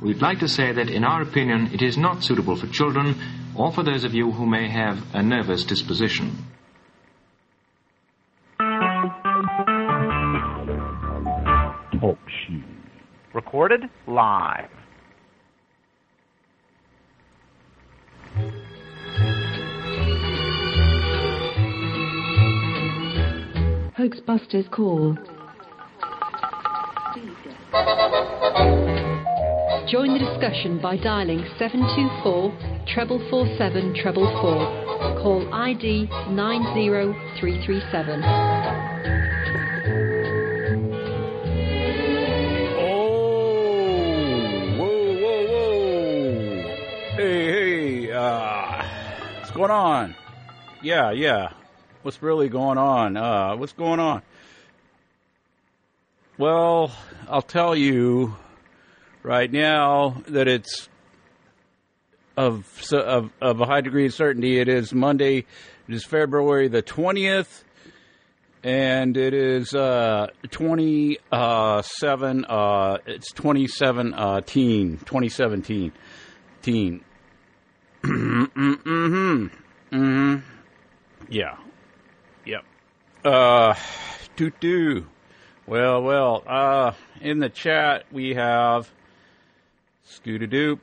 We'd like to say that, in our opinion, it is not suitable for children or for those of you who may have a nervous disposition. Talk shoes. Recorded live. Hoaxbusters call. Join the discussion by dialing 724 treble four seven treble four. Call ID 90337. Oh, whoa, whoa, whoa. Hey, hey, uh, what's going on? Yeah, yeah. What's really going on? Uh, what's going on? Well, I'll tell you right now that it's of, of, of a high degree of certainty. It is Monday. It is February the 20th and it is uh 27 uh it's 27 uh teen 2017 teen mhm mhm yeah yep uh doo doo well well uh in the chat we have scootadoop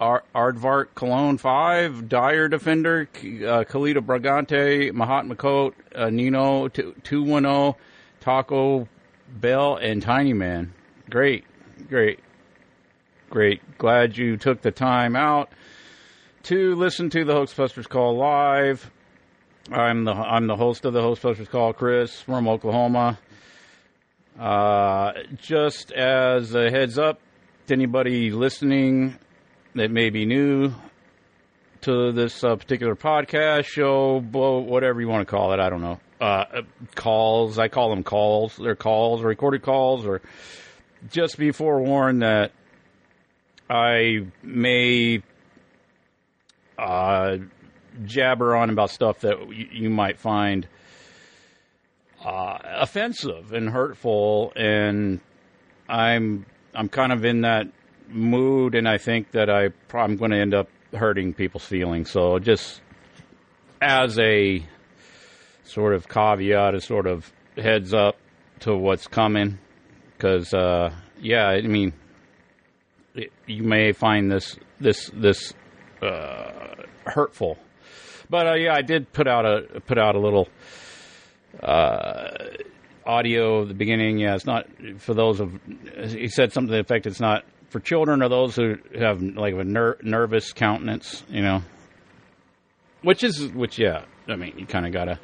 Ar- Aardvark Cologne 5, Dire Defender, uh, Kalita Bragante, Mahatma Coat, uh, Nino t- 210, Taco Bell, and Tiny Man. Great, great, great. Glad you took the time out to listen to the Hoaxbusters Call live. I'm the I'm the host of the Hoaxbusters Call, Chris from Oklahoma. Uh, just as a heads up anybody listening that may be new to this uh, particular podcast show, whatever you want to call it. I don't know. Uh, calls. I call them calls. They're calls, recorded calls, or just be forewarned that I may uh, jabber on about stuff that you, you might find uh, offensive and hurtful, and I'm I'm kind of in that mood, and I think that I I'm going to end up hurting people's feelings. So just as a sort of caveat, a sort of heads up to what's coming, because uh, yeah, I mean, it, you may find this this this uh, hurtful, but uh, yeah, I did put out a put out a little. Audio the beginning. Yeah, it's not for those of. He said something to the effect it's not for children or those who have like a ner- nervous countenance. You know, which is which. Yeah, I mean, you kind of gotta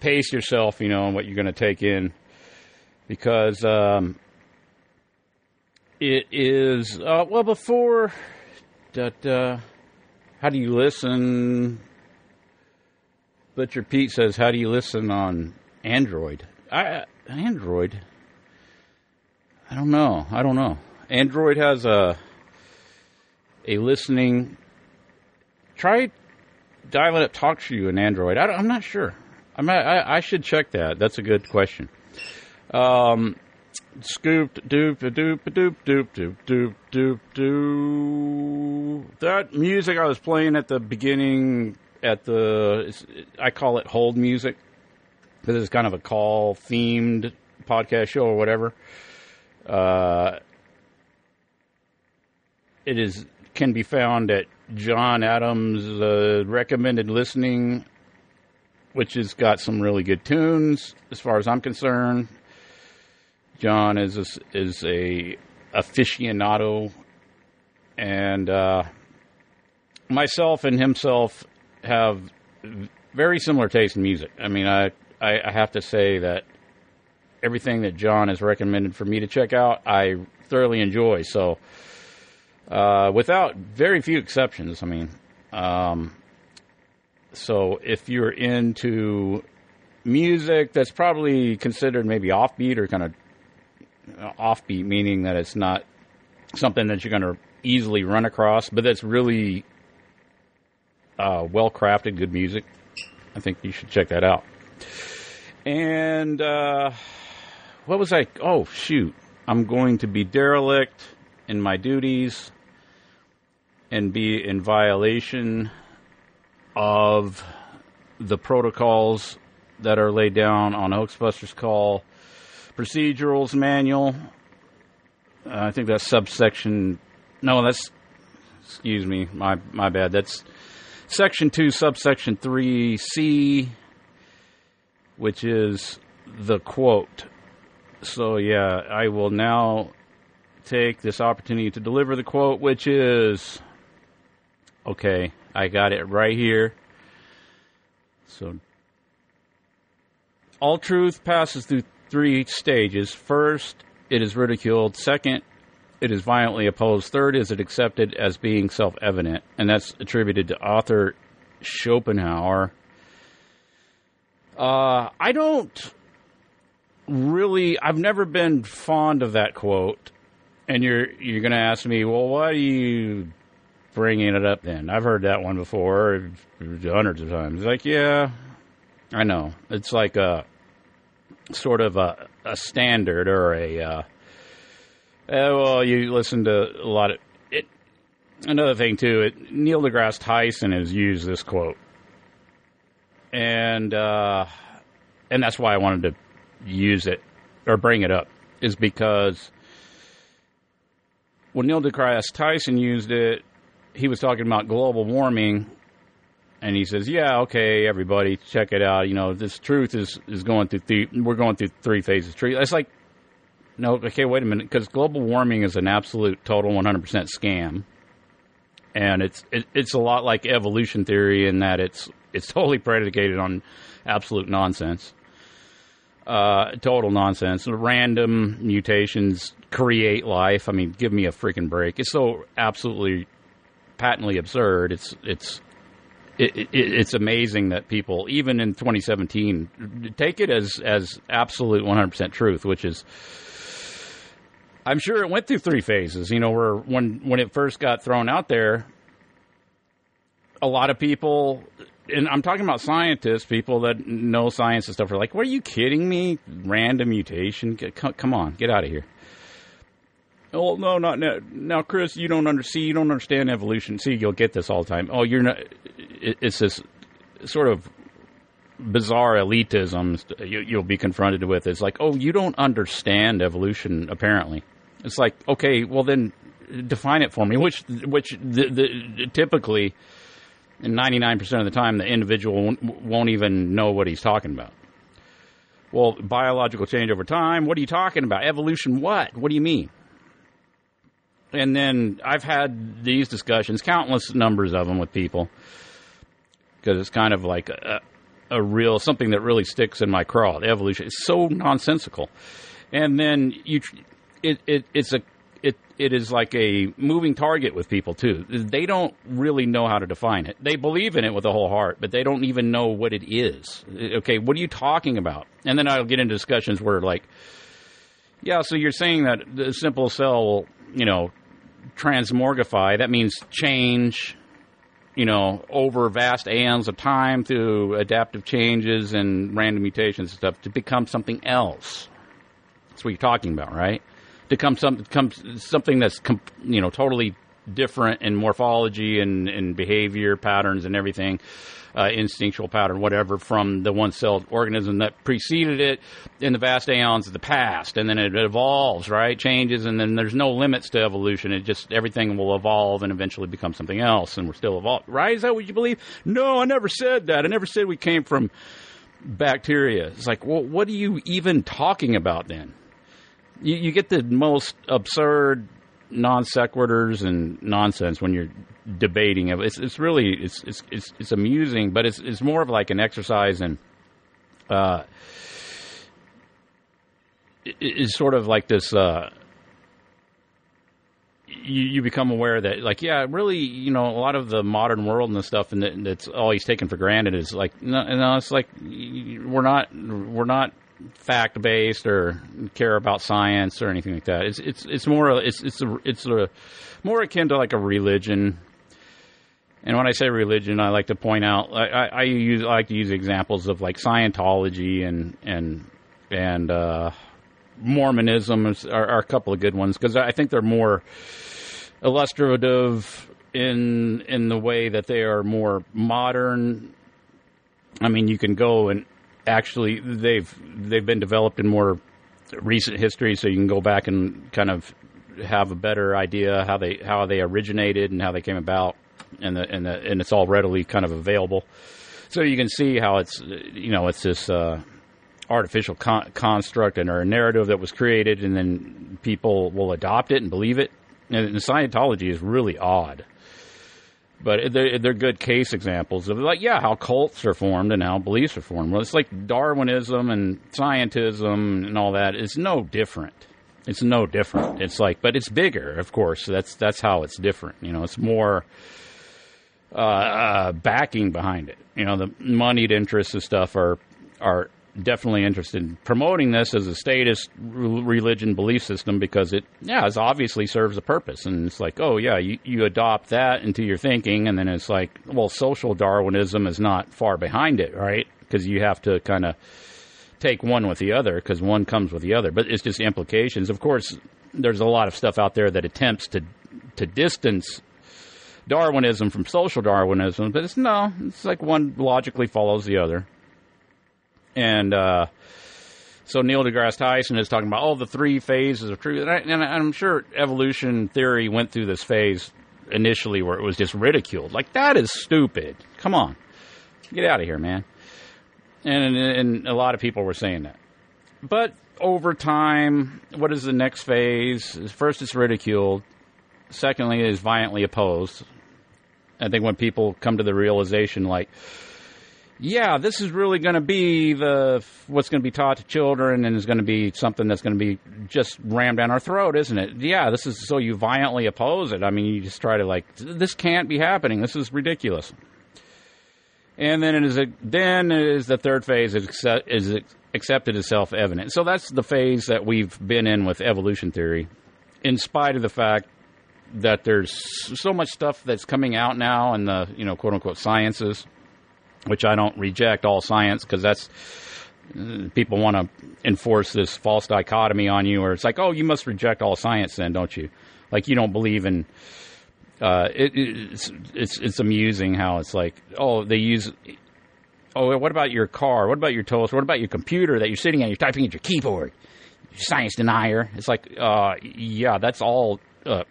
pace yourself. You know, and what you're going to take in because um, it is uh, well before that. Uh, how do you listen? Butcher Pete says, "How do you listen on Android?" I Android. I don't know. I don't know. Android has a a listening. Try dialing up talk to you in Android. I am not sure. I'm not, I, I should check that. That's a good question. Um, scoop doop doop doop doop doop doop doop doop. That music I was playing at the beginning at the I call it hold music because is kind of a call themed podcast show or whatever. Uh, it is can be found at John Adams' uh, recommended listening, which has got some really good tunes as far as I'm concerned. John is a, is a aficionado, and uh, myself and himself have very similar taste in music. I mean, I, I, I have to say that everything that John has recommended for me to check out, I thoroughly enjoy. So, uh, without very few exceptions, I mean, um, so if you're into music that's probably considered maybe offbeat or kind of offbeat, meaning that it's not something that you're going to easily run across, but that's really uh, well crafted, good music. I think you should check that out. And uh, what was I? Oh, shoot. I'm going to be derelict in my duties and be in violation of the protocols that are laid down on Hoaxbusters Call Procedurals Manual. Uh, I think that's subsection. No, that's. Excuse me, my my bad. That's section two, subsection three C, which is the quote. So yeah, I will now take this opportunity to deliver the quote, which is okay. I got it right here. So all truth passes through three stages. First, it is ridiculed. Second, it is violently opposed. Third, is it accepted as being self evident. And that's attributed to author Schopenhauer. Uh, I don't really, I've never been fond of that quote. And you're you're going to ask me, well, why are you bringing it up then? I've heard that one before hundreds of times. It's like, yeah, I know. It's like a sort of a, a standard or a. Uh, uh, well, you listen to a lot of it. Another thing too, it, Neil deGrasse Tyson has used this quote, and uh, and that's why I wanted to use it or bring it up is because when Neil deGrasse Tyson used it, he was talking about global warming and he says, "Yeah, okay, everybody, check it out. You know, this truth is is going through three. We're going through three phases. Tree. It's like, no, okay, wait a minute, because global warming is an absolute, total, one hundred percent scam, and it's it, it's a lot like evolution theory in that it's it's totally predicated on absolute nonsense, uh, total nonsense. Random mutations create life. I mean, give me a freaking break. It's so absolutely patently absurd. It's it's it, it, it's amazing that people, even in 2017, take it as as absolute 100% truth, which is. I'm sure it went through three phases. You know, where when when it first got thrown out there, a lot of people, and I'm talking about scientists, people that know science and stuff, are like, "What are you kidding me? Random mutation? Come on, get out of here." Oh no, not now. Now, Chris, you don't understand. You don't understand evolution. See, you'll get this all the time. Oh, you're not. It's this sort of bizarre elitism you'll be confronted with. It's like, oh, you don't understand evolution. Apparently, it's like, okay, well then define it for me. Which, which the, the, typically, nine percent of the time, the individual won't even know what he's talking about. Well, biological change over time. What are you talking about? Evolution? What? What do you mean? and then I've had these discussions, countless numbers of them with people, because it's kind of like a, a real something that really sticks in my craw. Evolution is so nonsensical, and then you, it, it it's a it it is like a moving target with people too. They don't really know how to define it. They believe in it with a whole heart, but they don't even know what it is. Okay, what are you talking about? And then I'll get into discussions where like, yeah, so you're saying that the simple cell will, you know, transmorgify. That means change, you know, over vast aeons of time through adaptive changes and random mutations and stuff to become something else. That's what you're talking about, right? To come some come something that's you know totally different in morphology and, and behavior patterns and everything uh, instinctual pattern, whatever, from the one celled organism that preceded it in the vast aeons of the past. And then it evolves, right? Changes, and then there's no limits to evolution. It just, everything will evolve and eventually become something else, and we're still evolving. Right? Is that what you believe? No, I never said that. I never said we came from bacteria. It's like, well, what are you even talking about then? You, you get the most absurd non sequiturs and nonsense when you're debating it. It's it's really it's it's it's, it's amusing, but it's it's more of like an exercise in. Uh, it- it's sort of like this. Uh, you, you become aware that, like, yeah, really, you know, a lot of the modern world and the stuff, and that, that's always taken for granted is like, no, no, it's like we're not, we're not fact based or care about science or anything like that. It's it's it's more it's it's a, it's a more akin to like a religion. And when I say religion, I like to point out I, I, use I like to use examples of like Scientology and and and uh, Mormonism are, are a couple of good ones because I think they're more illustrative in in the way that they are more modern. I mean, you can go and actually they've they've been developed in more recent history, so you can go back and kind of have a better idea how they how they originated and how they came about, and the, and the, and it's all readily kind of available. So you can see how it's you know it's this uh, artificial con- construct and or a narrative that was created, and then people will adopt it and believe it. And, and Scientology is really odd but they're, they're good case examples of like yeah how cults are formed and how beliefs are formed. Well it's like darwinism and scientism and all that it's no different. It's no different. It's like but it's bigger of course. That's that's how it's different. You know it's more uh, uh, backing behind it. You know the moneyed interests and stuff are are definitely interested in promoting this as a statist religion belief system because it, yeah, it obviously serves a purpose. And it's like, oh, yeah, you, you adopt that into your thinking. And then it's like, well, social Darwinism is not far behind it, right? Because you have to kind of take one with the other because one comes with the other. But it's just implications. Of course, there's a lot of stuff out there that attempts to to distance Darwinism from social Darwinism, but it's no, it's like one logically follows the other. And uh, so Neil deGrasse Tyson is talking about all the three phases of truth, and, I, and I'm sure evolution theory went through this phase initially where it was just ridiculed. Like that is stupid. Come on, get out of here, man. And, and a lot of people were saying that. But over time, what is the next phase? First, it's ridiculed. Secondly, it is violently opposed. I think when people come to the realization, like, yeah, this is really going to be the what's going to be taught to children, and is going to be something that's going to be just rammed down our throat, isn't it? Yeah, this is so you violently oppose it. I mean, you just try to like, this can't be happening. This is ridiculous. And then it is a, then it is the third phase is is accepted as self evident. So that's the phase that we've been in with evolution theory, in spite of the fact that there's so much stuff that's coming out now in the you know quote unquote sciences, which I don't reject all science because that's people want to enforce this false dichotomy on you, or it's like oh you must reject all science then don't you? Like you don't believe in uh, it, it's it's it's amusing how it's like oh they use oh what about your car? What about your toaster what about your computer that you're sitting at? You're typing at your keyboard. Science denier. It's like uh, yeah that's all uh,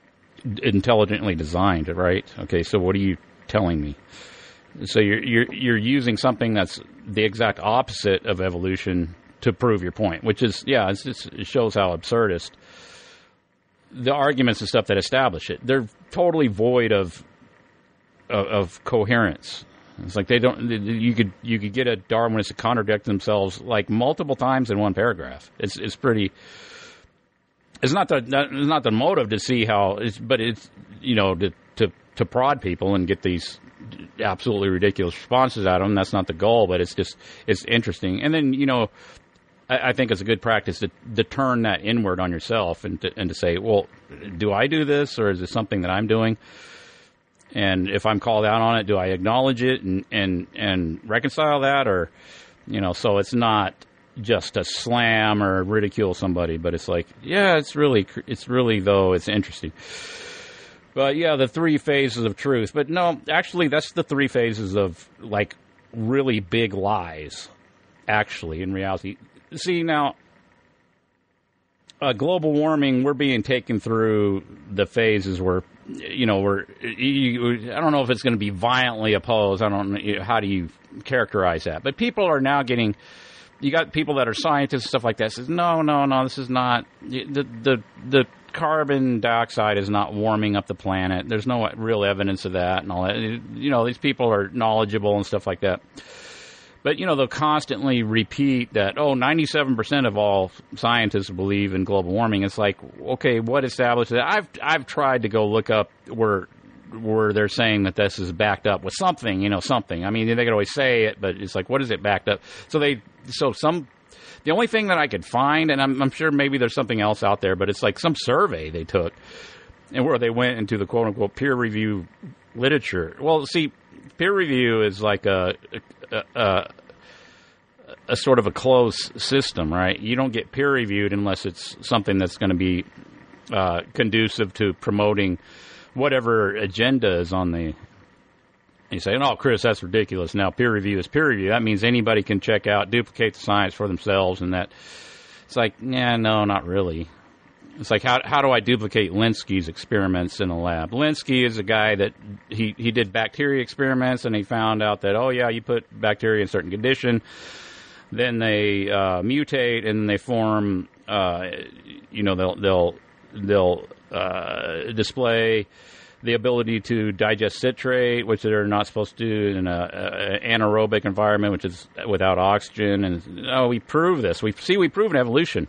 intelligently designed right? Okay so what are you telling me so you're you're you're using something that's the exact opposite of evolution to prove your point which is yeah just, it shows how absurdist the arguments and stuff that establish it. They're totally void of of, of coherence. It's like they don't. You could you could get a Darwinist to contradict themselves like multiple times in one paragraph. It's it's pretty. It's not the it's not the motive to see how it's, but it's you know to to to prod people and get these absolutely ridiculous responses out of them. That's not the goal, but it's just it's interesting. And then you know I, I think it's a good practice to, to turn that inward on yourself and to, and to say, well, do I do this or is this something that I'm doing? And if I'm called out on it, do I acknowledge it and, and, and reconcile that or, you know, so it's not just a slam or ridicule somebody, but it's like, yeah, it's really, it's really though, it's interesting. But yeah, the three phases of truth. But no, actually, that's the three phases of like really big lies. Actually, in reality, see now uh, global warming we're being taken through the phases where you know we're you, i don't know if it's going to be violently opposed i don't know how do you characterize that but people are now getting you got people that are scientists stuff like that says no no no this is not the the the carbon dioxide is not warming up the planet. There's no real evidence of that and all that. You know, these people are knowledgeable and stuff like that. But, you know, they'll constantly repeat that, oh, 97% of all scientists believe in global warming. It's like, okay, what establishes that? I've, I've tried to go look up where, where they're saying that this is backed up with something, you know, something. I mean, they could always say it, but it's like, what is it backed up? So they, so some, the only thing that I could find, and I'm, I'm sure maybe there's something else out there, but it's like some survey they took and where they went into the quote unquote peer review literature. Well, see, peer review is like a, a, a, a sort of a closed system, right? You don't get peer reviewed unless it's something that's going to be uh, conducive to promoting whatever agenda is on the. You say, "Oh, Chris, that's ridiculous." Now, peer review is peer review. That means anybody can check out, duplicate the science for themselves, and that. It's like, yeah, no, not really. It's like how how do I duplicate Lenski's experiments in a lab? Lenski is a guy that he he did bacteria experiments and he found out that oh yeah you put bacteria in certain condition, then they uh, mutate and they form uh, you know they'll they'll they'll uh, display the ability to digest citrate, which they're not supposed to do in an anaerobic environment, which is without oxygen. And oh, we prove this. We see we prove an evolution.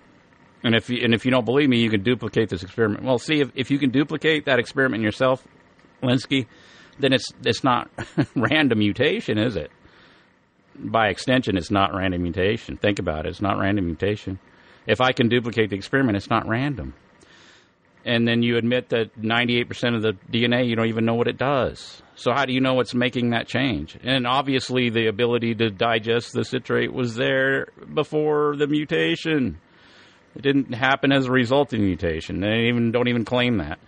And if you, and if you don't believe me, you can duplicate this experiment. Well, see if, if you can duplicate that experiment yourself, Lenski, then it's it's not random mutation, is it? By extension, it's not random mutation. Think about it; it's not random mutation. If I can duplicate the experiment, it's not random. And then you admit that 98% of the DNA, you don't even know what it does. So how do you know what's making that change? And obviously, the ability to digest the citrate was there before the mutation. It didn't happen as a result of the mutation. They even don't even claim that.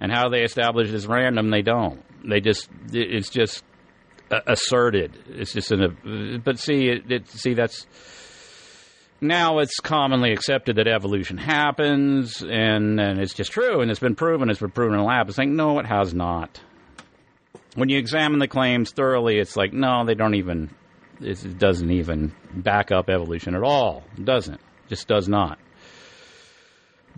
And how they establish it's random, they don't. They just it's just asserted. It's just in a. But see, it, it see that's now it's commonly accepted that evolution happens, and, and it's just true, and it's been proven. It's been proven in a lab. It's like no, it has not. When you examine the claims thoroughly, it's like no, they don't even. It doesn't even back up evolution at all. It doesn't. It just does not.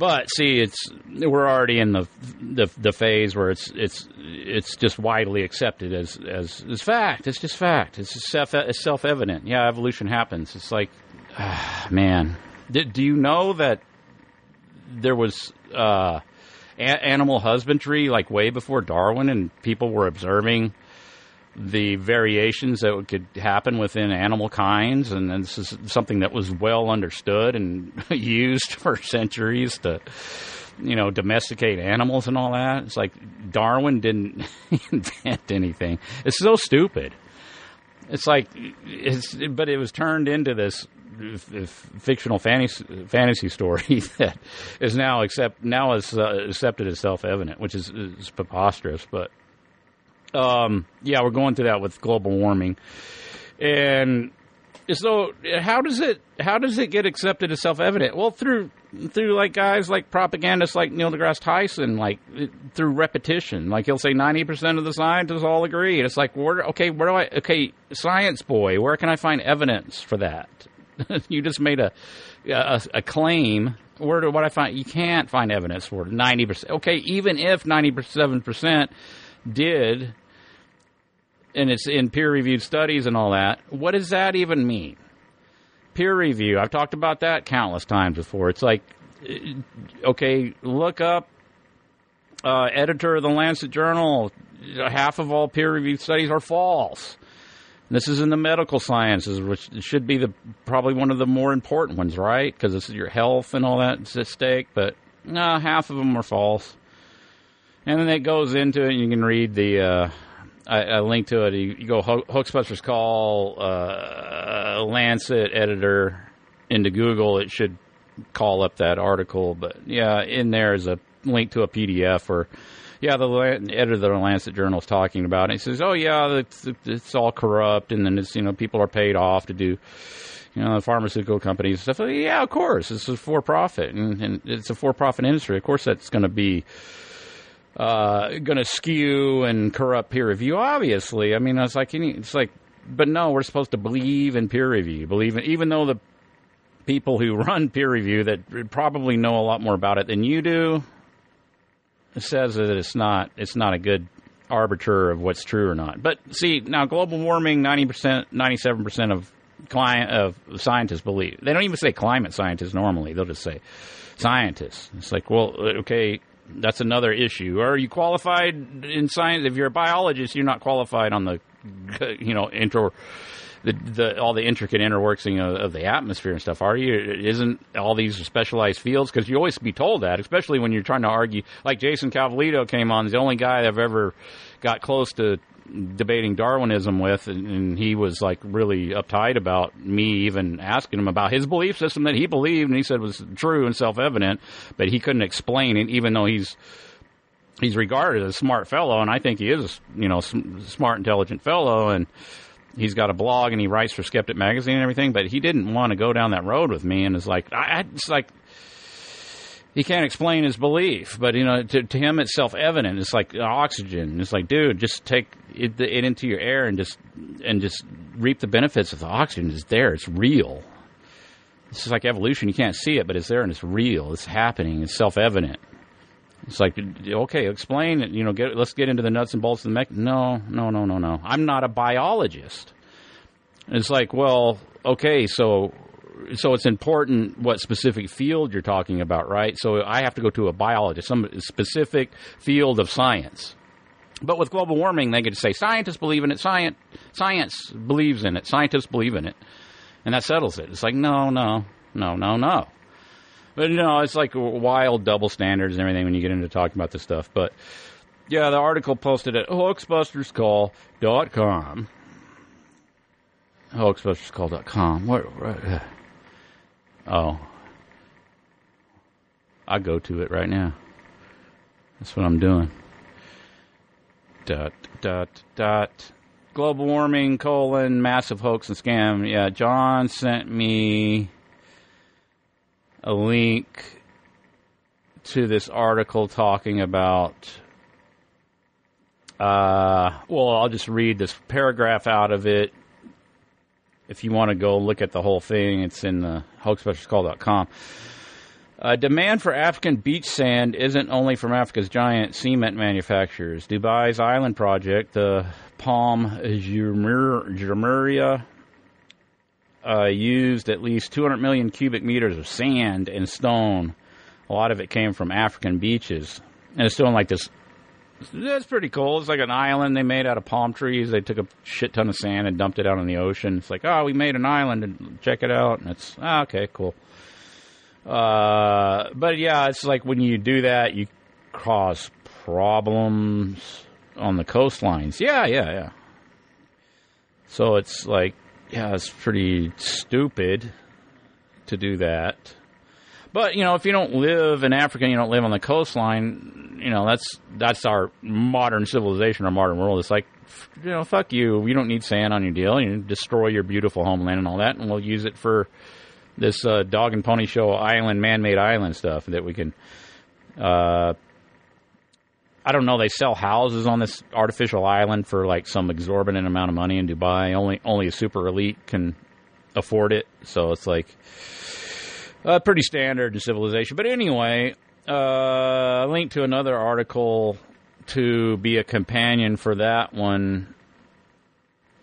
But see, it's we're already in the, the the phase where it's it's it's just widely accepted as as, as fact. It's just fact. It's self it's self evident. Yeah, evolution happens. It's like, man, do, you know that there was uh, a- animal husbandry like way before Darwin, and people were observing the variations that could happen within animal kinds, and this is something that was well understood and used for centuries to, you know, domesticate animals and all that. It's like Darwin didn't invent anything. It's so stupid. It's like, it's, but it was turned into this fictional fantasy, fantasy story that is now accept now is uh, accepted as self evident, which is, is preposterous. But um, yeah, we're going through that with global warming, and so how does it how does it get accepted as self evident? Well, through through like guys like propagandists like Neil deGrasse Tyson, like through repetition. Like he'll say ninety percent of the scientists all agree, and it's like, where okay, where do I okay, science boy, where can I find evidence for that? you just made a, a a claim. Where do what I find? You can't find evidence for. Ninety percent. Okay, even if ninety seven percent did and it's in peer reviewed studies and all that. What does that even mean? Peer review. I've talked about that countless times before. It's like, okay, look up uh, editor of the Lancet Journal. Half of all peer reviewed studies are false. This is in the medical sciences, which should be the probably one of the more important ones, right? Because this is your health and all that at stake. But no, half of them are false. And then it goes into it. And you can read the uh, I, I link to it. You, you go Hoaxbusters call uh, Lancet editor into Google. It should call up that article. But yeah, in there is a link to a PDF or yeah, the editor of the Lancet Journal is talking about it. He says, "Oh yeah, it's, it's all corrupt, and then it's you know people are paid off to do." You know, pharmaceutical companies and stuff. Yeah, of course, it's a for profit, and, and it's a for profit industry. Of course, that's going to be uh, going to skew and corrupt peer review. Obviously, I mean, it's like it's like, but no, we're supposed to believe in peer review. Believe in, even though the people who run peer review that probably know a lot more about it than you do. Says that it's not it's not a good arbiter of what's true or not. But see, now global warming, ninety percent, ninety seven percent of client of scientists believe. They don't even say climate scientists normally. They'll just say scientists. It's like, well, okay, that's another issue. Are you qualified in science? If you're a biologist, you're not qualified on the, you know, intro the, the all the intricate interworking of, of, the atmosphere and stuff. Are you? Isn't all these specialized fields? Because you always be told that, especially when you're trying to argue. Like Jason Colavito came on, he's the only guy I've ever got close to debating Darwinism with, and, and, he was like really uptight about me even asking him about his belief system that he believed and he said was true and self evident, but he couldn't explain it, even though he's he's regarded as a smart fellow, and I think he is, you know, smart, intelligent fellow, and he's got a blog and he writes for Skeptic magazine and everything, but he didn't want to go down that road with me, and it's like I, it's like he can't explain his belief, but you know, to, to him it's self evident. It's like oxygen. It's like, dude, just take it, it, into your air and just and just reap the benefits of the oxygen. It's there. It's real. It's just like evolution. You can't see it, but it's there and it's real. It's happening. It's self evident. It's like, okay, explain it. You know, get, let's get into the nuts and bolts of the mech. No, no, no, no, no. I'm not a biologist. It's like, well, okay, so so it's important what specific field you're talking about, right? So I have to go to a biologist, some specific field of science. But with global warming, they to say scientists believe in it, science science believes in it, scientists believe in it, and that settles it. It's like no, no, no, no, no. But you know, it's like wild double standards and everything when you get into talking about this stuff. But yeah, the article posted at hoaxbusterscall.com. Hoaxbusterscall.com. What? what uh, oh, I go to it right now. That's what I'm doing. Dot dot dot. Global warming colon massive hoax and scam. Yeah, John sent me a link to this article talking about. Uh, well, I'll just read this paragraph out of it. If you want to go look at the whole thing, it's in the hoaxbusterscall.com. Uh, demand for African beach sand isn't only from Africa's giant cement manufacturers. Dubai's island project, the Palm Jumeirah uh, used at least 200 million cubic meters of sand and stone. A lot of it came from African beaches, and it's doing like this. That's pretty cool. It's like an island they made out of palm trees. They took a shit ton of sand and dumped it out in the ocean. It's like, oh, we made an island and check it out. And it's oh, okay, cool. Uh, but yeah, it's like when you do that, you cause problems on the coastlines. Yeah, yeah, yeah. So it's like yeah, it's pretty stupid to do that. But you know, if you don't live in Africa, you don't live on the coastline. You know, that's that's our modern civilization, our modern world. It's like, you know, fuck you. You don't need sand on your deal. You destroy your beautiful homeland and all that, and we'll use it for this uh, dog and pony show island, man-made island stuff that we can uh, I don't know. They sell houses on this artificial island for like some exorbitant amount of money in Dubai. Only only a super elite can afford it. So it's like uh, pretty standard in civilization. But anyway, uh, link to another article to be a companion for that one,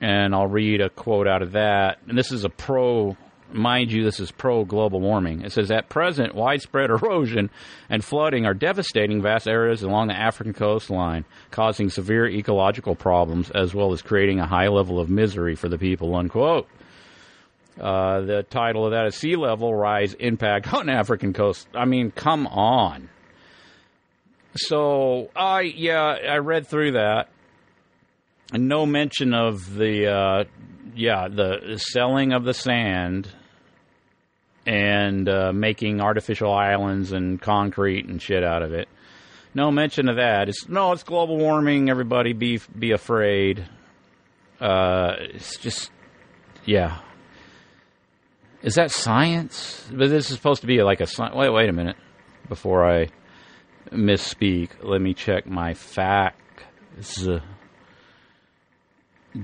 and I'll read a quote out of that. And this is a pro Mind you, this is pro global warming. It says at present, widespread erosion and flooding are devastating vast areas along the African coastline, causing severe ecological problems as well as creating a high level of misery for the people. Unquote. Uh, the title of that is Sea Level Rise Impact on African Coast. I mean, come on. So, I, yeah, I read through that. And No mention of the uh, yeah, the selling of the sand and uh, making artificial islands and concrete and shit out of it. No mention of that. It's no, it's global warming. Everybody be be afraid. Uh, it's just, yeah. Is that science? But this is supposed to be like a wait. Wait a minute. Before I misspeak, let me check my facts.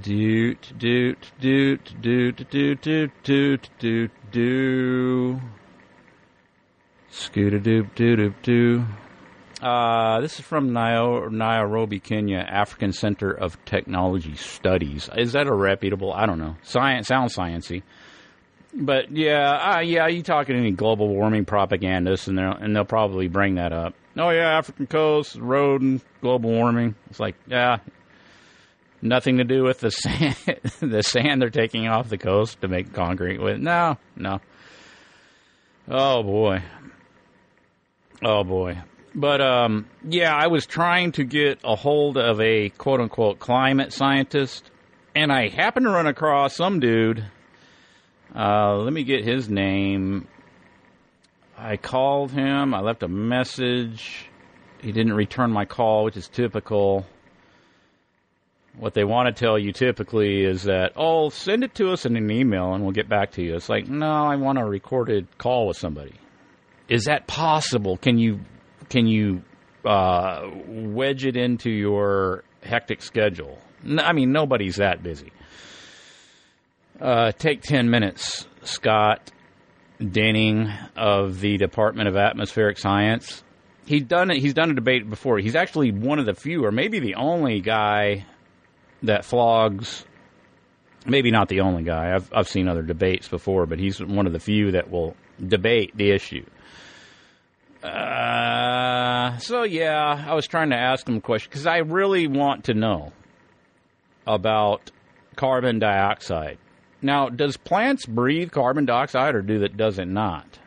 Doot doot doot doot doot doot doot doot doo. Scooter doop doop doop doo. Uh, this is from Nai- Nairobi, Kenya, African Center of Technology Studies. Is that a reputable? I don't know. Science sounds sciency, but yeah, uh, yeah. You talking any global warming propagandists, and they'll and they'll probably bring that up. Oh yeah, African coast, road, and global warming. It's like yeah, nothing to do with the sand, the sand they're taking off the coast to make concrete with. No, no. Oh boy. Oh boy. But um, yeah, I was trying to get a hold of a quote unquote climate scientist, and I happened to run across some dude. Uh, let me get his name. I called him. I left a message. He didn't return my call, which is typical. What they want to tell you typically is that, oh, send it to us in an email and we'll get back to you. It's like, no, I want a recorded call with somebody. Is that possible? Can you can you uh, wedge it into your hectic schedule? I mean, nobody's that busy. Uh, take 10 minutes, Scott Denning of the Department of Atmospheric Science. He's done it. He's done a debate before. He's actually one of the few, or maybe the only guy that flogs. Maybe not the only guy. I've I've seen other debates before, but he's one of the few that will debate the issue. Uh, so yeah, I was trying to ask him a question because I really want to know about carbon dioxide. Now, does plants breathe carbon dioxide or do that does it not?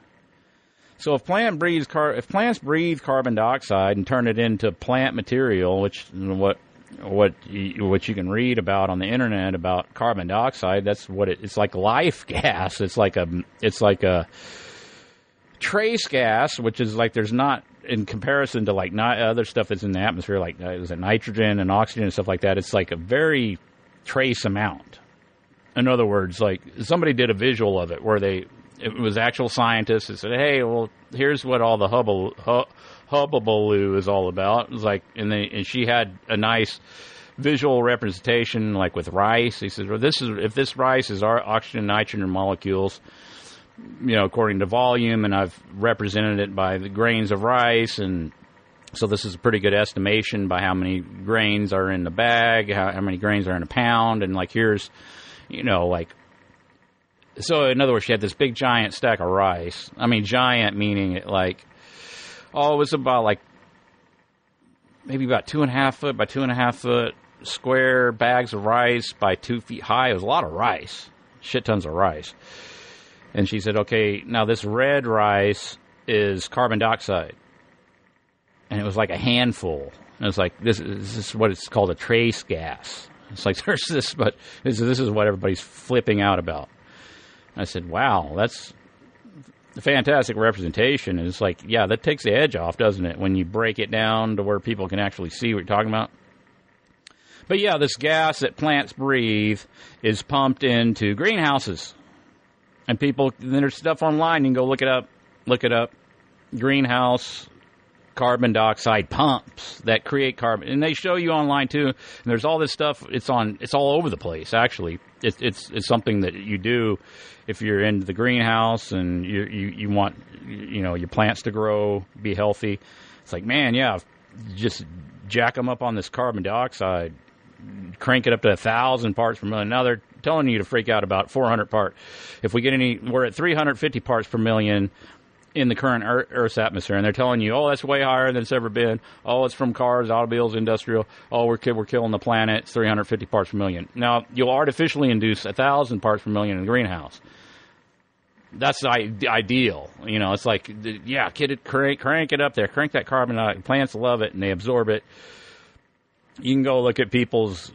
So if plant breathes car- if plants breathe carbon dioxide and turn it into plant material, which what what you, what you can read about on the internet about carbon dioxide, that's what it, it's like life gas. It's like a it's like a trace gas, which is like there's not in comparison to like not other stuff that's in the atmosphere, like uh, is it nitrogen and oxygen and stuff like that. It's like a very trace amount. In other words, like somebody did a visual of it where they it was actual scientists that said, "Hey, well, here's what all the hubble hubbubaloo is all about." It was like, and they and she had a nice visual representation, like with rice. He says, "Well, this is if this rice is our oxygen nitrogen molecules." you know, according to volume, and I've represented it by the grains of rice, and so this is a pretty good estimation by how many grains are in the bag, how, how many grains are in a pound, and like here's, you know, like, so in other words, she had this big giant stack of rice. I mean, giant meaning it like, oh, it was about like maybe about two and a half foot by two and a half foot square bags of rice by two feet high. It was a lot of rice, shit tons of rice and she said, okay, now this red rice is carbon dioxide. And it was like a handful. And it was like, this, this is what it's called a trace gas. It's like, there's this, but this, this is what everybody's flipping out about. I said, wow, that's fantastic representation. And it's like, yeah, that takes the edge off, doesn't it? When you break it down to where people can actually see what you're talking about. But yeah, this gas that plants breathe is pumped into greenhouses and people, then there's stuff online. You can go look it up. Look it up. Greenhouse carbon dioxide pumps that create carbon, and they show you online too. And there's all this stuff. It's on. It's all over the place. Actually, it's it's it's something that you do if you're in the greenhouse and you you you want you know your plants to grow, be healthy. It's like man, yeah, just jack them up on this carbon dioxide, crank it up to a thousand parts per million. Now they're telling you to freak out about 400 part. If we get any, we're at 350 parts per million in the current Earth's atmosphere, and they're telling you, oh, that's way higher than it's ever been. Oh, it's from cars, automobiles, industrial. Oh, we're we're killing the planet. It's 350 parts per million. Now you'll artificially induce a thousand parts per million in the greenhouse. That's the ideal. You know, it's like, yeah, kid it, crank, crank it up there, crank that carbon out. Plants love it and they absorb it. You can go look at people's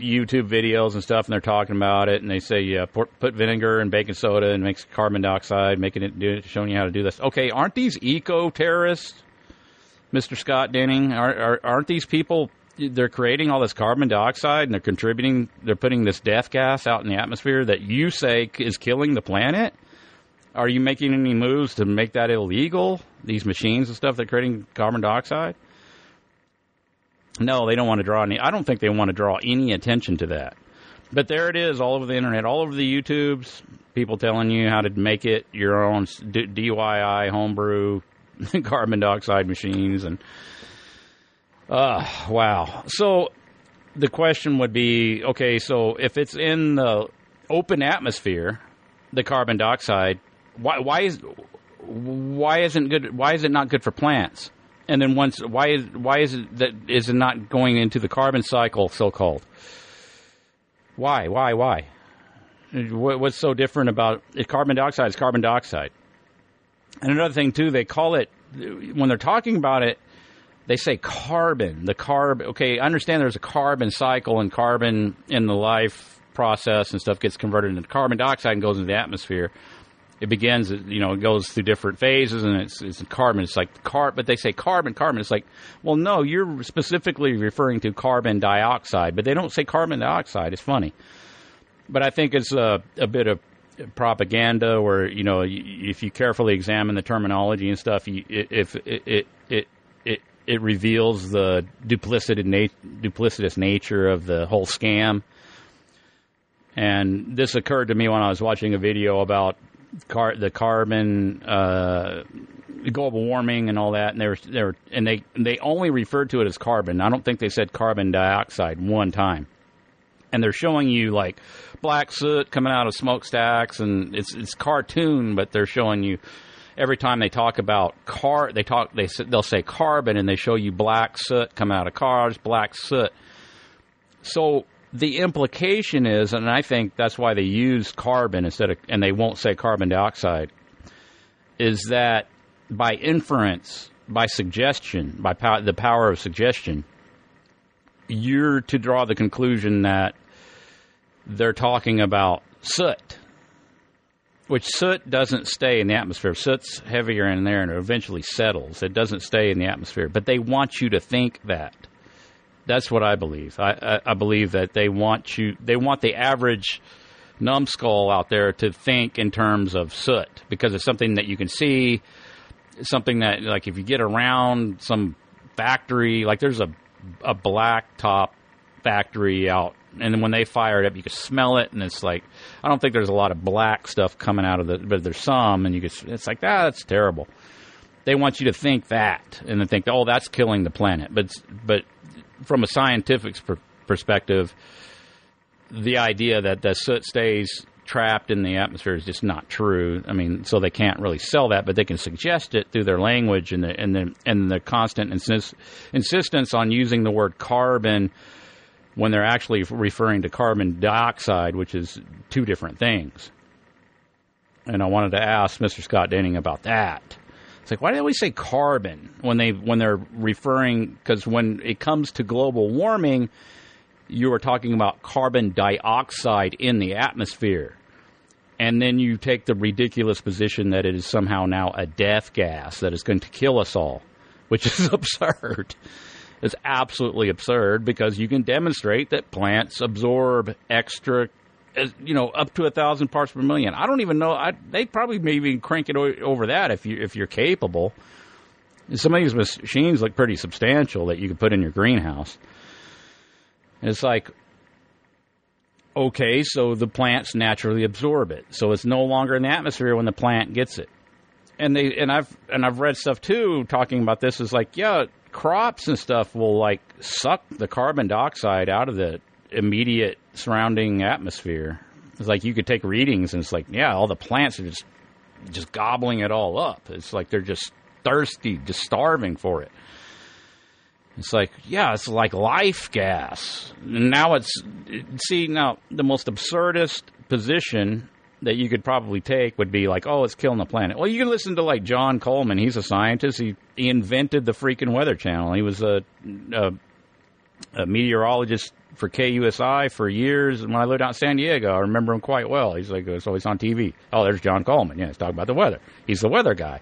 YouTube videos and stuff, and they're talking about it, and they say, yeah, put vinegar and baking soda and makes carbon dioxide, making it do, showing you how to do this. Okay, aren't these eco terrorists, Mr. Scott Denning? Are, are, aren't these people? They're creating all this carbon dioxide, and they're contributing. They're putting this death gas out in the atmosphere that you say is killing the planet. Are you making any moves to make that illegal? These machines and stuff that are creating carbon dioxide. No, they don't want to draw any. I don't think they want to draw any attention to that. But there it is, all over the internet, all over the YouTubes. People telling you how to make it your own DIY homebrew carbon dioxide machines, and Uh, wow. So the question would be okay, so if it's in the open atmosphere, the carbon dioxide, why, why is why isn't good why is it not good for plants? And then once why is why is it that is it not going into the carbon cycle so called? Why? Why? Why? What's so different about it? Carbon dioxide is carbon dioxide. And another thing too, they call it when they're talking about it, they say carbon. The carb. Okay, I understand there's a carbon cycle and carbon in the life process and stuff gets converted into carbon dioxide and goes into the atmosphere. It begins, you know, it goes through different phases and it's, it's carbon. It's like carb, but they say carbon, carbon. It's like, well, no, you're specifically referring to carbon dioxide, but they don't say carbon dioxide. It's funny, but I think it's a, a bit of propaganda, or you know, if you carefully examine the terminology and stuff, you, if it, it it it it reveals the duplicitous, nat- duplicitous nature of the whole scam. And this occurred to me when I was watching a video about car- the carbon, uh, global warming, and all that. And they were, they were, and they they only referred to it as carbon. I don't think they said carbon dioxide one time. And they're showing you like black soot coming out of smokestacks, and it's it's cartoon, but they're showing you every time they talk about car, they talk they they'll say carbon, and they show you black soot coming out of cars, black soot. So the implication is, and I think that's why they use carbon instead of, and they won't say carbon dioxide, is that by inference, by suggestion, by pow- the power of suggestion, you're to draw the conclusion that they're talking about soot, which soot doesn't stay in the atmosphere. Soot's heavier in there and it eventually settles. It doesn't stay in the atmosphere, but they want you to think that. That's what I believe. I, I, I believe that they want you. They want the average numbskull out there to think in terms of soot because it's something that you can see. Something that, like, if you get around some factory, like there's a a black top factory out and when they fire it up, you can smell it, and it's like I don't think there's a lot of black stuff coming out of the, but there's some, and you can. It's like ah, that's terrible. They want you to think that, and then think, oh, that's killing the planet. But but from a scientific perspective, the idea that the soot stays trapped in the atmosphere is just not true. I mean, so they can't really sell that, but they can suggest it through their language and the and the and the constant insist, insistence on using the word carbon when they're actually referring to carbon dioxide, which is two different things. And I wanted to ask Mr. Scott Denning about that. It's like why do they always say carbon when they when they're referring because when it comes to global warming, you are talking about carbon dioxide in the atmosphere. And then you take the ridiculous position that it is somehow now a death gas that is going to kill us all, which is absurd It's absolutely absurd because you can demonstrate that plants absorb extra, you know, up to a thousand parts per million. I don't even know. I, they probably maybe crank it over that if you if you're capable. Some of these machines look pretty substantial that you could put in your greenhouse. it's like, okay, so the plants naturally absorb it, so it's no longer in the atmosphere when the plant gets it. And they and I've and I've read stuff too talking about this. Is like, yeah, crops and stuff will like suck the carbon dioxide out of the immediate surrounding atmosphere. It's like you could take readings and it's like, yeah, all the plants are just just gobbling it all up. It's like they're just thirsty, just starving for it. It's like, yeah, it's like life gas. And now it's see now the most absurdist position that you could probably take would be like, oh, it's killing the planet. Well, you can listen to like John Coleman. He's a scientist. He, he invented the freaking Weather Channel. He was a, a, a meteorologist for KUSI for years. When I lived out in San Diego, I remember him quite well. He's like, it's always on TV. Oh, there's John Coleman. Yeah, he's talking about the weather. He's the weather guy.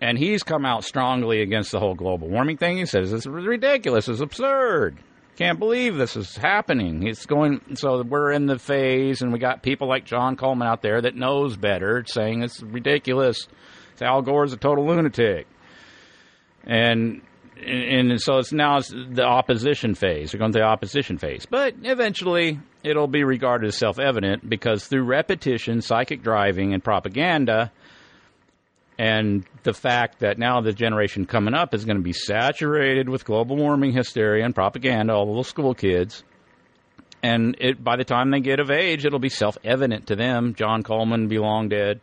And he's come out strongly against the whole global warming thing. He says it's ridiculous. It's absurd can't believe this is happening. It's going so we're in the phase, and we got people like John Coleman out there that knows better, saying it's ridiculous. Al Gore's a total lunatic, and and so it's now it's the opposition phase. We're going to the opposition phase, but eventually it'll be regarded as self-evident because through repetition, psychic driving, and propaganda, and the fact that now the generation coming up is going to be saturated with global warming hysteria and propaganda, all the little school kids. And it, by the time they get of age, it'll be self-evident to them. John Coleman be long dead.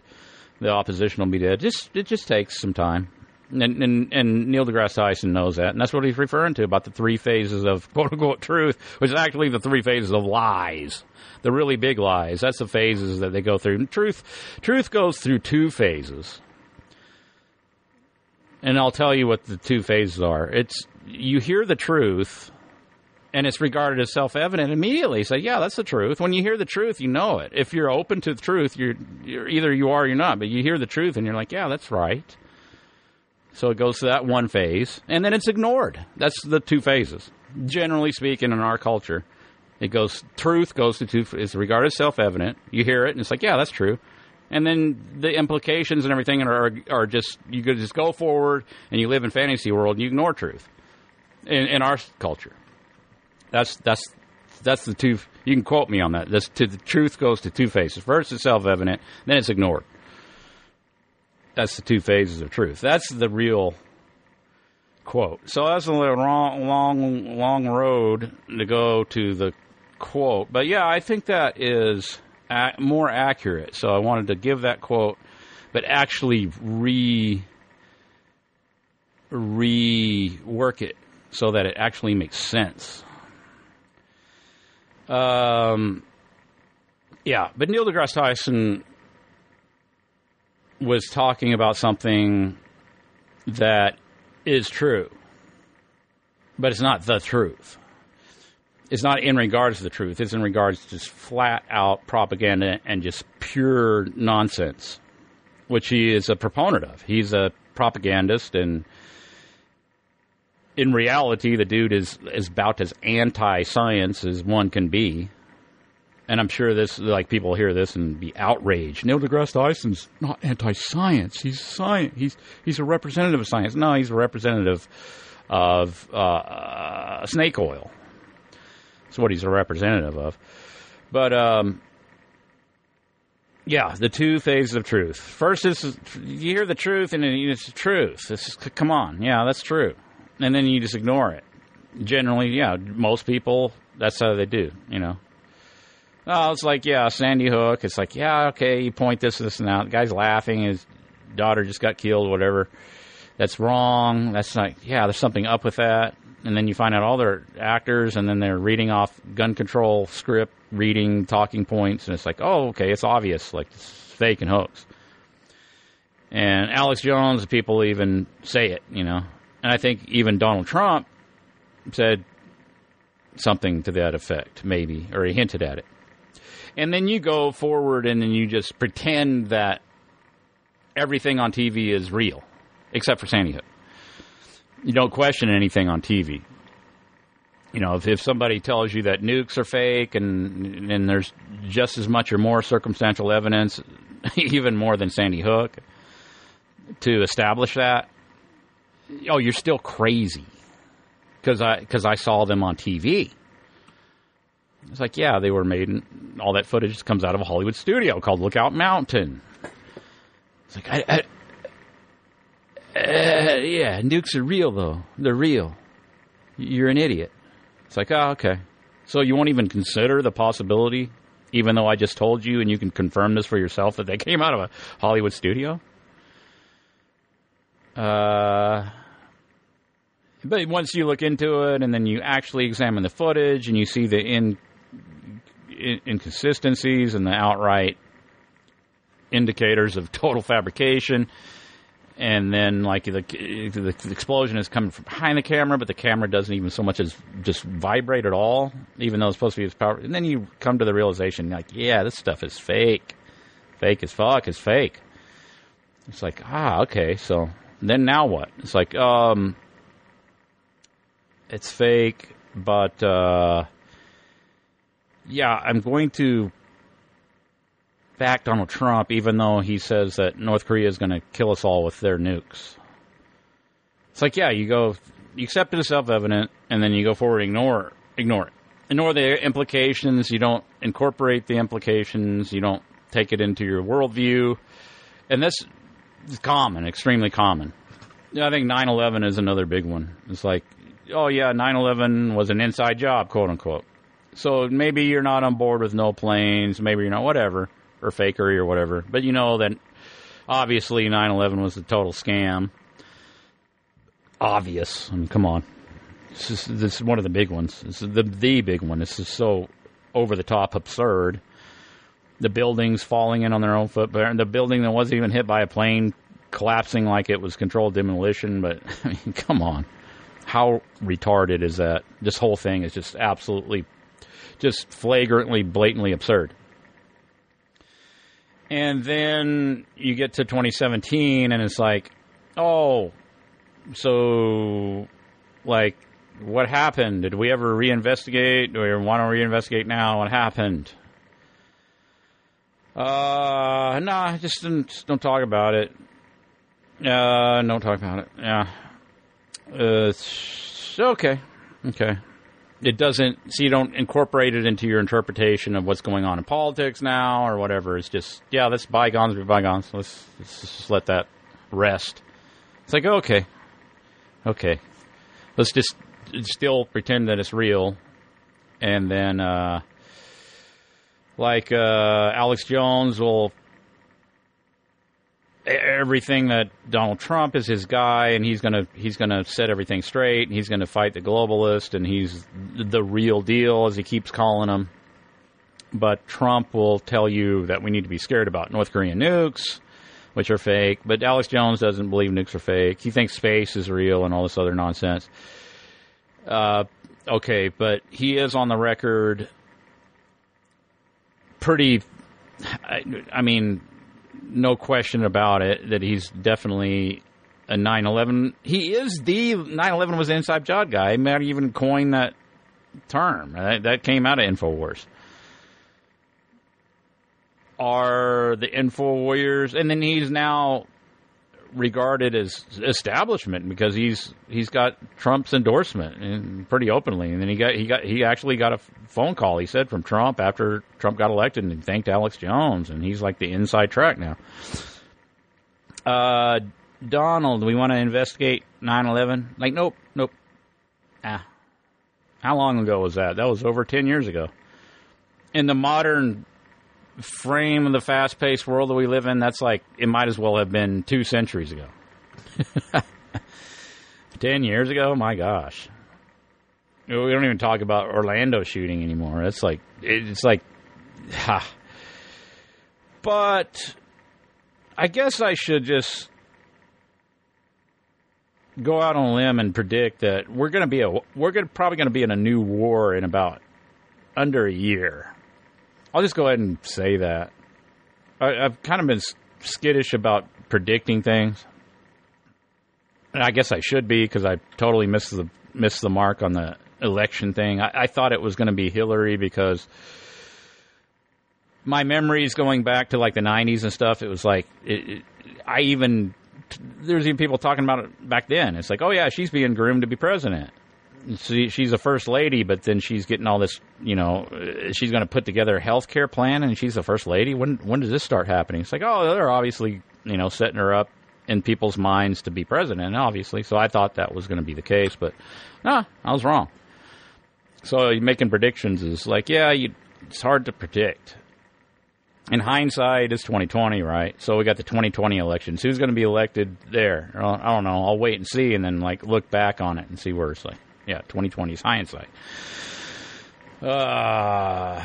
The opposition will be dead. Just it just takes some time. And, and, and Neil deGrasse Tyson knows that, and that's what he's referring to about the three phases of quote unquote truth, which is actually the three phases of lies, the really big lies. That's the phases that they go through. And truth, truth goes through two phases, and I'll tell you what the two phases are. It's you hear the truth, and it's regarded as self-evident immediately. So yeah, that's the truth. When you hear the truth, you know it. If you're open to the truth, you're, you're either you are or you're not. But you hear the truth, and you're like, yeah, that's right. So it goes to that one phase, and then it's ignored. That's the two phases. Generally speaking, in our culture, it goes truth goes to two. It's regarded as self-evident. You hear it, and it's like, yeah, that's true. And then the implications and everything are are just you could just go forward, and you live in fantasy world, and you ignore truth. In, in our culture, that's that's that's the two. You can quote me on that. This to the truth goes to two phases. First, it's self-evident, then it's ignored that's the two phases of truth. That's the real quote. So that's a long, long, long road to go to the quote. But yeah, I think that is more accurate. So I wanted to give that quote, but actually re rework it so that it actually makes sense. Um, yeah, but Neil deGrasse Tyson was talking about something that is true, but it's not the truth. It's not in regards to the truth. It's in regards to just flat out propaganda and just pure nonsense, which he is a proponent of. He's a propagandist, and in reality, the dude is, is about as anti science as one can be and I'm sure this like people hear this and be outraged. Neil deGrasse Tyson's not anti-science. He's science. He's he's a representative of science. No, he's a representative of uh, snake oil. That's what he's a representative of. But um, yeah, the two phases of truth. First is you hear the truth and it's the truth. It's, come on, yeah, that's true, and then you just ignore it. Generally, yeah, most people that's how they do. You know. It's like, yeah, Sandy Hook. It's like, yeah, okay, you point this, and this, and that. The guy's laughing. His daughter just got killed, whatever. That's wrong. That's like, yeah, there's something up with that. And then you find out all their actors, and then they're reading off gun control script, reading talking points, and it's like, oh, okay, it's obvious. Like, it's fake and hoax. And Alex Jones, people even say it, you know. And I think even Donald Trump said something to that effect, maybe, or he hinted at it and then you go forward and then you just pretend that everything on TV is real, except for Sandy Hook. You don't question anything on TV. You know, if, if somebody tells you that nukes are fake and and there's just as much or more circumstantial evidence, even more than Sandy Hook, to establish that, oh, you're still crazy because I because I saw them on TV. It's like, yeah, they were made, and all that footage comes out of a Hollywood studio called Lookout Mountain. It's like, I, I uh, yeah, nukes are real though. They're real. You're an idiot. It's like, oh, okay. So you won't even consider the possibility, even though I just told you and you can confirm this for yourself that they came out of a Hollywood studio? Uh, but once you look into it and then you actually examine the footage and you see the in inconsistencies and the outright indicators of total fabrication. And then, like the, the, explosion is coming from behind the camera, but the camera doesn't even so much as just vibrate at all, even though it's supposed to be as powerful. And then you come to the realization, like, yeah, this stuff is fake, fake as fuck, is fake. It's like, ah, okay. So then now what? It's like, um, it's fake, but uh, yeah, I'm going to back Donald Trump, even though he says that North Korea is going to kill us all with their nukes. It's like, yeah, you go, you accept it as self-evident, and then you go forward, ignore, ignore it, ignore the implications. You don't incorporate the implications. You don't take it into your worldview, and this is common, extremely common. I think 9/11 is another big one. It's like, oh yeah, 9/11 was an inside job, quote unquote. So maybe you're not on board with no planes, maybe you're not, whatever, or fakery or whatever. But you know that obviously 9/11 was a total scam. Obvious. I mean, come on. This is, this is one of the big ones. This is the the big one. This is so over the top absurd. The buildings falling in on their own foot, but the building that wasn't even hit by a plane collapsing like it was controlled demolition. But I mean, come on, how retarded is that? This whole thing is just absolutely, just flagrantly, blatantly absurd. And then you get to 2017, and it's like, oh, so like what happened? Did we ever reinvestigate? Do we want to reinvestigate now? What happened? Uh, nah, just don't, just don't talk about it. Uh, don't talk about it. Yeah. Uh, it's okay. Okay. It doesn't, so you don't incorporate it into your interpretation of what's going on in politics now or whatever. It's just, yeah, let's bygones be bygones. Let's, let's just let that rest. It's like, okay. Okay. Let's just still pretend that it's real, and then uh, like uh, Alex Jones will everything that Donald Trump is his guy, and he's gonna he's gonna set everything straight, and he's gonna fight the globalist, and he's the real deal as he keeps calling him. But Trump will tell you that we need to be scared about North Korean nukes, which are fake. But Alex Jones doesn't believe nukes are fake. He thinks space is real and all this other nonsense. Uh, okay, but he is on the record pretty. I, I mean, no question about it that he's definitely a 9/11. He is the 9/11 was the inside job guy. He might even coin that term. That, that came out of Infowars. Are the Info Warriors, and then he's now regarded as establishment because he's he's got Trump's endorsement and pretty openly. And then he got he got he actually got a phone call. He said from Trump after Trump got elected and he thanked Alex Jones, and he's like the inside track now. Uh, Donald, we want to investigate 9/11. Like, nope, nope. Ah, how long ago was that? That was over ten years ago. In the modern frame of the fast paced world that we live in, that's like, it might as well have been two centuries ago. 10 years ago? My gosh. We don't even talk about Orlando shooting anymore. It's like, it's like, ha. But I guess I should just go out on a limb and predict that we're going to be a, we're going probably going to be in a new war in about under a year. I'll just go ahead and say that. I, have kind of been skittish about predicting things. And I guess I should be because I totally missed the missed the mark on the election thing. I, I thought it was going to be Hillary because my memories going back to like the '90s and stuff. It was like it, it, I even there's even people talking about it back then. It's like, oh yeah, she's being groomed to be president she, she's a first lady, but then she's getting all this, you know, she's going to put together a health care plan and she's the first lady. When when does this start happening? It's like, oh, they're obviously, you know, setting her up in people's minds to be president, obviously. So I thought that was going to be the case, but nah, I was wrong. So making predictions is like, yeah, you, it's hard to predict. In hindsight, it's 2020, right? So we got the 2020 elections. Who's going to be elected there? I don't know. I'll wait and see, and then like look back on it and see where it's like. Yeah, 2020 is hindsight. Uh,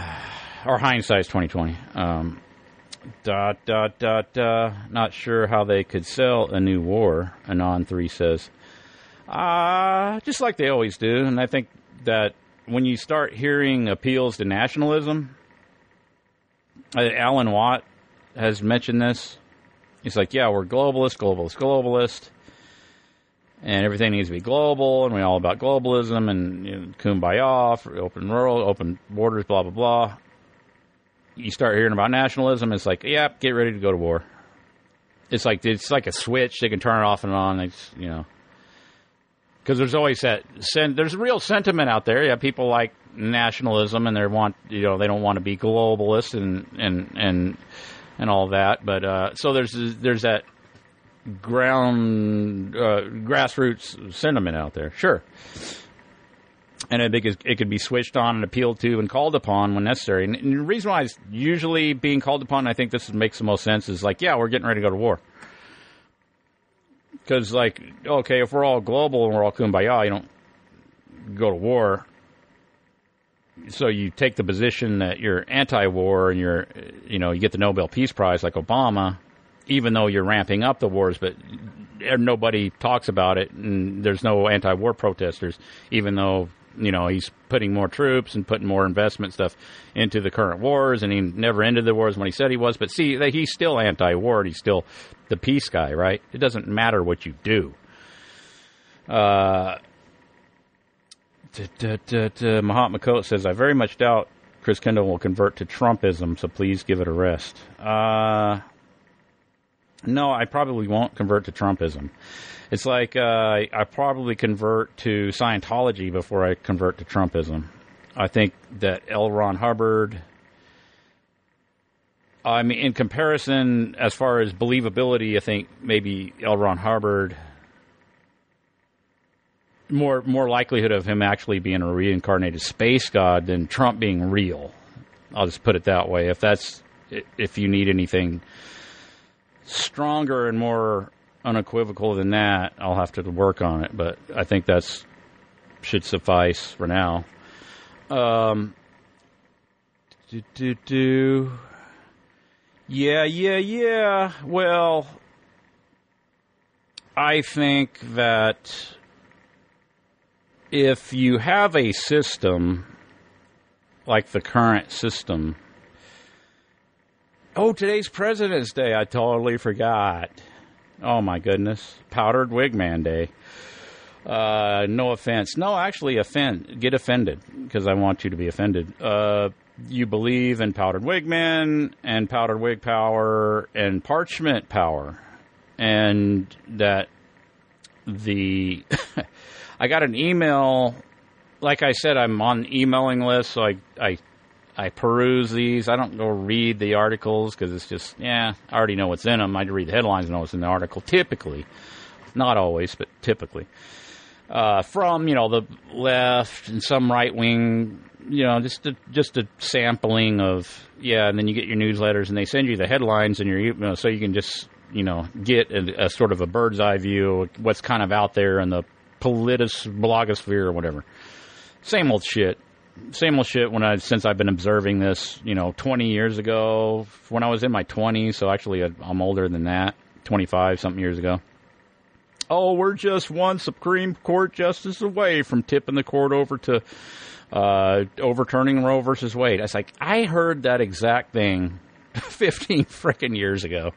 or hindsight is 2020. Um, dot, dot, dot, not sure how they could sell a new war, Anon3 says. Uh, just like they always do. And I think that when you start hearing appeals to nationalism, uh, Alan Watt has mentioned this. He's like, yeah, we're globalist, globalist, globalist and everything needs to be global, and we're all about globalism and you know, kumbaya, open world, open borders, blah blah blah. You start hearing about nationalism, it's like, yep, get ready to go to war. It's like it's like a switch; they can turn it off and on. It's you know, because there's always that sen- there's real sentiment out there. Yeah, people like nationalism, and they want you know they don't want to be globalist and and and and all that. But uh, so there's there's that ground uh, grassroots sentiment out there. Sure. And I think it could be switched on and appealed to and called upon when necessary. And, and the reason why it's usually being called upon, I think this makes the most sense, is like, yeah, we're getting ready to go to war. Because, like, okay, if we're all global and we're all kumbaya, you don't go to war. So you take the position that you're anti-war and you're, you know, you get the Nobel Peace Prize like Obama, even though you're ramping up the wars, but nobody talks about it, and there's no anti-war protesters, even though you know he's putting more troops and putting more investment stuff into the current wars, and he never ended the wars when he said he was. But see, he's still anti-war. and He's still the peace guy, right? It doesn't matter what you do. Uh, Mahatma Kote says, I very much doubt Chris Kendall will convert to Trumpism, so please give it a rest. Uh, no, I probably won't convert to Trumpism. It's like uh, I probably convert to Scientology before I convert to Trumpism. I think that L. Ron Hubbard. I mean, in comparison, as far as believability, I think maybe L. Ron Hubbard more more likelihood of him actually being a reincarnated space god than Trump being real. I'll just put it that way. If that's if you need anything stronger and more unequivocal than that, I'll have to work on it. But I think that's should suffice for now. Um, do, do, do. Yeah, yeah, yeah. Well, I think that if you have a system like the current system, oh, today's President's Day. I totally forgot. Oh my goodness, powdered wig man day. Uh, no offense. No, actually, offend. Get offended because I want you to be offended. Uh, you believe in powdered wig man and powdered wig power and parchment power, and that the I got an email. Like I said, I'm on emailing list, so I I I peruse these. I don't go read the articles because it's just, yeah, I already know what's in them. I read the headlines and know what's in the article, typically. Not always, but typically. Uh, from, you know, the left and some right wing, you know, just a, just a sampling of, yeah, and then you get your newsletters and they send you the headlines and your, you know, so you can just, you know, get a, a sort of a bird's eye view of what's kind of out there in the politis blogosphere or whatever. Same old shit same old shit when I since I've been observing this, you know, 20 years ago when I was in my 20s, so actually I'm older than that, 25 something years ago. Oh, we're just one Supreme Court justice away from tipping the court over to uh, overturning Roe versus Wade. I was like, I heard that exact thing 15 freaking years ago.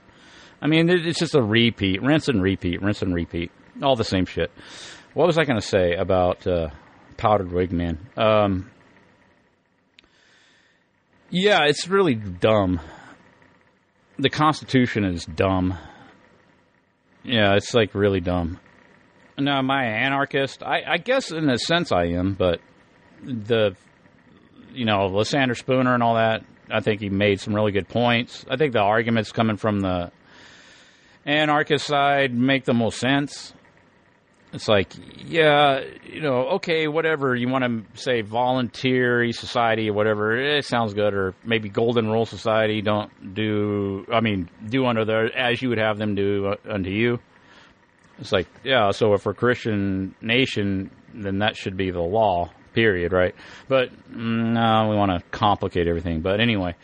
I mean, it's just a repeat, rinse and repeat, rinse and repeat, all the same shit. What was I going to say about uh, powdered wig man? Um, yeah, it's really dumb. The Constitution is dumb. Yeah, it's like really dumb. Now, am I an anarchist? I, I guess in a sense I am, but the, you know, Lysander Spooner and all that, I think he made some really good points. I think the arguments coming from the anarchist side make the most sense. It's like, yeah, you know, okay, whatever you want to say, voluntary society or whatever, it sounds good. Or maybe golden rule society, don't do, I mean, do unto the as you would have them do uh, unto you. It's like, yeah, so if we're a Christian nation, then that should be the law, period, right? But mm, no, we want to complicate everything. But anyway,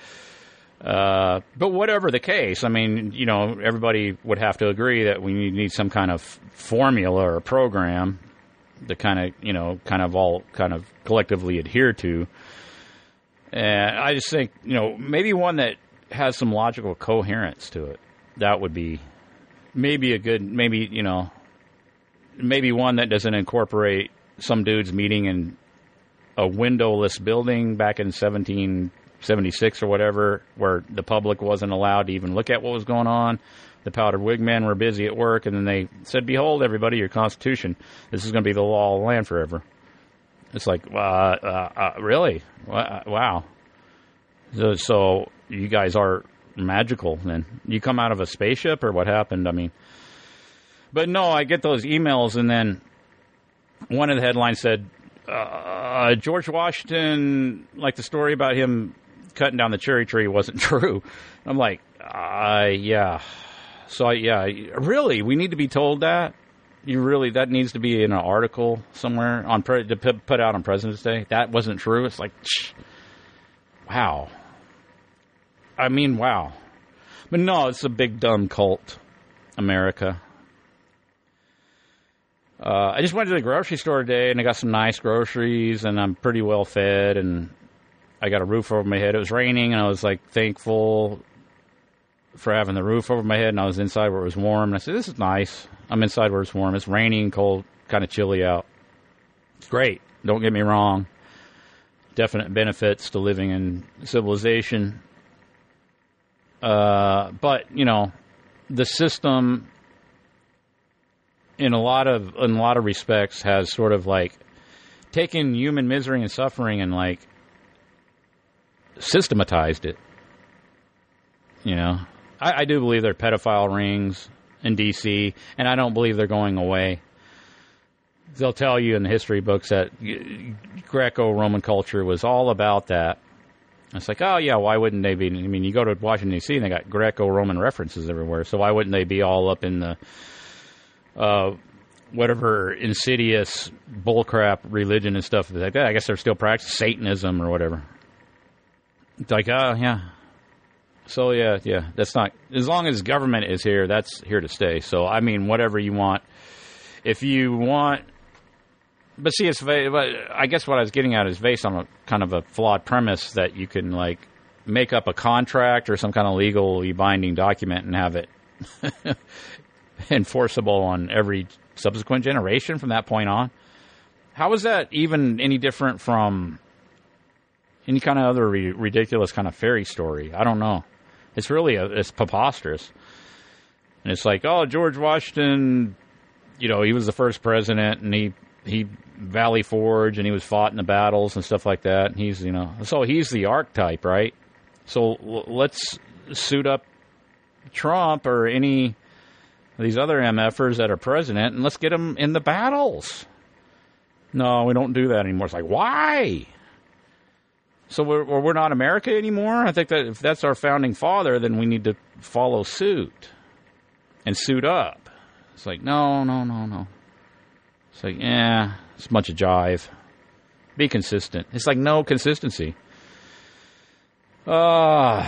uh, but whatever the case, I mean, you know, everybody would have to agree that we need some kind of formula or program to kind of, you know, kind of all kind of collectively adhere to. And I just think, you know, maybe one that has some logical coherence to it. That would be maybe a good, maybe, you know, maybe one that doesn't incorporate some dudes meeting in a windowless building back in 17 76 or whatever, where the public wasn't allowed to even look at what was going on. The powdered wig men were busy at work, and then they said, "Behold, everybody, your Constitution. This is going to be the law of the land forever." It's like, uh, uh, uh, really? Uh, wow. So, so you guys are magical then? You come out of a spaceship, or what happened? I mean, But no, I get those emails, and then one of the headlines said uh, George Washington, like the story about him cutting down the cherry tree, wasn't true. I'm like, uh, yeah. So yeah, really, we need to be told that. You really that needs to be in an article somewhere on to put put out on President's Day. That wasn't true. It's like, shh, wow. I mean, wow. But no, it's a big dumb cult, America. Uh, I just went to the grocery store today and I got some nice groceries and I'm pretty well fed and I got a roof over my head. It was raining and I was like thankful for having the roof over my head and I was inside where it was warm and I said, This is nice. I'm inside where it's warm. It's raining, cold, kind of chilly out. It's great. Don't get me wrong. Definite benefits to living in civilization. Uh, but, you know, the system in a lot of in a lot of respects has sort of like taken human misery and suffering and like systematized it. You know, I, I do believe there are pedophile rings in D.C., and I don't believe they're going away. They'll tell you in the history books that Greco-Roman culture was all about that. It's like, oh yeah, why wouldn't they be? I mean, you go to Washington D.C. and they got Greco-Roman references everywhere, so why wouldn't they be all up in the uh, whatever insidious bullcrap religion and stuff like that. I guess they're still practicing Satanism or whatever. Like, oh yeah. So yeah, yeah. That's not as long as government is here. That's here to stay. So I mean, whatever you want. If you want, but see, it's. I guess what I was getting at is based on a kind of a flawed premise that you can like make up a contract or some kind of legally binding document and have it enforceable on every subsequent generation from that point on. How is that even any different from any kind of other re- ridiculous kind of fairy story? I don't know. It's really a, it's preposterous. And it's like, oh, George Washington, you know, he was the first president, and he he Valley Forge, and he was fought in the battles and stuff like that. And he's, you know, so he's the archetype, right? So let's suit up Trump or any of these other MFers that are president, and let's get them in the battles. No, we don't do that anymore. It's like, why? So we're, we're not America anymore? I think that if that's our founding father, then we need to follow suit and suit up. It's like, no, no, no, no. It's like, yeah, it's much a jive. Be consistent. It's like no consistency. Uh,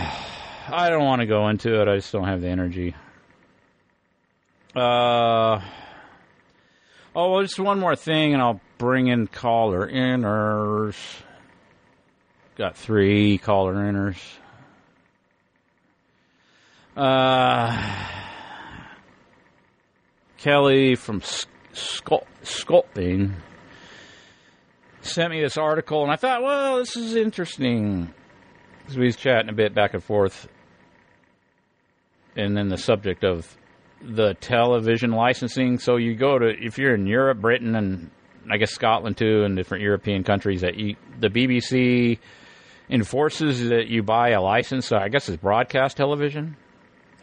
I don't want to go into it. I just don't have the energy. Uh, oh, well, just one more thing, and I'll bring in caller inners. Got three caller inners. Uh, Kelly from Sculpting sent me this article, and I thought, well, this is interesting. Because we was chatting a bit back and forth, and then the subject of the television licensing. So you go to if you're in Europe, Britain, and I guess Scotland too, and different European countries that you, the BBC enforces that you buy a license. I guess it's broadcast television.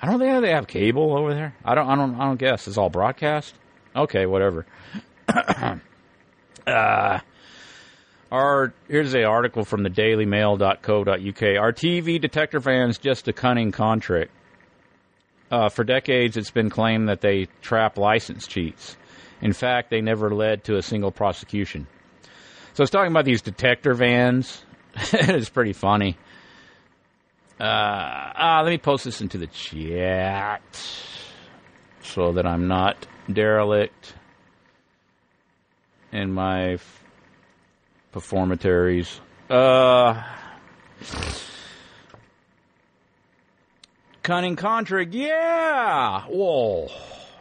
I don't think they have cable over there. I don't. I don't. I don't guess it's all broadcast. Okay, whatever. uh, our here's a article from the DailyMail.co.uk. Our TV detector vans just a cunning con trick? Uh, for decades, it's been claimed that they trap license cheats. In fact, they never led to a single prosecution. So it's talking about these detector vans. it's pretty funny. Uh, ah, let me post this into the chat so that I'm not derelict in my f- performatories. Uh, cunning contract. Yeah. Whoa.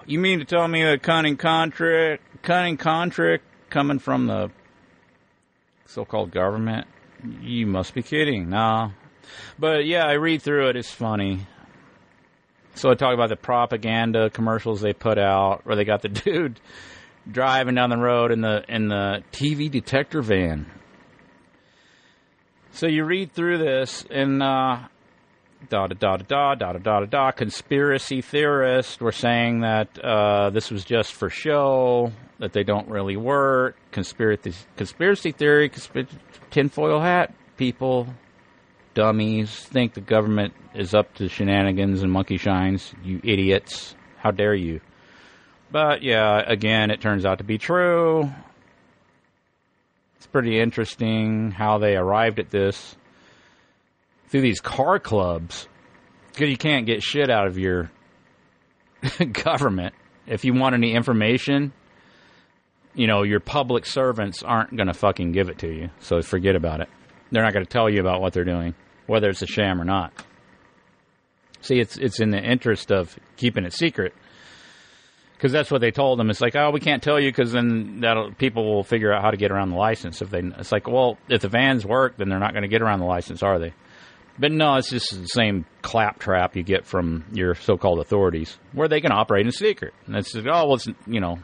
You mean to tell me a cunning contract, cunning contract coming from the so-called government? You must be kidding. Nah. But yeah, I read through it. It's funny. So I talk about the propaganda commercials they put out, where they got the dude driving down the road in the in the TV detector van. So you read through this, and uh, da da da da da da da da da. Conspiracy theorists were saying that uh, this was just for show, that they don't really work. Conspiracy conspiracy theory, conspir- tinfoil hat people, dummies, think the government is up to shenanigans and monkey shines. You idiots! How dare you? But yeah, again, it turns out to be true. It's pretty interesting how they arrived at this through these car clubs because you can't get shit out of your government. If you want any information, you know, your public servants aren't going to fucking give it to you. So forget about it. They're not going to tell you about what they're doing, whether it's a sham or not. See, it's it's in the interest of keeping it secret because that's what they told them. It's like, oh, we can't tell you because then that'll people will figure out how to get around the license. If they, it's like, well, if the vans work, then they're not going to get around the license, are they? But no, it's just the same claptrap you get from your so-called authorities, where they can operate in secret. And it's oh, well, it's you know,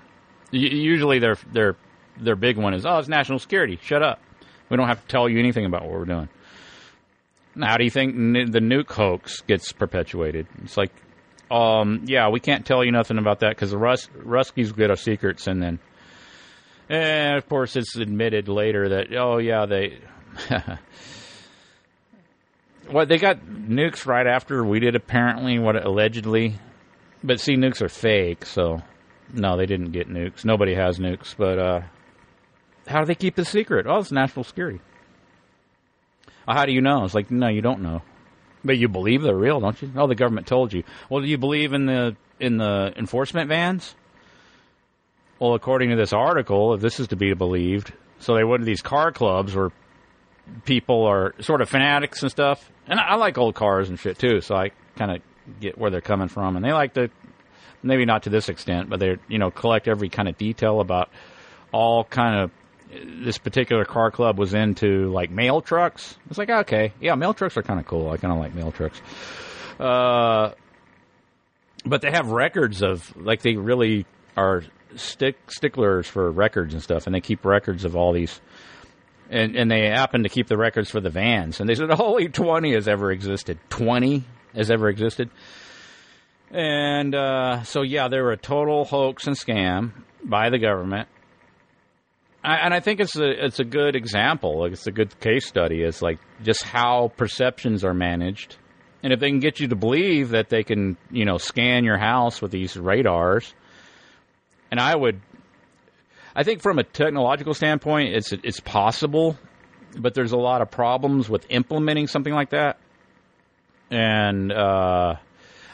usually their their their big one is oh, it's national security. Shut up. We don't have to tell you anything about what we're doing. Now, how do you think the nuke hoax gets perpetuated? It's like, um, yeah, we can't tell you nothing about that because the Rus- Ruskies get our secrets, and then, and of course, it's admitted later that oh yeah, they. Well, they got nukes right after we did, apparently, what allegedly. But see, nukes are fake, so no, they didn't get nukes. Nobody has nukes, but uh, how do they keep it secret? Oh, it's national security. Well, how do you know? It's like, no, you don't know. But you believe they're real, don't you? Oh, the government told you. Well, do you believe in the in the enforcement vans? Well, according to this article, if this is to be believed, so they went to these car clubs where people are sort of fanatics and stuff. And I, I like old cars and shit too, so I kind of get where they're coming from. And they like to, maybe not to this extent, but they you know collect every kind of detail about all kind of. This particular car club was into like mail trucks. It's like okay, yeah, mail trucks are kind of cool. I kind of like mail trucks. Uh, but they have records of like they really are stick sticklers for records and stuff, and they keep records of all these and and they happen to keep the records for the vans. And they said only twenty has ever existed. Twenty has ever existed. And uh, so yeah, they were a total hoax and scam by the government. I, and I think it's a it's a good example. Like it's a good case study. It's like just how perceptions are managed, and if they can get you to believe that they can, you know, scan your house with these radars, and I would I think from a technological standpoint, it's it's possible, but there's a lot of problems with implementing something like that, and uh,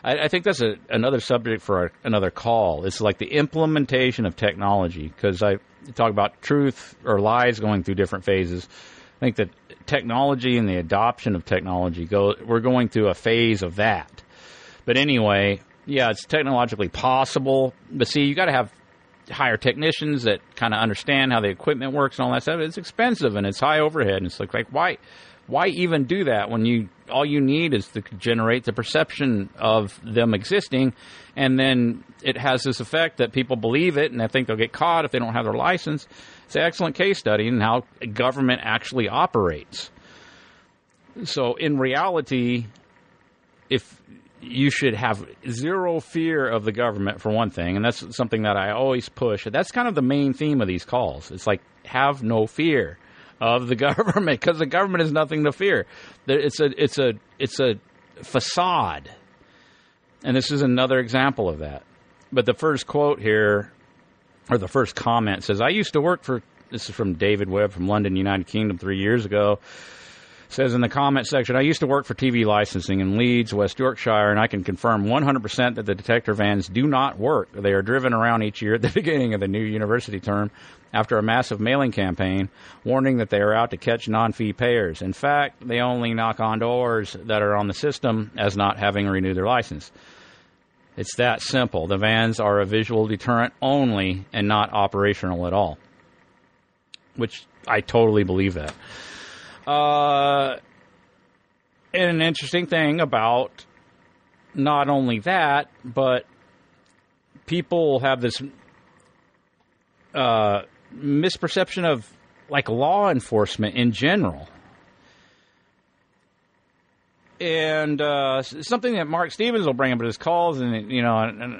I, I, think that's a, another subject for a, another call. It's like the implementation of technology because I talk about truth or lies going through different phases. I think that technology and the adoption of technology go. We're going through a phase of that. But anyway, yeah, it's technologically possible. But see, you got to have hire technicians that kind of understand how the equipment works and all that stuff. It's expensive and it's high overhead, and it's like like why why even do that when you all you need is to generate the perception of them existing, and then it has this effect that people believe it and they think they'll get caught if they don't have their license. It's an excellent case study in how government actually operates. So in reality, if you should have zero fear of the government for one thing, and that's something that I always push. That's kind of the main theme of these calls. It's like have no fear of the government because the government is nothing to fear. It's a it's a it's a facade, and this is another example of that. But the first quote here, or the first comment says, "I used to work for." This is from David Webb from London, United Kingdom, three years ago says in the comment section, I used to work for TV licensing in Leeds, West Yorkshire, and I can confirm 100% that the detector vans do not work. They are driven around each year at the beginning of the new university term after a massive mailing campaign warning that they are out to catch non-fee payers. In fact, they only knock on doors that are on the system as not having renewed their license. It's that simple. The vans are a visual deterrent only and not operational at all. Which I totally believe that. Uh, and an interesting thing about not only that, but people have this uh, misperception of like law enforcement in general. and uh, something that Mark Stevens will bring up at his calls, and you know, and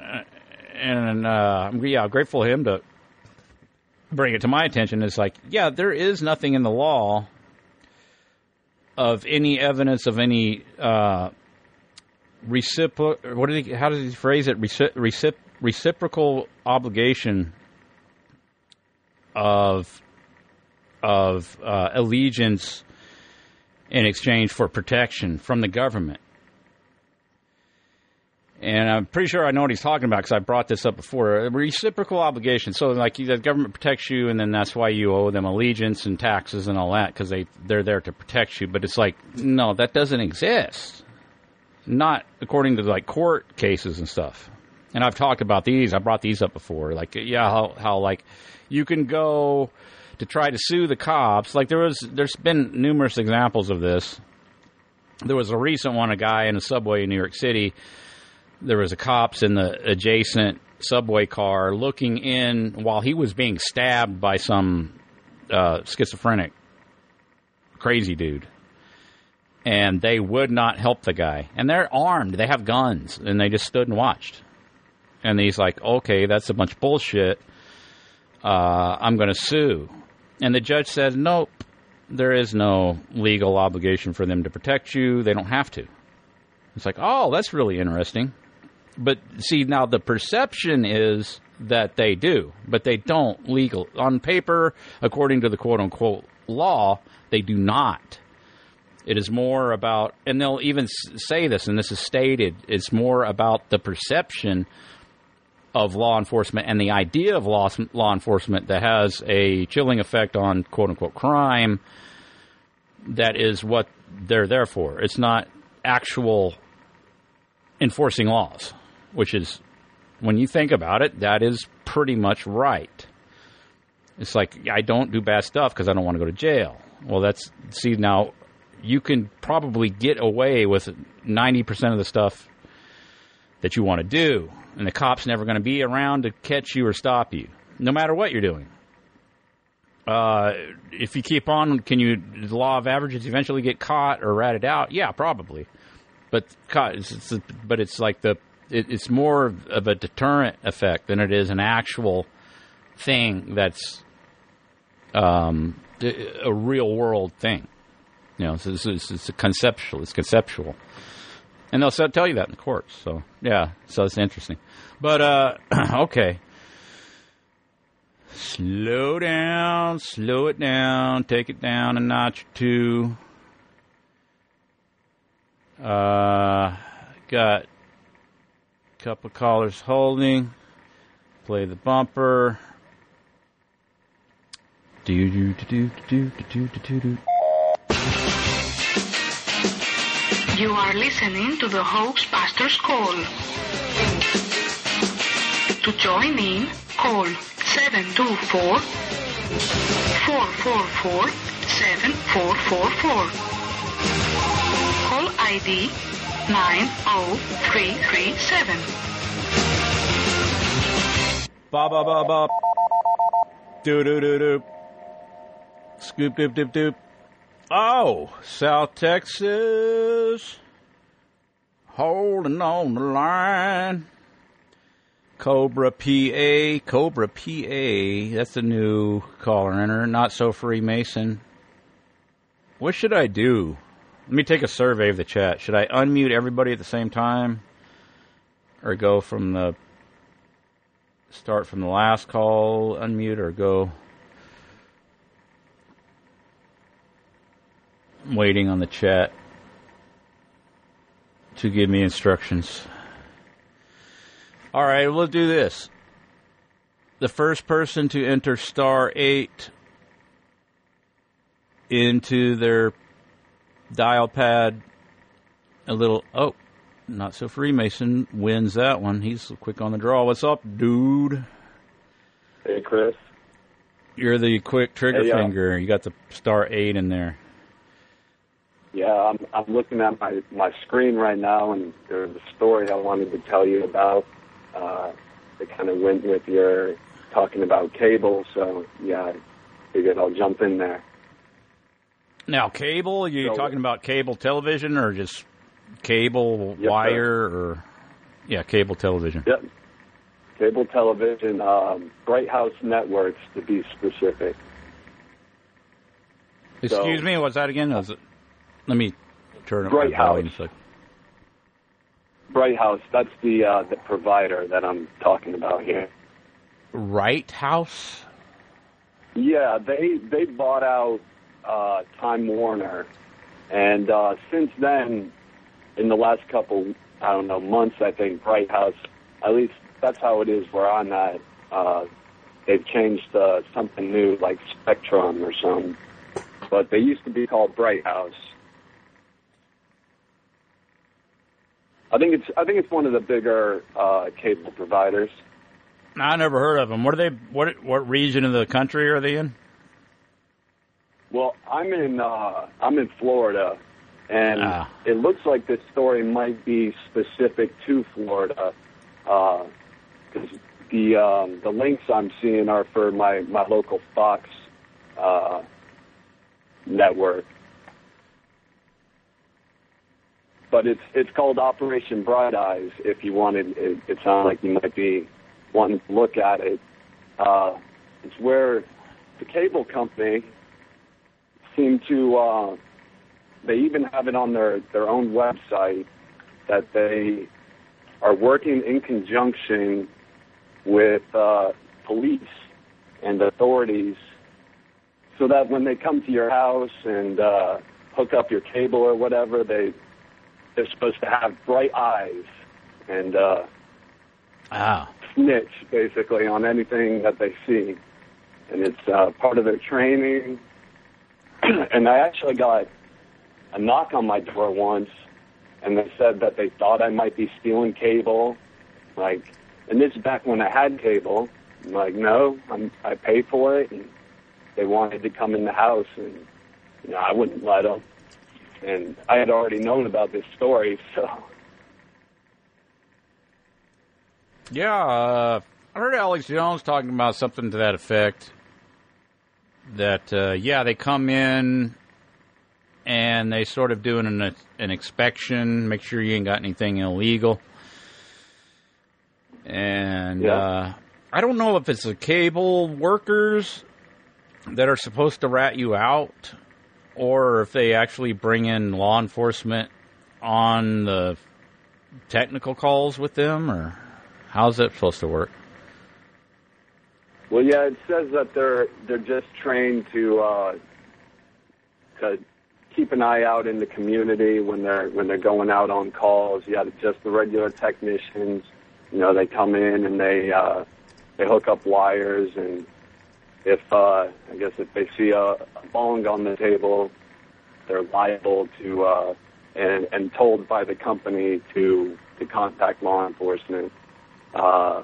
and, uh, I'm yeah, grateful to him to bring it to my attention. Is like, yeah, there is nothing in the law of any evidence of any uh, reciprocal. What did he? How does he phrase it? Recip- recip- reciprocal obligation of of uh, allegiance in exchange for protection from the government. And I'm pretty sure I know what he's talking about because I brought this up before. A reciprocal obligation. So, like, the government protects you, and then that's why you owe them allegiance and taxes and all that because they they're there to protect you. But it's like, no, that doesn't exist. Not according to like court cases and stuff. And I've talked about these. I brought these up before. Like, yeah, how how like you can go to try to sue the cops. Like there was, there's been numerous examples of this. There was a recent one, a guy in a subway in New York City. There was a cops in the adjacent subway car looking in while he was being stabbed by some uh, schizophrenic crazy dude. And they would not help the guy. And they're armed. They have guns. And they just stood and watched. And he's like, okay, that's a bunch of bullshit. Uh, I'm going to sue. And the judge said, nope, there is no legal obligation for them to protect you. They don't have to. It's like, oh, that's really interesting. But see, now the perception is that they do, but they don't legal. On paper, according to the quote unquote law, they do not. It is more about, and they'll even say this, and this is stated, it's more about the perception of law enforcement and the idea of law, law enforcement that has a chilling effect on quote unquote crime that is what they're there for. It's not actual enforcing laws, which is, when you think about it, that is pretty much right. It's like, I don't do bad stuff because I don't want to go to jail. Well, that's, see, now you can probably get away with 90% of the stuff that you want to do and the cop's never going to be around to catch you or stop you, no matter what you're doing. Uh, if you keep on, can you? The law of averages eventually get caught or ratted out? Yeah, probably. But it's, it's but it's like the it, it's more of a deterrent effect than it is an actual thing that's um, a real world thing. You know, so it's, it's, conceptual. It's conceptual and they'll tell you that in the courts. So yeah, so it's interesting. But uh, okay, slow down, slow it down, take it down a notch or two. Uh, got couple callers holding. Play the bumper. Do do do do do do do do. You are listening to the Hoax Busters Call. To join in, call 724 444 7444. Call ID 90337. Ba ba ba ba. Do do do do. Scoop doop doop doop. Oh, South Texas. Holding on the line. Cobra PA, Cobra PA. That's a new caller enter. Not so Freemason. What should I do? Let me take a survey of the chat. Should I unmute everybody at the same time? Or go from the start from the last call, unmute, or go waiting on the chat to give me instructions. All right, we'll do this. The first person to enter star 8 into their dial pad, a little, oh, not so Freemason wins that one. He's quick on the draw. What's up, dude? Hey, Chris. You're the quick trigger Hey, uh, finger. You got the star 8 in there. Yeah, I'm I'm looking at my my screen right now, and there's a story I wanted to tell you about. Uh, that kind of went with your talking about cable, so yeah, I figured I'll jump in there. Now, cable, are you So- talking about cable television or just cable Yes, wire sir. or yeah, cable television. Yep. Cable television, um, Bright House Networks to be specific. Excuse me, what's that again? Was it- let me turn it Bright House. sec. Bright House, that's the uh, the provider that I'm talking about here. Bright House. Yeah, they they bought out uh, Time Warner, and uh, since then, in the last couple, I don't know, months, I think Bright House, at least that's how it is where I'm at. Uh, they've changed uh, something new, like Spectrum or something, but they used to be called Bright House. I think it's I think it's one of the bigger uh, cable providers. I never heard of them. What are they? What what region of the country are they in? Well, I'm in uh, I'm in Florida, and Ah. it looks like this story might be specific to Florida, because the um, the links I'm seeing are for my my local Fox uh, network. But it's it's called Operation Bright Eyes. If you wanted, it, it sounds like you might be wanting to look at it. Uh, it's where the cable company seem to uh, they even have it on their their own website that they are working in conjunction with uh, police and authorities so that when they come to your house and uh, hook up your cable or whatever they they're supposed to have bright eyes and uh, Ah, snitch basically on anything that they see, and it's uh, part of their training. and I actually got a knock on my door once, and they said that they thought I might be stealing cable, like, and this is back when I had cable. I'm like, no, I'm, I pay for it, and they wanted to come in the house, and you know I wouldn't let them. And I had already known about this story, so yeah. Uh, I heard Alex Jones talking about something to that effect. That uh, yeah, they come in and they sort of do an an inspection, make sure you ain't got anything illegal. And Yeah. uh, I don't know if it's the cable workers that are supposed to rat you out, or if they actually bring in law enforcement on the technical calls with them, or how's that supposed to work? Well, yeah, it says that they're they're just trained to uh, to keep an eye out in the community when they're when they're going out on calls. Yeah, it's just the regular technicians. You know, they come in and they uh, they hook up wires, and if uh, I guess if they see a, a bong on the table, they're liable to uh, and and told by the company to to contact law enforcement. Uh,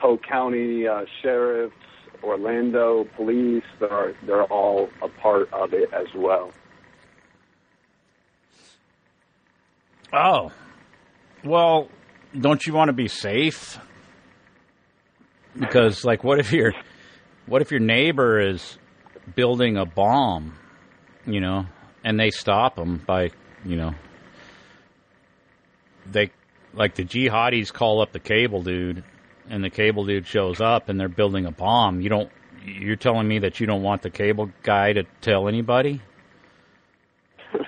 Polk County uh, sheriffs, Orlando police, they're they're all a part of it as well. Oh, well, don't you want to be safe? Because, like, what if your what if your neighbor is building a bomb, you know, and they stop them by, you know, they like the jihadis call up the cable dude, and the cable dude shows up, and they're building a bomb. You don't. You're telling me that you don't want the cable guy to tell anybody?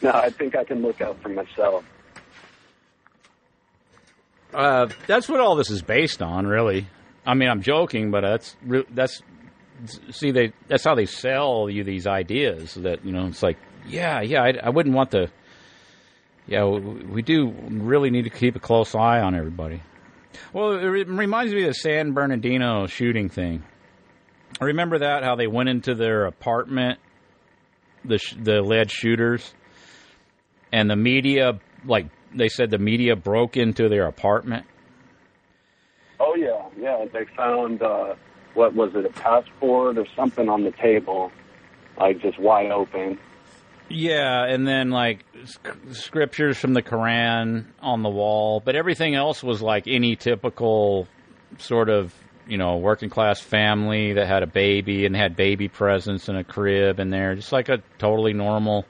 No, I think I can look out for myself. Uh, that's what all this is based on, really. I mean, I'm joking, but that's that's see they that's how they sell you these ideas that you know it's like yeah yeah I, I wouldn't want the yeah we, we do really need to keep a close eye on everybody. Well, it re- reminds me of the San Bernardino shooting thing. I Remember that how they went into their apartment, the sh- the lead shooters, and the media like they said the media broke into their apartment. Oh yeah, yeah. They found uh, what was it, a passport or something on the table, like just wide open. Yeah, and then like sc- scriptures from the Quran on the wall, but everything else was like any typical sort of you know working class family that had a baby and had baby presents and a crib in there, just like a totally normal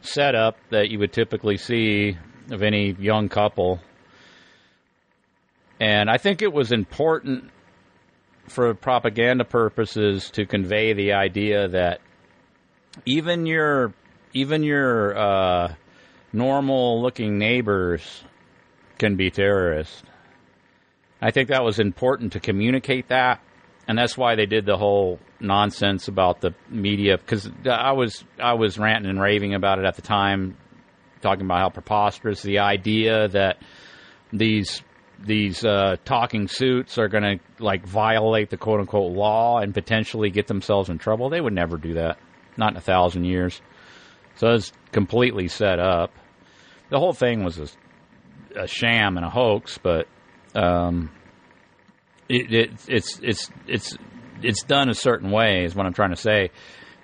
setup that you would typically see of any young couple. And I think it was important for propaganda purposes to convey the idea that even your even your uh, normal looking neighbors can be terrorists. I think that was important to communicate that, and that's why they did the whole nonsense about the media. Because I was I was ranting and raving about it at the time, talking about how preposterous the idea that these these uh, talking suits are going to like violate the quote unquote law and potentially get themselves in trouble. They would never do that, not in a thousand years. So it's completely set up. The whole thing was a, a sham and a hoax, but um, it, it, it's it's it's it's done a certain way, is what I'm trying to say,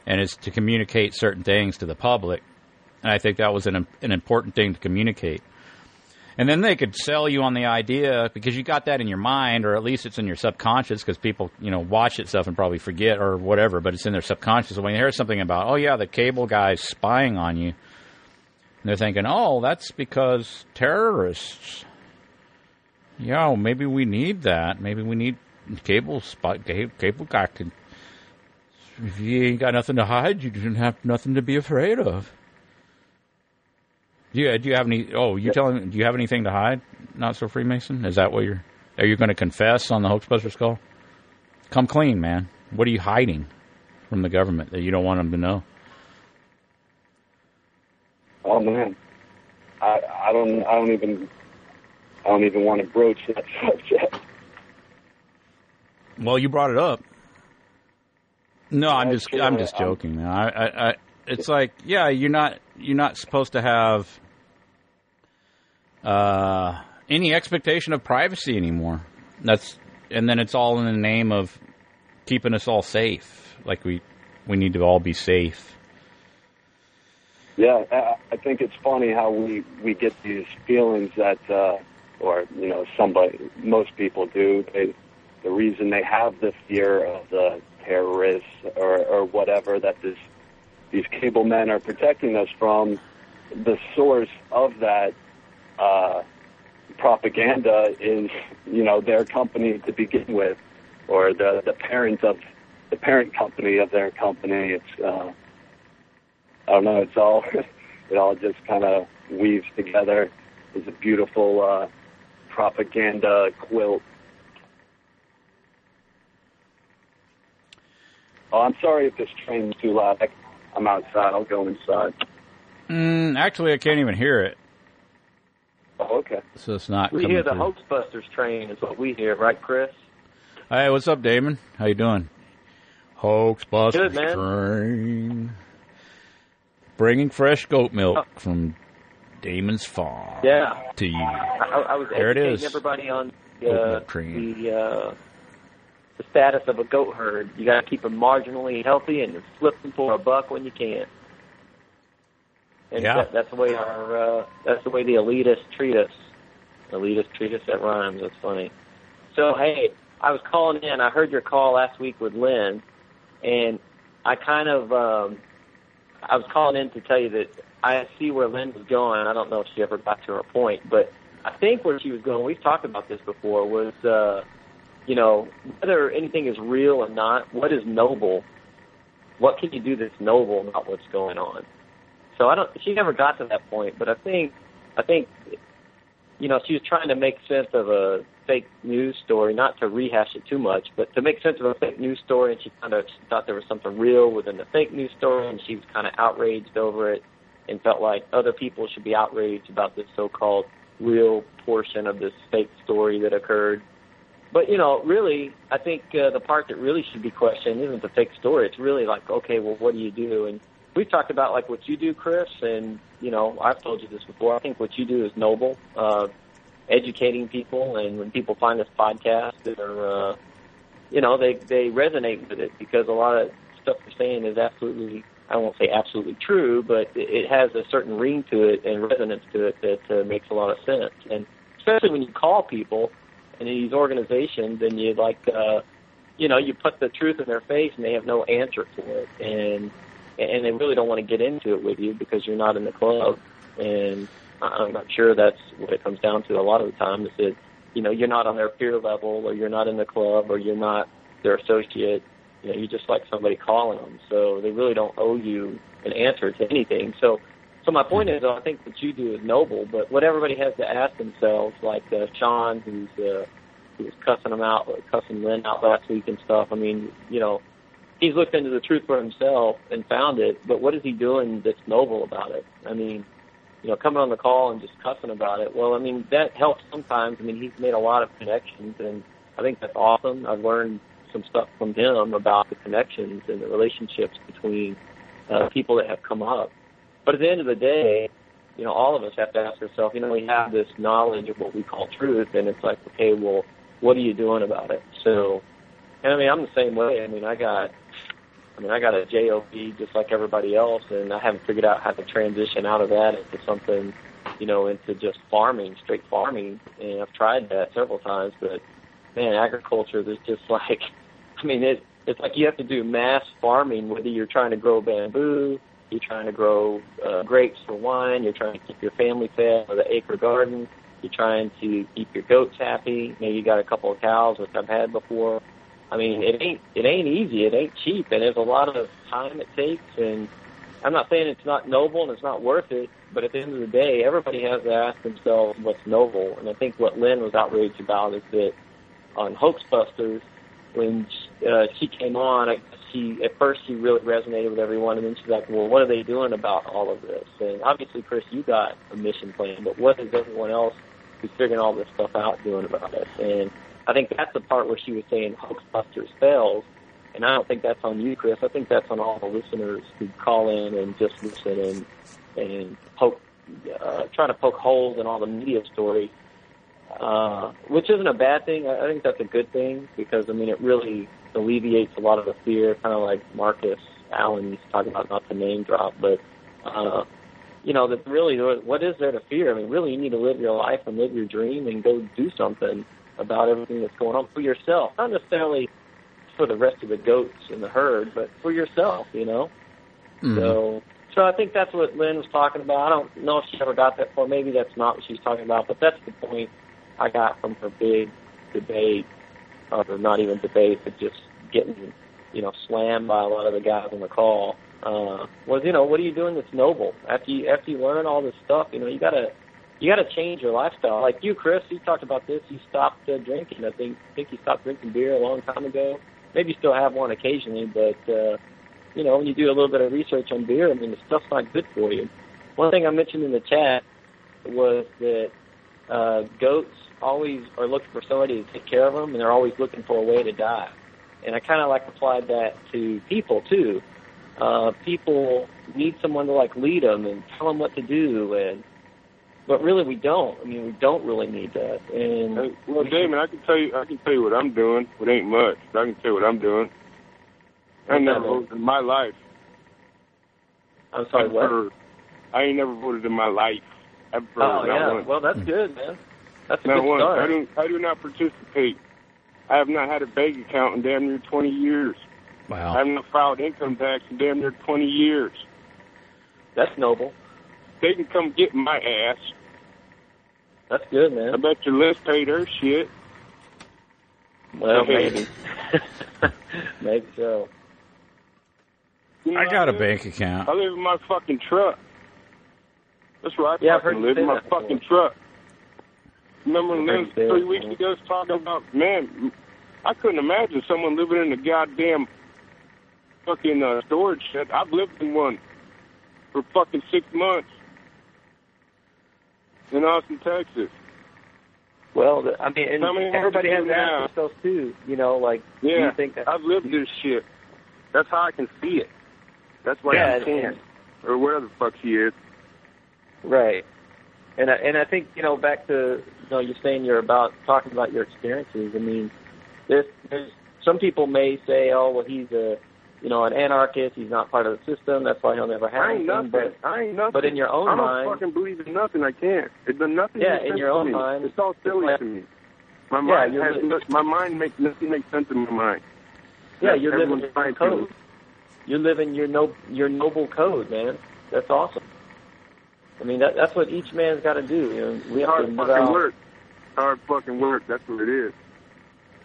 and it's to communicate certain things to the public. And I think that was an an important thing to communicate. And then they could sell you on the idea because you got that in your mind, or at least it's in your subconscious, because people, you know, watch it stuff and probably forget or whatever, but it's in their subconscious. When they hear something about, oh yeah, the cable guy's spying on you, they're thinking, oh, that's because terrorists. Yeah, well, maybe we need that. Maybe we need cable spy. Cable guy can. If you ain't got nothing to hide, you don't have nothing to be afraid of. Do you, do you have any? Oh, you telling? Do you have anything to hide? Not so Freemason. Is that what you're? Are you going to confess on the Hoaxbusters call? Come clean, man. What are you hiding from the government that you don't want them to know? Oh man, I I don't I don't even I don't even want to broach that subject. Well, you brought it up. No, I'm just I'm just joking, man. I, I, I it's like yeah, you're not you're not supposed to have uh, any expectation of privacy anymore. That's and then it's all in the name of keeping us all safe. Like we we need to all be safe. Yeah, I- think it's funny how we we get these feelings that, uh, or you know, somebody, most people do. They, the reason they have the fear of the terrorists or or whatever that this these cable men are protecting us from, the source of that uh, propaganda is you know their company to begin with, or the the parent of the parent company of their company. It's uh, I don't know. It's all it all just kind of weaves together. It's a beautiful uh, propaganda quilt. Oh, I'm sorry if this train's too loud. I- I'm outside. I'll go inside. Mm, actually, I can't even hear it, Oh, okay. so it's not. We hear the through. Hoaxbusters train is what we hear, right, Chris? Hey, what's up, Damon? How you doing? Hoaxbusters Good, man. train. Bringing fresh goat milk from Damon's farm Yeah. to you. I, I was There it educating is. everybody on Goat uh, train. the uh, the status of a goat herd. You got to keep them marginally healthy and flip them for a buck when you can. And Yeah. that, that's the way our uh, that's the way the elitists treat us. Elitists treat us. That rhymes. That's funny. So hey, I was calling in. I heard your call last week with Lynn, and I kind of um, I was calling in to tell you that I see where Lynn was going. I don't know if she ever got to her point, but I think where she was going, we've talked about this before, was, uh, you know, whether anything is real or not, what is noble? What can you do that's noble about what's going on? So I don't, she never got to that point, but I think, I think, you know, she was trying to make sense of a fake news story, not to rehash it too much, but to make sense of a fake news story, and she kind of thought there was something real within the fake news story, and she was kind of outraged over it and felt like other people should be outraged about this so-called real portion of this fake story that occurred. But you know, really, I think uh, the part that really should be questioned isn't the fake story. It's really like, okay, well, what do you do? And we've talked about like what you do, Chris, and you know, I've told you this before. I think what you do is noble, uh, educating people, and when people find this podcast, they're, uh, you know, they they resonate with it because a lot of stuff you're saying is absolutely I won't say absolutely true, but it has a certain ring to it and resonance to it that uh, makes a lot of sense. And especially when you call people in these organizations and you like, uh, you know, you put the truth in their face and they have no answer for it. And and they really don't want to get into it with you because you're not in the club. And I'm not sure that's what it comes down to a lot of the time is that you know you're not on their peer level, or you're not in the club, or you're not their associate. You know, you're just like somebody calling them. So they really don't owe you an answer to anything. So so my point is, I think what you do is noble, but what everybody has to ask themselves, like uh, Sean, who's uh, who was cussing them out, cussing Lynn out last week and stuff. I mean, you know, he's looked into the truth for himself and found it, but what is he doing that's noble about it? I mean, you know, coming on the call and just cussing about it. Well, I mean, that helps sometimes. I mean, he's made a lot of connections, and I think that's awesome. I've learned some stuff from him about the connections and the relationships between uh, people that have come up. But at the end of the day, you know, all of us have to ask ourselves, you know, we have this knowledge of what we call truth, and it's like, okay, well, what are you doing about it? So, and I mean, I'm the same way. I mean, I got, I mean, I got a job just like everybody else, and I haven't figured out how to transition out of that into something, you know, into just farming, straight farming. And I've tried that several times, but man, agriculture, there's just like, I mean, it, it's like you have to do mass farming, whether you're trying to grow bamboo, you're trying to grow uh, grapes for wine, you're trying to keep your family fed with an acre garden, you're trying to keep your goats happy. Maybe you got a couple of cows, which I've had before. I mean, it ain't it ain't easy. It ain't cheap, and there's a lot of time it takes. And I'm not saying it's not noble and it's not worth it, but at the end of the day, everybody has to ask themselves what's noble. And I think what Lynn was outraged about is that on Hoaxbusters, when uh, she came on, I, she at first she really resonated with everyone, and then she's like, "Well, what are they doing about all of this?" And obviously, Chris, you got a mission plan, but what is everyone else who's figuring all this stuff out doing about it? And I think that's the part where she was saying Hoaxbusters fails, and I don't think that's on you, Chris. I think that's on all the listeners who call in and just listen and and poke, uh, trying to poke holes in all the media story, uh, which isn't a bad thing. I, I think that's a good thing because I mean it really alleviates a lot of the fear, kind of like Marcus Allen used to talk about, not to name drop, but uh, you know that really what is there to fear? I mean, really, you need to live your life and live your dream and go do something about everything that's going on for yourself, not necessarily for the rest of the goats in the herd, but for yourself, you know. Mm. So, so I think that's what Lynn was talking about. I don't know if she ever got that far. Maybe that's not what she's talking about, but that's the point I got from her big debate, or not even debate, but just getting, you know, slammed by a lot of the guys on the call. Uh, was you know, what are you doing that's noble? After you after you learn all this stuff, you know, you gotta you got to change your lifestyle. Like you, Chris, you talked about this. You stopped uh, drinking. I think I think you stopped drinking beer a long time ago. Maybe you still have one occasionally, but uh, you know when you do a little bit of research on beer, I mean the stuff's not good for you. One thing I mentioned in the chat was that uh, goats always are looking for somebody to take care of them, and they're always looking for a way to die. And I kind of like applied that to people too. Uh, people need someone to like lead them and tell them what to do and but really we don't. I mean, we don't really need that. And well, Damon, I can tell you, I can tell you what I'm doing. It ain't much, but I can tell you what I'm doing. I never voted in my life. I'm sorry, what? Heard, I ain't never voted in my life. Ever. Oh yeah, one. well that's hmm. good, man. That's a not good one. start. I do, I do not participate. I have not had a bank account in damn near 20 years. Wow. I have not filed income tax in damn near 20 years. That's noble. They can come get my ass. That's good, man. I bet your list paid her shit. Well, Hey. maybe. maybe so. You know I what got a bank account. I live in my fucking truck. That's where I Yeah, I've heard fucking live in my before. fucking truck. Remember Lynn three weeks before. ago was talking about man, I couldn't imagine someone living in a goddamn fucking uh, storage shed. I've lived in one for fucking six months in Austin, Texas. Well, the, I mean, and everybody has to ask themselves too. You know, like, Yeah, you think that? I've lived this shit. That's how I can see it. That's why Yeah, I can, or whatever the fuck she is. Right. And I, and I think you know back to you know you're saying you're about talking about your experiences. I mean, there's there's some people may say, oh well, he's a you know an anarchist. He's not part of the system. That's why he'll never have I ain't anything. nothing. But I ain't nothing. but in your own I don't mind- fucking believe in nothing. I can't. It does nothing. Yeah, in your own mind, It's all silly like- to me. My Yeah, mind you're has li- no, my mind makes nothing makes sense in my mind. yeah, you're living trying code. you're living your no your noble code, man. That's awesome. I mean, that, that's what each man's got to do. You know, we have Hard to fucking out. work. Hard fucking work. That's what it is.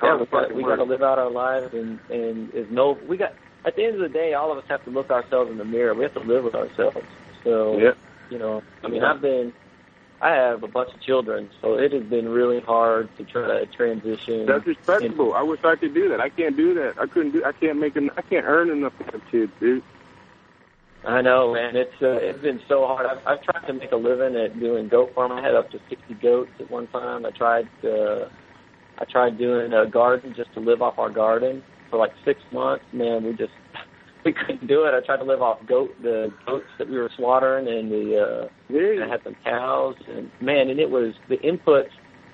Yeah, Hard we got, we got to live out our lives, and and is no. We got at the end of the day, all of us have to look ourselves in the mirror. We have to live with ourselves. So, Yeah. you know, I mean, I've been, I have a bunch of children, so it has been really hard to try to transition. That's respectable. I wish I could do that. I can't do that. I couldn't do. I can't make. An, I can't earn enough for the kids, dude. I know, man. It's uh, it's been so hard. I've, I've tried to make a living at doing goat farming. I had up to sixty goats at one time. I tried uh, I tried doing a garden just to live off our garden for like six months. Man, we just we couldn't do it. I tried to live off goat the goats that we were slaughtering and the uh, and I had some cows and man, and it was the inputs.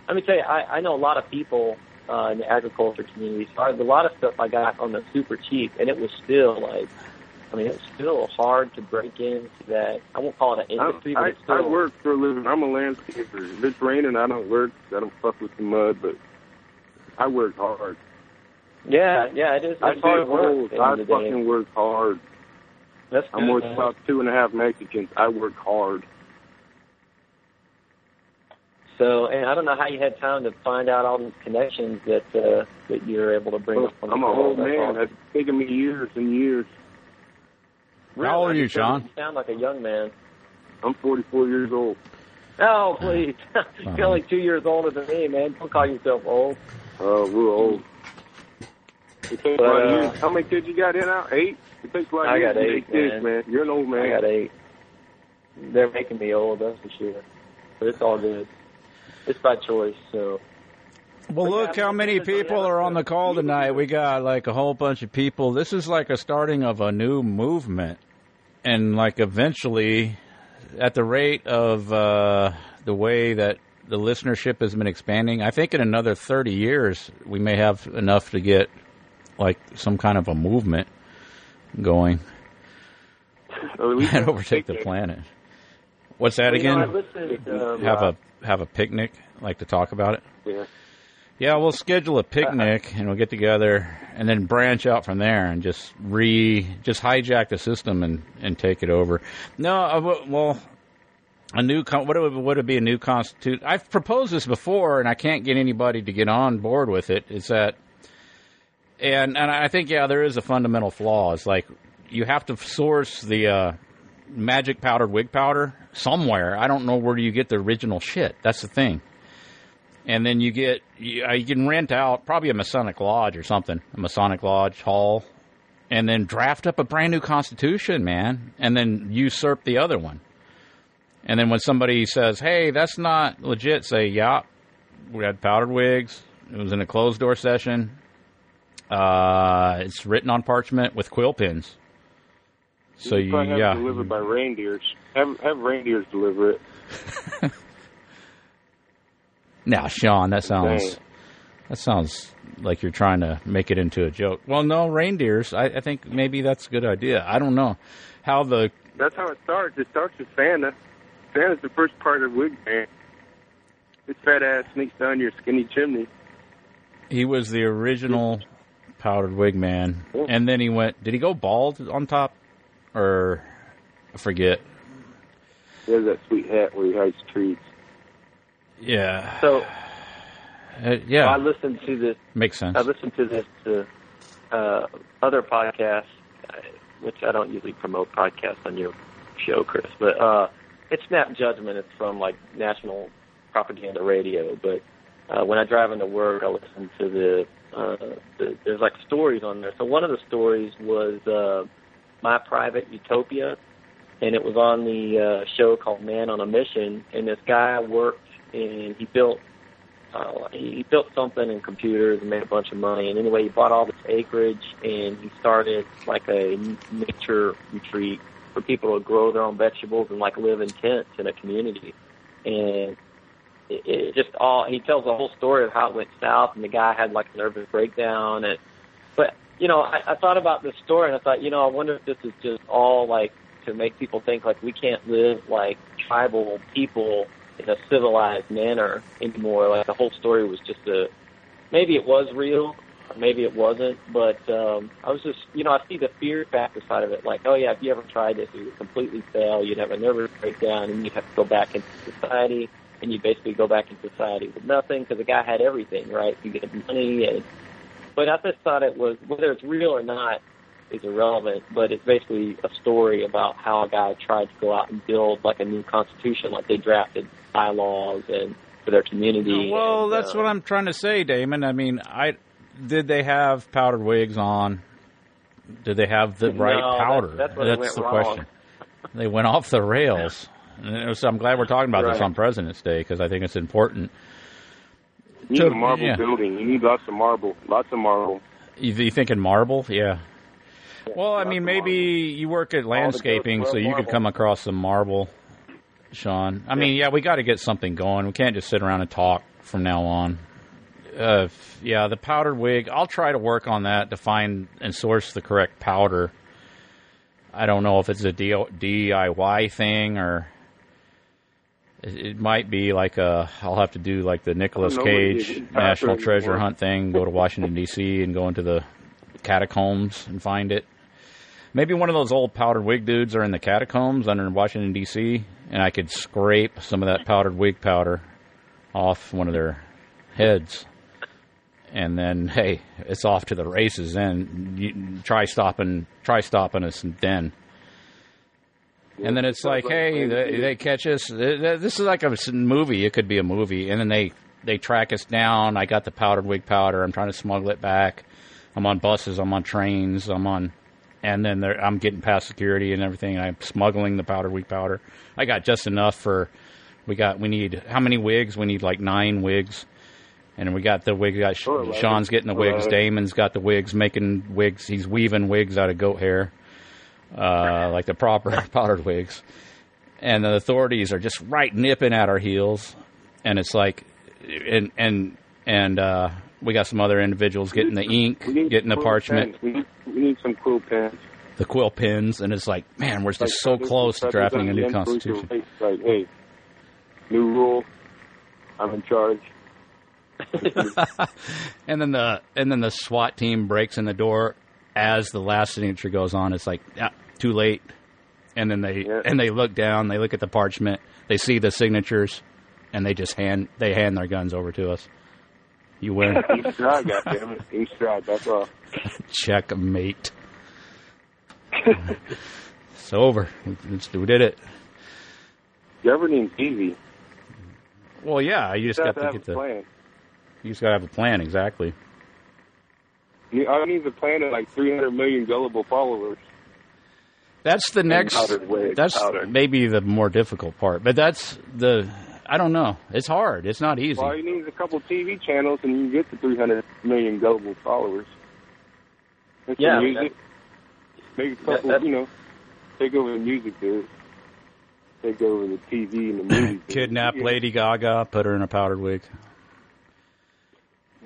Let me tell you, I, I know a lot of people uh, in the agriculture community. So I, a lot of stuff I got on the super cheap, and it was still like I mean, it's still hard to break into that. I won't call it an industry, I, but it's still. I work for a living. I'm a landscaper. If it's raining, I don't work. I don't fuck with the mud, but I work hard. Yeah, yeah, it is. It's I hard work. holes. at the I end of the day. fucking work hard. That's I'm good, worth man. about two and a half Mexicans. I work hard. So, and I don't know how you had time to find out all these connections that uh, that you're able to bring up. On I'm a old man. It's taken me years and years. How old are you, Sean? You sound like a young man. I'm 44 years old. Oh, please. You're only two years older than me, man. Don't call yourself old. Uh, we're old. It takes But, a lot of uh, years. How many kids you got in now? Eight? It takes a lot of I years got to eight, make kids, man. man. You're an old man. I got eight. They're making me old, that's for sure. But it's all good. It's by choice, so. Well, look how many people are on the call tonight. We got like a whole bunch of people. This is like a starting of a new movement. And like eventually, at the rate of uh, the way that the listenership has been expanding, I think in another 30 years, we may have enough to get like some kind of a movement going Or at least and overtake the planet. What's that Well, you know, again? Listened, um, have a have a picnic, like to talk about it. Yeah. Yeah, we'll schedule a picnic and we'll get together and then branch out from there and just re just hijack the system and and take it over. No, uh, well, a new con- what would would it be a new constitute? I've proposed this before and I can't get anybody to get on board with it. Is that and and I think yeah, there is a fundamental flaw. It's like you have to source the uh, magic powdered wig powder somewhere. I don't know where you get the original shit. That's the thing and then you get you, uh, you can rent out probably a Masonic lodge or something, a Masonic lodge hall, and then draft up a brand new constitution, man, and then usurp the other one. And then when somebody says, "Hey, that's not legit," say, "Yeah, we had powdered wigs. It was in a closed door session. Uh, it's written on parchment with quill pins." So you you, have yeah, delivered by reindeers. Have have reindeers deliver it. Now, Sean, that sounds Dang. that sounds like you're trying to make it into a joke. Well, no, reindeers. I, I think maybe that's a good idea. I don't know how the That's how it starts. It starts with Santa. Santa's the first part of Wig Man. His fat ass sneaks down your skinny chimney. he was the original powdered wig man, and then he went. Did he go bald on top, or I forget? He has that sweet hat where he hides treats. Yeah, So, Uh, yeah, I listened to this. makes sense. I listened to this uh, uh, other podcast, which I don't usually promote podcasts on your show, Chris, but uh, it's Snap Judgment. It's from like National Propaganda Radio. But uh, when I drive into work, I listen to the, uh, the there's like stories on there. So one of the stories was uh, My Private Utopia, and it was on the uh, show called Man on a Mission. And this guy worked and he built uh, he built something in computers and made a bunch of money. And anyway, he bought all this acreage and he started like a nature retreat for people to grow their own vegetables and like live in tents in a community. And it, it just all he tells the whole story of how it went south and the guy had like a nervous breakdown and but you know I, I thought about this story and I thought you know I wonder if this is just all like to make people think like we can't live like tribal people in a civilized manner anymore. Like the whole story was just a maybe it was real, maybe it wasn't, but um, I was just, you know, I see the fear factor side of it. Like, oh yeah, if you ever tried this, you would completely fail. You'd have a nervous breakdown, and you'd have to go back into society, and you basically go back into society with nothing because the guy had everything, right? You get money, and but I just thought it was whether it's real or not is irrelevant. But it's basically a story about how a guy tried to go out and build like a new constitution, like they drafted bylaws and for their community. Well, and, that's uh, what I'm trying to say, Damon. I mean, I did they have powdered wigs on? Did they have the right No, powder? that's- that's where the wrong. question. They went off the rails. And it I'm glad we're talking about this on President's Day because I think it's important. You need To- a marble yeah. building. You need lots of marble. Lots of marble. You, you thinking marble? Yeah. Well, I mean, maybe you work at landscaping, so you could come across some marble, Sean. I mean, yeah, we got to get something going. We can't just sit around and talk from now on. Uh, f- yeah, the powdered wig. I'll try to work on that to find and source the correct powder. I don't know if it's a D- DIY thing or it, it might be like a. I'll have to do like the Nicolas know what it is. Cage National Treasure. Hunt thing. Go to Washington D.C. and go into the catacombs and find it. Maybe one of those old powdered wig dudes are in the catacombs under Washington D.C. and I could scrape some of that powdered wig powder off one of their heads, and then hey, it's off to the races. Then try stopping, try stopping us then. And then it's like, hey, they, they catch us. Th- th- This is like a movie. It could be a movie. And then they they track us down. I got the powdered wig powder. I'm trying to smuggle it back. I'm on buses. I'm on trains. I'm on, and then I'm getting past security and everything. And I'm smuggling the powdered wig powder. I got just enough for. We got. We need how many wigs? We need like nine wigs. And we got the wig. Got Or eleven. Sean's getting the wigs. Damon's got the wigs, making wigs. He's weaving wigs out of goat hair uh, like the proper powdered wigs. And the authorities are just right nipping at our heels, and it's like, and and and uh, we got some other individuals getting the ink, getting the parchment. We need, we need some quill pens. the quill pins, and it's like, man, we're just Like, so close to drafting a new constitution. Like, hey, new rule. I'm in charge. and then the and then the SWAT team breaks in the door as the last signature goes on. It's like, yeah, too late. And then they Yeah. and they look down, they look at the parchment, they see the signatures, and they just hand they hand their guns over to us. You win. Each stride, goddammit. Each stride, that's all. Checkmate. it's over. It's- we did it. Governing's easy. Well, yeah, you just You got to to have get a the. plan. You just got to have a plan, exactly. You, I need a plan of like 300 million gullible followers. That's the next. that's maybe the more difficult part, but that's the. I don't know. It's hard. It's not easy. Well, you need a couple TV channels and you get the 300 million gullible followers. Make some Yeah, music. Make a couple, that- you know, take over the music biz. Take over the TV and the movies. Kidnap Yeah. Lady Gaga, put her in a powdered wig.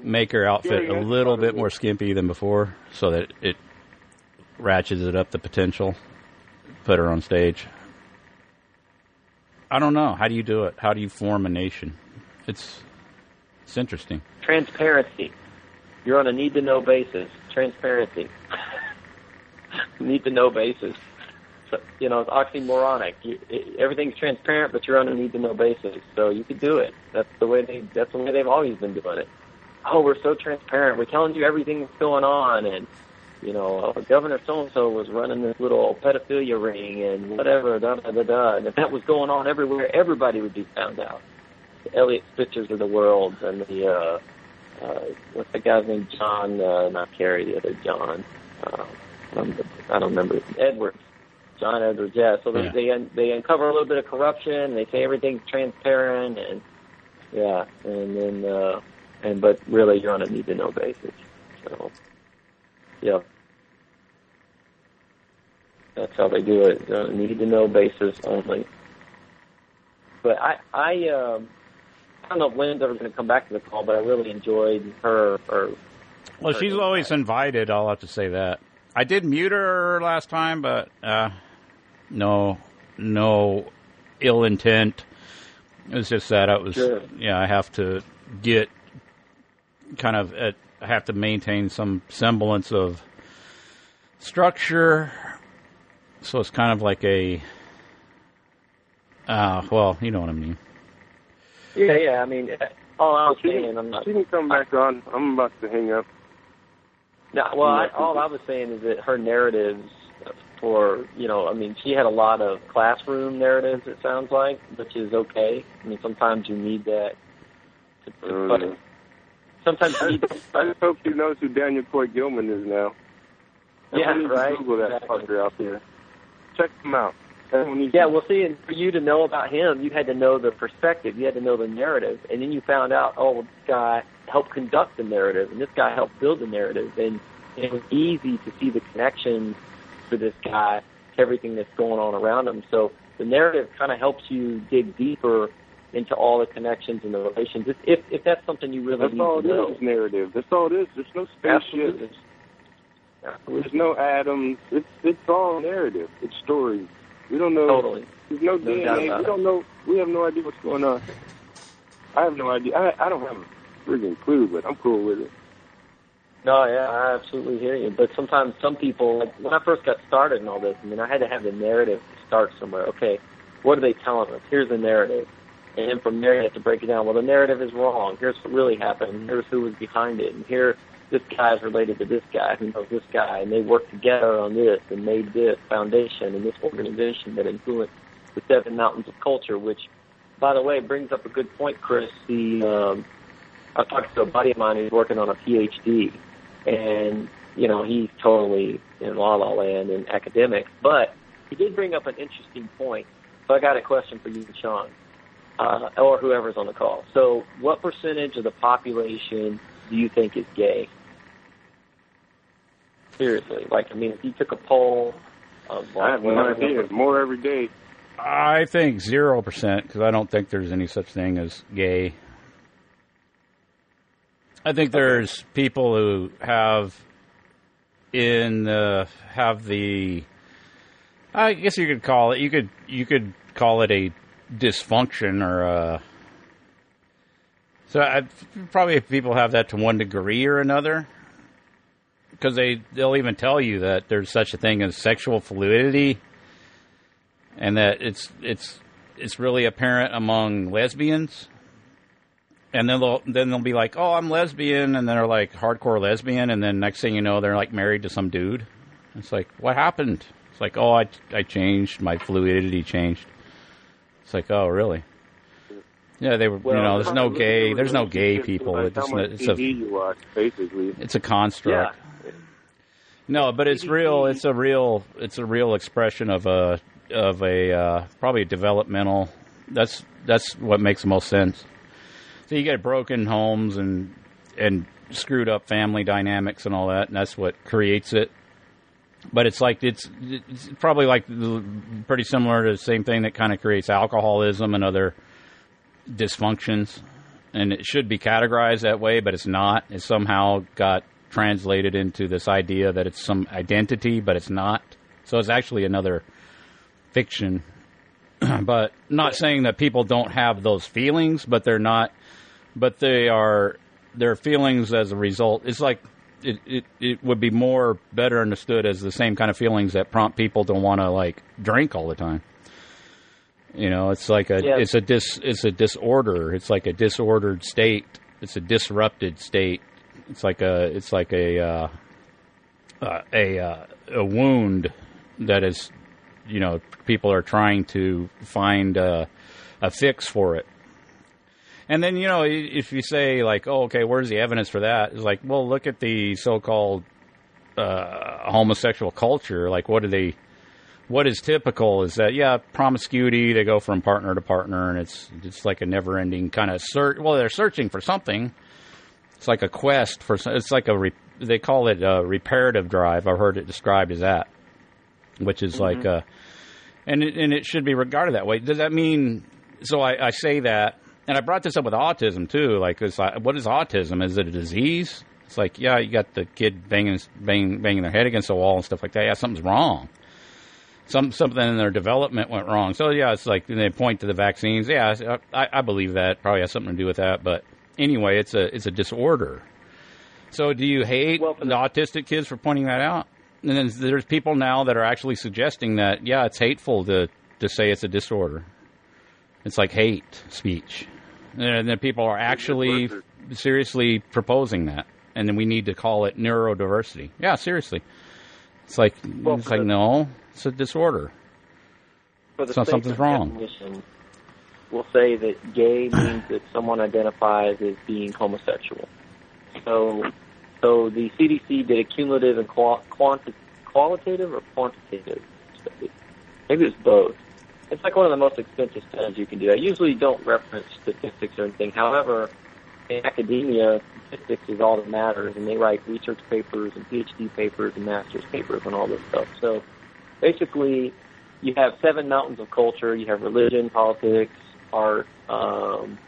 Make her outfit Yeah, a little powdered bit more skimpy than before, so that it ratchets it up the potential. Put her on stage. I don't know. How do you do it? How do you form a nation? It's it's interesting. Transparency. You're on a need to know basis. Transparency. need to know basis. So, you know, it's oxymoronic. You, it, everything's transparent, but you're on a need to know basis. So you could do it. That's the way they. That's the way they've always been doing it. Oh, we're so transparent. We're telling you everything that's going on, and you know, uh, Governor so and so was running this little pedophilia ring and whatever. Da da da da. And if that was going on everywhere, everybody would be found out. The Eliot Spitzers of the world and the uh, uh, what's the guy's name? John, uh, not Kerry, the other John. Uh, I don't I don't remember. Edwards. John Edwards, yeah. So they, Yeah. they un- they uncover a little bit of corruption. And they say everything's transparent, and yeah, and then uh, and but really you're on a need to know basis. So yeah, that's how they do it. A need to know basis only. But I I um, I don't know if Lynn's ever going to come back to the call, but I really enjoyed her. Or Well, she's always invited. I'll have to say that. I did mute her last time, but uh, no, no ill intent. It was just that I was, Sure. yeah, I have to get kind of at have to maintain some semblance of structure. So it's kind of like a, uh, well, you know what I mean. Yeah, yeah. I mean, all I was saying, I'm not. She can come back on. I'm about to hang up. No, well, I, all I was saying is that her narratives for you know, I mean, she had a lot of classroom narratives. It sounds like, which is okay. I mean, sometimes you need that. To, to, but Mm. sometimes you need. I just hope she knows who Daniel Coit Gilman is now. Yeah, Everyone needs to right, Google that exactly. fucker out there. Check him out. Yeah, well, see, and for you to know about him, you had to know the perspective, you had to know the narrative, and then you found out, oh, well, this guy helped conduct the narrative, and this guy helped build the narrative, and it was easy to see the connections for this guy to everything that's going on around him. So the narrative kind of helps you dig deeper into all the connections and the relations, if if, if that's something you really That's need all to it know. is, narrative. That's all it is. There's no spaceship. Absolutely. There's no atoms. It's it's all narrative. It's stories. We don't know. Totally. There's no, No DNA. We don't know. We have no idea what's going on. I have no idea. I I don't have a friggin' clue, but I'm cool with it. No, yeah, I absolutely hear you. But sometimes some people, like when I first got started in all this, I mean, I had to have the narrative to start somewhere. Okay, what are they telling us? Here's the narrative. And then from there, you have to break it down. Well, the narrative is wrong. Here's what really happened. Here's who was behind it. And here, this guy is related to this guy who knows this guy. And they worked together on this and made this foundation and this organization that influenced the seven mountains of culture, which, by the way, brings up a good point, Chris. The um, I talking to a buddy of mine who's working on a PhD, and you know he's totally in la la land in academics, but he did bring up an interesting point. So I got a question for you, Sean, uh, or whoever's on the call. So, what percentage of the population do you think is gay? Seriously, like I mean, if you took a poll of I have no idea. More every day. I think zero percent because I don't think there's any such thing as gay. I think there's people who have in the have the. I guess you could call it. You could you could call it a dysfunction or a. So I, probably if people have that to one degree or another, because they they'll even tell you that there's such a thing as sexual fluidity, and that it's it's it's really apparent among lesbians. And then they'll then they'll be like, "Oh, I'm lesbian," and then they're like hardcore lesbian, and then next thing you know, they're like married to some dude. It's like, what happened? It's like, oh, I I changed, my fluidity changed. It's like, oh, really? Yeah, they were. Well, you know, there's no gay. There's no gay people. It's, a watch, it's a construct. Yeah. No, but it's real. It's a real. It's a real expression of a of a uh, probably a developmental. That's that's what makes the most sense. So you get broken homes and and screwed up family dynamics and all that, and that's what creates it. But it's like it's, it's probably like pretty similar to the same thing that kind of creates alcoholism and other dysfunctions. And it should be categorized that way, but it's not. It somehow got translated into this idea that it's some identity, but it's not. So it's actually another fiction. but not saying that people don't have those feelings, but they're not. But they are their feelings as a result. It's like it, it it would be more better understood as the same kind of feelings that prompt people to want to like drink all the time. You know, it's like a Yeah. it's a dis it's a disorder. It's like a disordered state. It's a disrupted state. It's like a it's like a uh, uh, a uh, a wound that is you know people are trying to find uh, a fix for it. And then you know if you say like, oh, okay, where's the evidence for that? It's like, well, look at the so-called uh, homosexual culture. Like, what do they? What is typical is that yeah, promiscuity. They go from partner to partner, and it's it's like a never-ending kind of search. Well, they're searching for something. It's like a quest for. It's like a. Re, they call it a reparative drive. I've heard it described as that, which is like a. And it, and it should be regarded that way. Does that mean? So I, I say that, and I brought this up with autism too. Like, it's like, what is autism? Is it a disease? It's like, yeah, you got the kid banging banging banging their head against the wall and stuff like that. Yeah, something's wrong. Some something in their development went wrong. So yeah, it's like they point to the vaccines. Yeah, uh, I, I believe that probably has something to do with that. But anyway, it's a it's a disorder. So, do you hate Well, the autistic kids for pointing that out? And then there's people now that are actually suggesting that yeah, it's hateful to to say it's a disorder. It's like hate speech, and then people are actually seriously proposing that, and then we need to call it neurodiversity. Yeah, seriously. It's like Well, it's like no, it's a disorder. So something's wrong. We'll say that gay means that someone identifies as being homosexual. So, so the CDC did a cumulative and quanti- qualitative or quantitative study. Maybe it's both. It's like one of the most expensive studies you can do. I usually don't reference statistics or anything. However, in academia, statistics is all that matters, and they write research papers and PhD papers and master's papers and all this stuff. So, basically, you have seven mountains of culture. You have religion, politics, art. Um,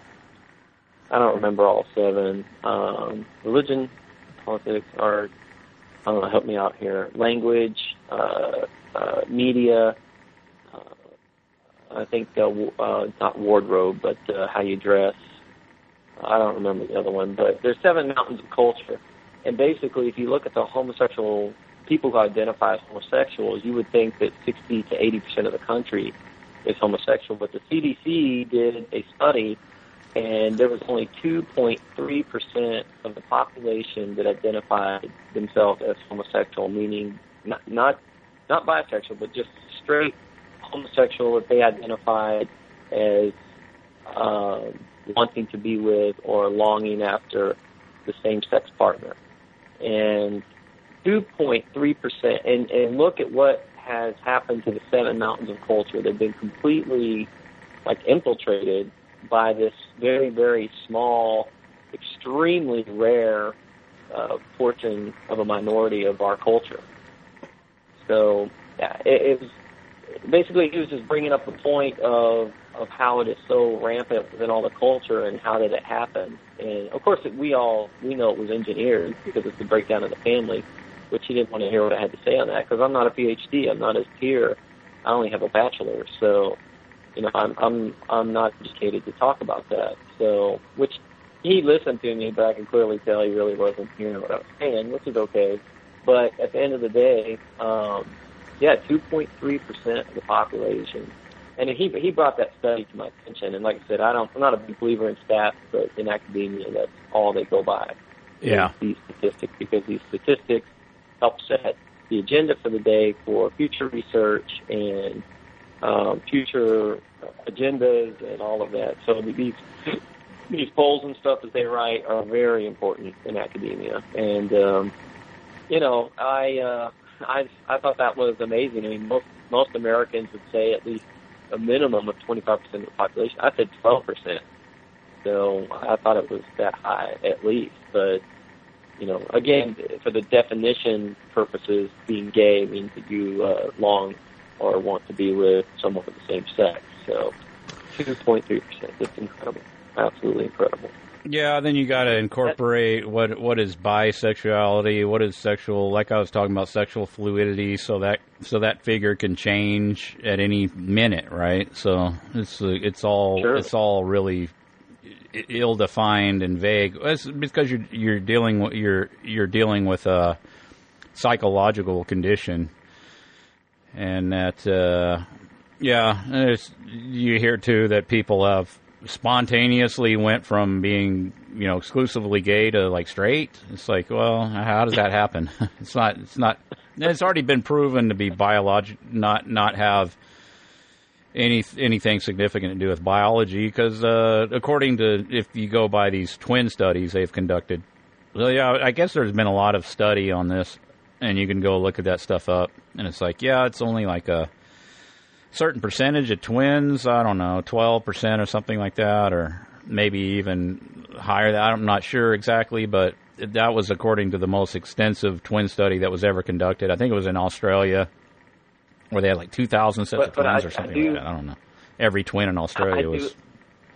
I don't remember all seven. Um, religion, politics, art. I don't know. Help me out here. Language, uh, uh, media. Uh, I think uh, uh, not wardrobe, but uh, how you dress. I don't remember the other one, but there's seven mountains of culture. And basically, if you look at the homosexual people who identify as homosexuals, you would think that 60 to 80 percent of the country is homosexual. But the CDC did a study, and there was only 2.3 percent of the population that identified themselves as homosexual, meaning not not not bisexual, but just straight homosexual that they identified as um, wanting to be with or longing after the same sex partner. And 2.3%, and, and look at what has happened to the seven mountains of culture. They've been completely like infiltrated by this very, very small, extremely rare uh, portion of a minority of our culture. So, yeah, it, it was basically he was just bringing up the point of of how it is so rampant within all the culture and how did it happen. And of course, we all we know it was engineered because it's the breakdown of the family. Which he didn't want to hear what I had to say on that because I'm not a PhD. I'm not his peer. I only have a bachelor. So, you know, I'm I'm I'm not educated to talk about that. So, which he listened to me, but I can clearly tell he really wasn't hearing what I was saying, which is okay. But at the end of the day, um, yeah, 2.3 percent of the population, and he he brought that study to my attention. And like I said, I don't, I'm not a big believer in stats, but in academia, that's all they go by. Yeah. These statistics, because these statistics help set the agenda for the day for future research and um, future agendas and all of that. So these these polls and stuff that they write are very important in academia. And um, you know, I uh, I I thought that was amazing. I mean, most most Americans would say at least a minimum of 25% of the population. I said 12%. So I thought it was that high at least. But you know, again, for the definition purposes, being gay means that you uh, long or want to be with someone of the same sex. So 2.3%. That's incredible. Absolutely incredible. Yeah, then you got to incorporate what what is bisexuality, what is sexual. Like I was talking about sexual fluidity, so that so that figure can change at any minute, right? So it's it's all Sure. it's all really ill defined and vague. Because you're you're dealing with you're you're dealing with a psychological condition, and that uh, yeah, you hear too that people have spontaneously went from being you know exclusively gay to like straight. It's like, well, how does that happen? it's not. It's not. It's already been proven to be biologic, not not have any anything significant to do with biology because uh, according to if you go by these twin studies they've conducted, well, yeah, I guess there's been a lot of study on this, and you can go look at that stuff up, and it's like, yeah, it's only like a certain percentage of twins. I don't know, twelve percent or something like that, or maybe even higher. I'm not sure exactly, but that was according to the most extensive twin study that was ever conducted. I think it was in Australia, where they had like two thousand sets But- of twins I- or something do- like that. I don't know. Every twin in Australia I do- was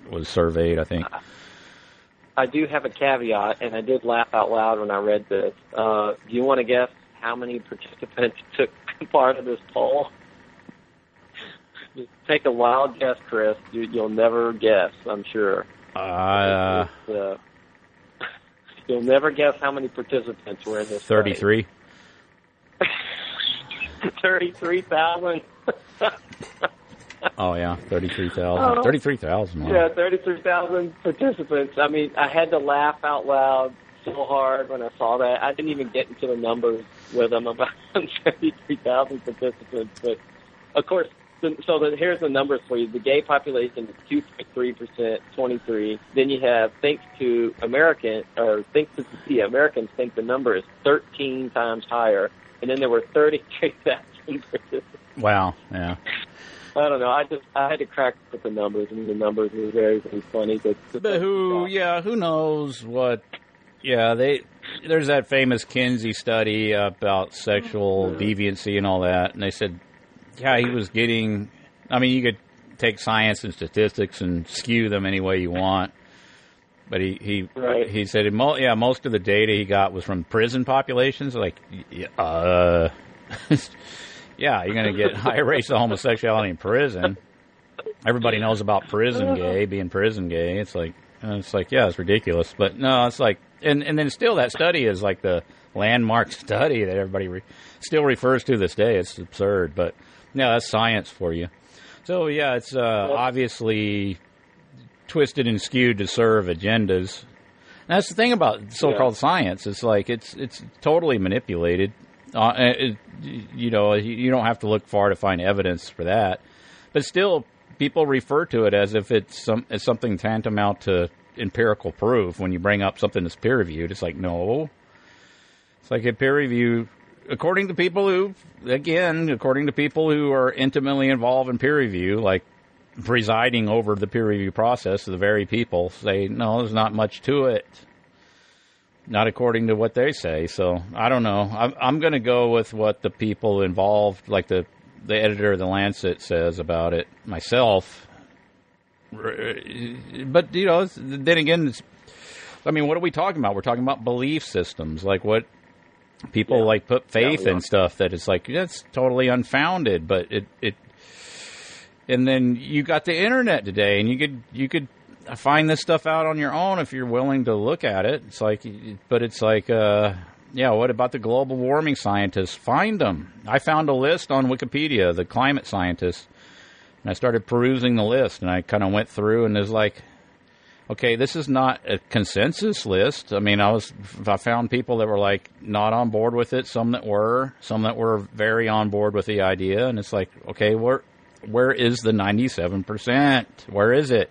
was surveyed. I think. I do have a caveat, and I did laugh out loud when I read this. Uh, do you want to guess how many participants took part of this poll? Just take a wild guess, Chris. You, you'll never guess, I'm sure. Uh, It's, uh, You'll never guess how many participants were in this. study. 33. 33,000. Oh yeah, 33,000. Oh. Uh-huh. 33,000. wow. Yeah, 33,000 participants. I mean, I had to laugh out loud so hard when I saw that. I didn't even get into the numbers with them about 33,000 participants. But, of course, the, so the, here's the numbers for you. The gay population is 2.3%, 23. Then you have, thanks to American, or thanks to, yeah, Americans think the number is 13 times higher. And then there were 33,000 participants. Wow. Yeah. I don't know. I just I had to crack with the numbers, and the numbers were very very funny. But, But who? Yeah, who knows what? Yeah, they. There's that famous Kinsey study about sexual deviancy and all that, and they said, yeah, he was getting. I mean, you could take science and statistics and skew them any way you want, but he he Right. he said, mo- yeah, most of the data he got was from prison populations. Like, uh, yeah, you're going to get high rates of homosexuality in prison. Everybody knows about prison gay, being prison gay. It's like, it's like, yeah, it's ridiculous. But no, it's like, and and then still that study is like the landmark study that everybody re- still refers to this day. It's absurd, but no, that's science for you. So yeah, it's uh, obviously twisted and skewed to serve agendas. And that's the thing about so-called science. It's like it's it's totally manipulated. Uh, it, you know, you you don't have to look far to find evidence for that. But still, people refer to it as if it's some as something tantamount to empirical proof. When you bring up something that's peer reviewed, it's like no. It's like a peer review, according to people who, again, according to people who are intimately involved in peer review, like presiding over the peer review process, the very people say, no, there's not much to it. Not according to what they say. So I don't know. I'm, I'm going to go with what the people involved, like the the editor of the Lancet, says about it myself. But you know, then again, it's, I mean, what are we talking about? We're talking about belief systems, like what people like put faith Yeah, in stuff that it's like that's totally unfounded. But it it and then you got the internet today, and you could you could find this stuff out on your own if you're willing to look at it. It's like, but it's like, uh, yeah. What about the global warming scientists? Find them. I found a list on Wikipedia, the climate scientists, and I started perusing the list, and I kind of went through, and there's like, okay, this is not a consensus list. I mean, I was I found people that were like not on board with it, some that were, some that were very on board with the idea, and it's like, okay, where where is the 97%? Where is it?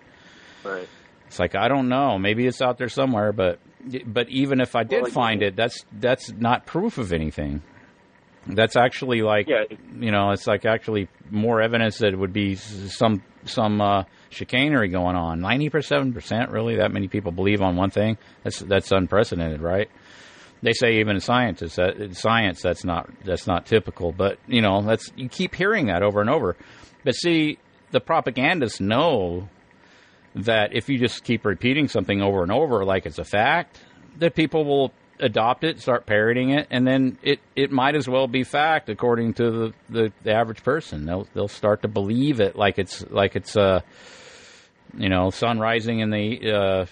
Right. It's like I don't know. Maybe it's out there somewhere, but but even if I did Well, find it, that's that's not proof of anything. That's actually like Yeah. you know, it's like actually more evidence that it would be some some uh, chicanery going on. Ninety seven percent, really? That many people believe on one thing? That's that's unprecedented, right? They say even in scientists that in science that's not that's not typical, but you know that's you keep hearing that over and over. But see, the propagandists know that if you just keep repeating something over and over like it's a fact, that people will adopt it, start parroting it, and then it, it might as well be fact according to the, the, the average person. They'll they'll start to believe it like it's like it's uh you know sun rising in the uh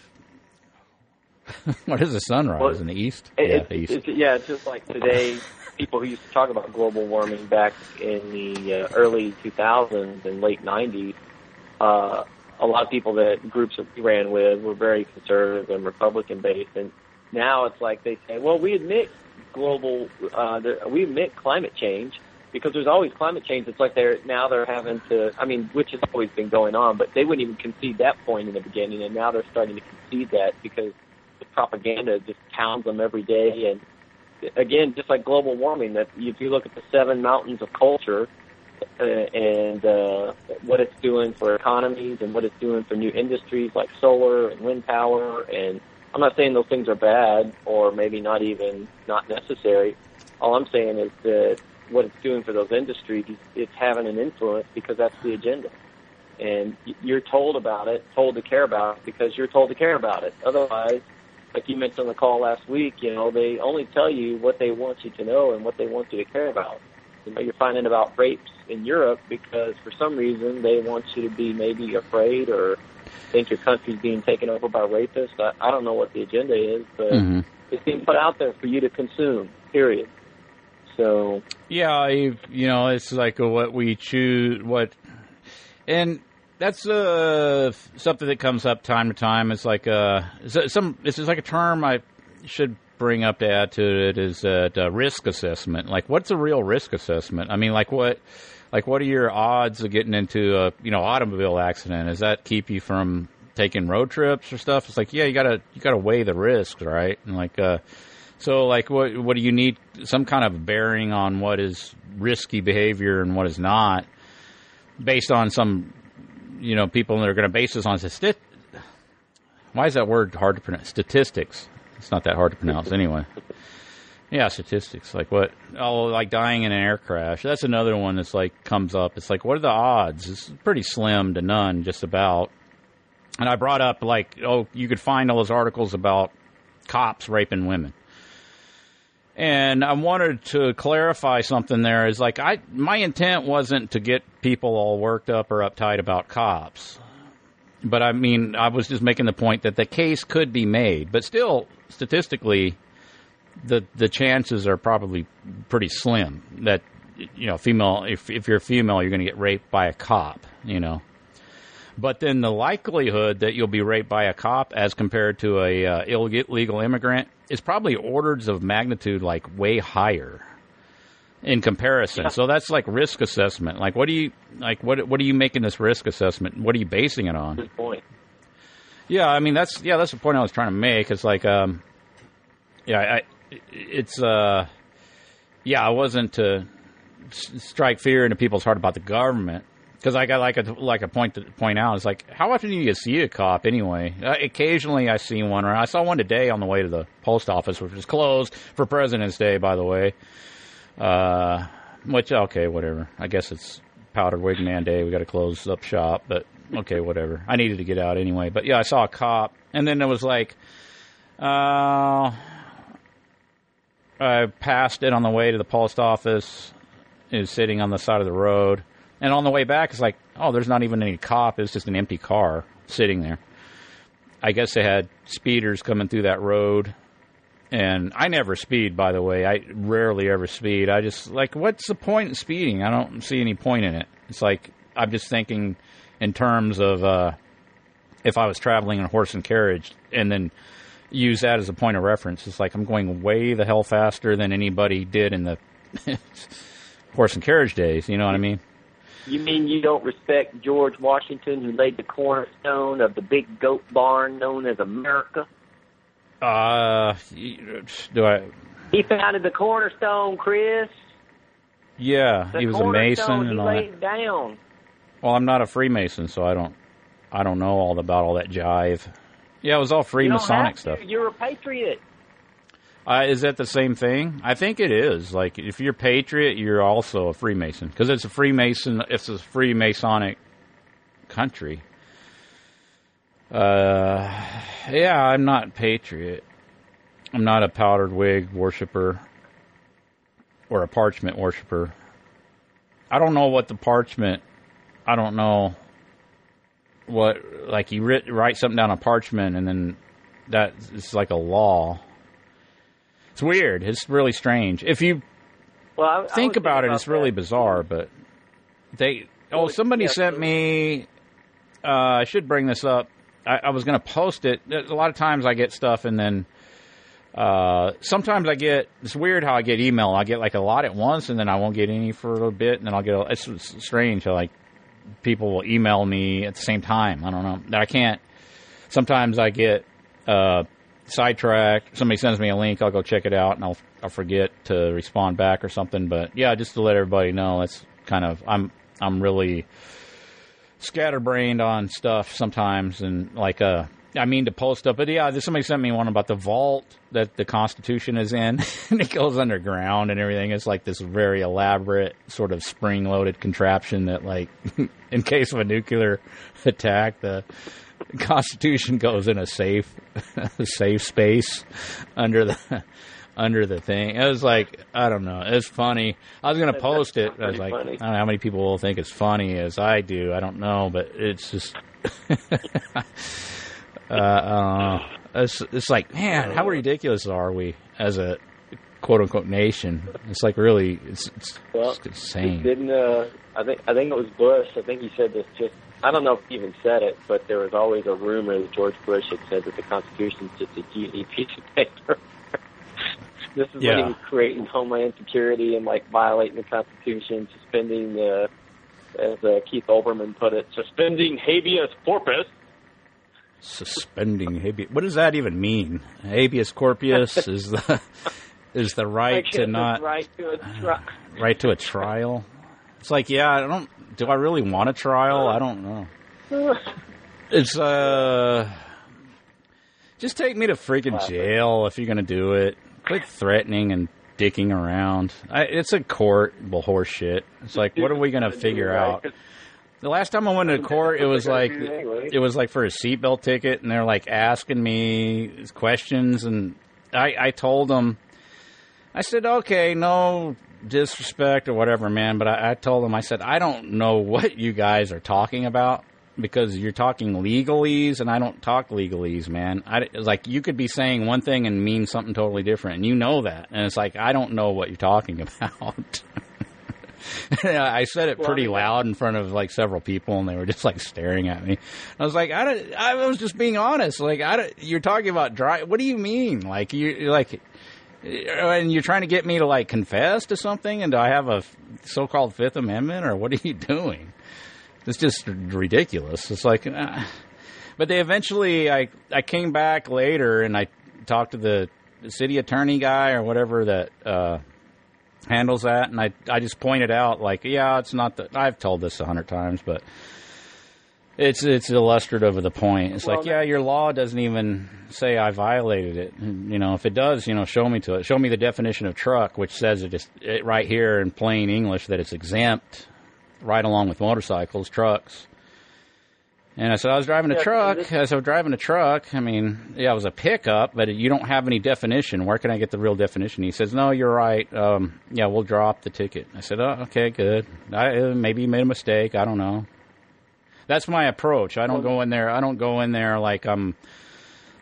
what is the sunrise Well, in the east? It, yeah, it's- east. It's, yeah, it's just like today, people who used to talk about global warming back in the uh, early 2000s and late 90s, uh, a lot of people that groups that we ran with were very conservative and Republican based, and now it's like they say, well, we admit global, uh, there, we admit climate change because there's always climate change. It's like they're now they're having to, I mean, which has always been going on, but they wouldn't even concede that point in the beginning, and now they're starting to concede that because the propaganda just pounds them every day. And again, just like global warming, that if you look at the seven mountains of culture uh, and uh, what it's doing for economies and what it's doing for new industries like solar and wind power, and I'm not saying those things are bad or maybe not even not necessary. All I'm saying is that what it's doing for those industries, it's having an influence because that's the agenda and you're told about it, told to care about it because you're told to care about it. Otherwise, like you mentioned on the call last week, you know, they only tell you what they want you to know and what they want you to care about. You know, you're finding about rapes in Europe because for some reason they want you to be maybe afraid or think your country's being taken over by rapists. I, I don't know what the agenda is, but Mhm. it's being put out there for you to consume. Period. So Yeah, you know, it's like what we choose, what, and that's uh something that comes up time to time. It's like uh some it's just like a term I should bring up to add to it is uh, risk assessment. Like, what's a real risk assessment? I mean, like what. Like, what are your odds of getting into a you know automobile accident? Does that keep you from taking road trips or stuff? It's like, yeah, you gotta you gotta weigh the risks, right? And like, uh, so, like, what what do you need? Some kind of bearing on what is risky behavior and what is not, based on some, you know, people that are going to base this on statistics. Why is that word hard to pronounce? Statistics. It's not that hard to pronounce anyway. Yeah, statistics. Like what? Oh, like dying in an air crash. That's another one that's like comes up. It's like, what are the odds? It's pretty slim to none, just about. And I brought up like, oh, you could find all those articles about cops raping women. And I wanted to clarify something there is like I my intent wasn't to get people all worked up or uptight about cops. But I mean, I was just making the point that the case could be made, but still statistically the the chances are probably pretty slim that you know, female if if you're a female you're going to get raped by a cop, you know. But then the likelihood that you'll be raped by a cop as compared to a uh, illegal immigrant is probably orders of magnitude like way higher in comparison. So that's like risk assessment. Like what do you like what what are you making this risk assessment? What are you basing it on? good point. Yeah, I mean that's yeah, that's the point I was trying to make. It's like um yeah, I it's uh yeah, I wasn't to strike fear into people's heart about the government because I got like a like a point to point out. It's like how often do you see a cop anyway? Uh, occasionally, I see one. Or I saw one today on the way to the post office, which was closed for President's Day, by the way. Uh, which okay, whatever. I guess it's powdered wig man day. We got to close up shop, but okay, whatever. I needed to get out anyway. But yeah, I saw a cop, and then there was like, uh, I passed it on the way to the post office. It was sitting on the side of the road. And on the way back, it's like, oh, there's not even any cop. It's just an empty car sitting there. I guess they had speeders coming through that road. And I never speed, by the way. I rarely ever speed. I just, like, what's the point in speeding? I don't see any point in it. It's like, I'm just thinking in terms of uh, if I was traveling in a horse and carriage and then use that as a point of reference. It's like I'm going way the hell faster than anybody did in the horse and carriage days. You know what I mean? You mean you don't respect George Washington, who laid the cornerstone of the big goat barn known as America? Uh, do I? He founded the cornerstone, Chris. Yeah, The he was a mason and he all laid that. down. Well, I'm not a Freemason, so I don't, I don't know all about all that jive. Yeah, it was all Freemasonic stuff. You're a patriot. Uh, is that the same thing? I think it is. Like, if you're patriot, you're also a Freemason because it's a Freemason. It's a Freemasonic country. Uh, yeah, I'm not patriot. I'm not a powdered wig worshiper or a parchment worshiper. I don't know what the parchment. I don't know what like you writ, write something down on parchment and then that it's like a law. It's weird. It's really strange. If you Well, I, I think was about it, thinking it's really bizarre. But they oh, somebody yeah, sent me. Uh, I should bring this up. I, I was going to post it. A lot of times I get stuff and then. Uh, sometimes I get it's weird how I get email. I get like a lot at once, and then I won't get any for a little bit, and then I'll get. A, it's, it's strange how like people will email me at the same time. I don't know. I can't. Sometimes I get uh, sidetracked. Somebody sends me a link. I'll go check it out, and I'll I'll forget to respond back or something. But yeah, just to let everybody know, that's kind of I'm I'm really scatterbrained on stuff sometimes, and like uh. I mean to post stuff, but yeah, somebody sent me one about the vault that the Constitution is in, and it goes underground and everything. It's like this very elaborate sort of spring-loaded contraption that, like, in case of a nuclear attack, the Constitution goes in a safe, safe space under the under the thing. It was like I don't know. It's funny. I was gonna That's post it. I was like, funny. I don't know how many people will think it's funny as I do. I don't know, but it's just. uh, uh, it's it's like man, how ridiculous are we as a quote unquote nation? It's like really, it's it's, Well, it's insane. Didn't uh, I think I think it was Bush. I think he said this just. I don't know if he even said it, but there was always a rumor that George Bush had said that the Constitution is just a GE piece of paper. this is when he was creating homeland security and like violating the Constitution, suspending the, as uh, Keith Olbermann put it, suspending habeas corpus. Suspending habeas. What does that even mean? Habeas corpus is the is the right to not right to a tri- right to a trial. It's like, yeah, I don't. Do I really want a trial? I don't know. It's uh, just take me to freaking jail if you're gonna do it. Quit threatening and dicking around. I, it's a court horse shit. It's like, what are we gonna figure out? The last time I went to court, it was like it was like for a seatbelt ticket, and they're like asking me questions, and I I told them, I said, okay, no disrespect or whatever, man, but I, I told them, I said, I don't know what you guys are talking about because you're talking legalese, and I don't talk legalese, man. I like you could be saying one thing and mean something totally different, and you know that, and it's like I don't know what you're talking about. I said it pretty loud in front of like several people, and they were just like staring at me. I was like, I don't, I was just being honest. Like, I don't, you're talking about dry. What do you mean? Like, you you're like, and you're trying to get me to like confess to something, and do I have a so-called Fifth Amendment, or what are you doing? It's just ridiculous. It's like, uh, but they eventually, I I came back later and I talked to the city attorney guy or whatever that. uh handles that, and I I just pointed out like, yeah, it's not that I've told this a hundred times, but it's it's illustrative of the point. It's like, yeah, your law doesn't even say I violated it. And, you know, if it does, you know, show me to it. Show me the definition of truck, which says it is it right here in plain English that it's exempt, right along with motorcycles, trucks. And I said, I was driving a truck. I was driving a truck, I mean, yeah, it was a pickup, but you don't have any definition. Where can I get the real definition? He says, No, you're right. Um, yeah, we'll drop the ticket. I said, Oh, okay, good. I, uh, maybe you made a mistake. I don't know. That's my approach. I don't go in there. I don't go in there like I'm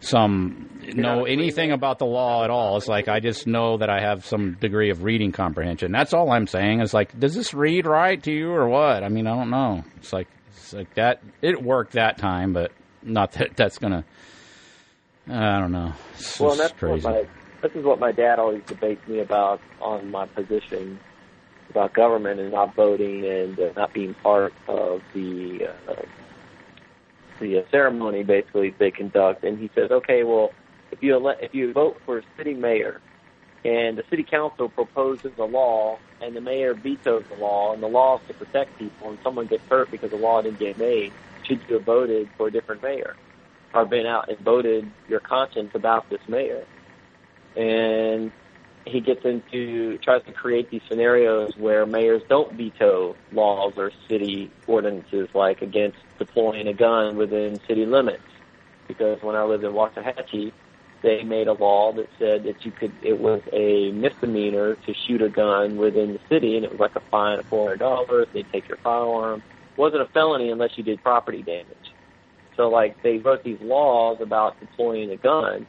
some know anything about the law at all. It's like I just know that I have some degree of reading comprehension. That's all I'm saying. It's like, does this read right to you or what? I mean, I don't know. It's like it's like that. It worked that time, but not that that's gonna. I don't know. It's Well, that's crazy. what my this is what my dad always debates me about on my position about government and not voting and uh, not being part of the uh, the uh, ceremony basically they conduct. And he says, okay, well, if you ele- if you vote for a city mayor and the city council proposes a law and the mayor vetoes the law and the law is to protect people and someone gets hurt because the law didn't get made, should you have voted for a different mayor? or been out and voted your conscience about this mayor. And he gets into tries to create these scenarios where mayors don't veto laws or city ordinances like against deploying a gun within city limits. Because when I lived in Waxahachie, they made a law that said that you could it was a misdemeanor to shoot a gun within the city and it was like a fine of four hundred dollars, they'd take your firearm. It wasn't a felony unless you did property damage. So like they wrote these laws about deploying a gun.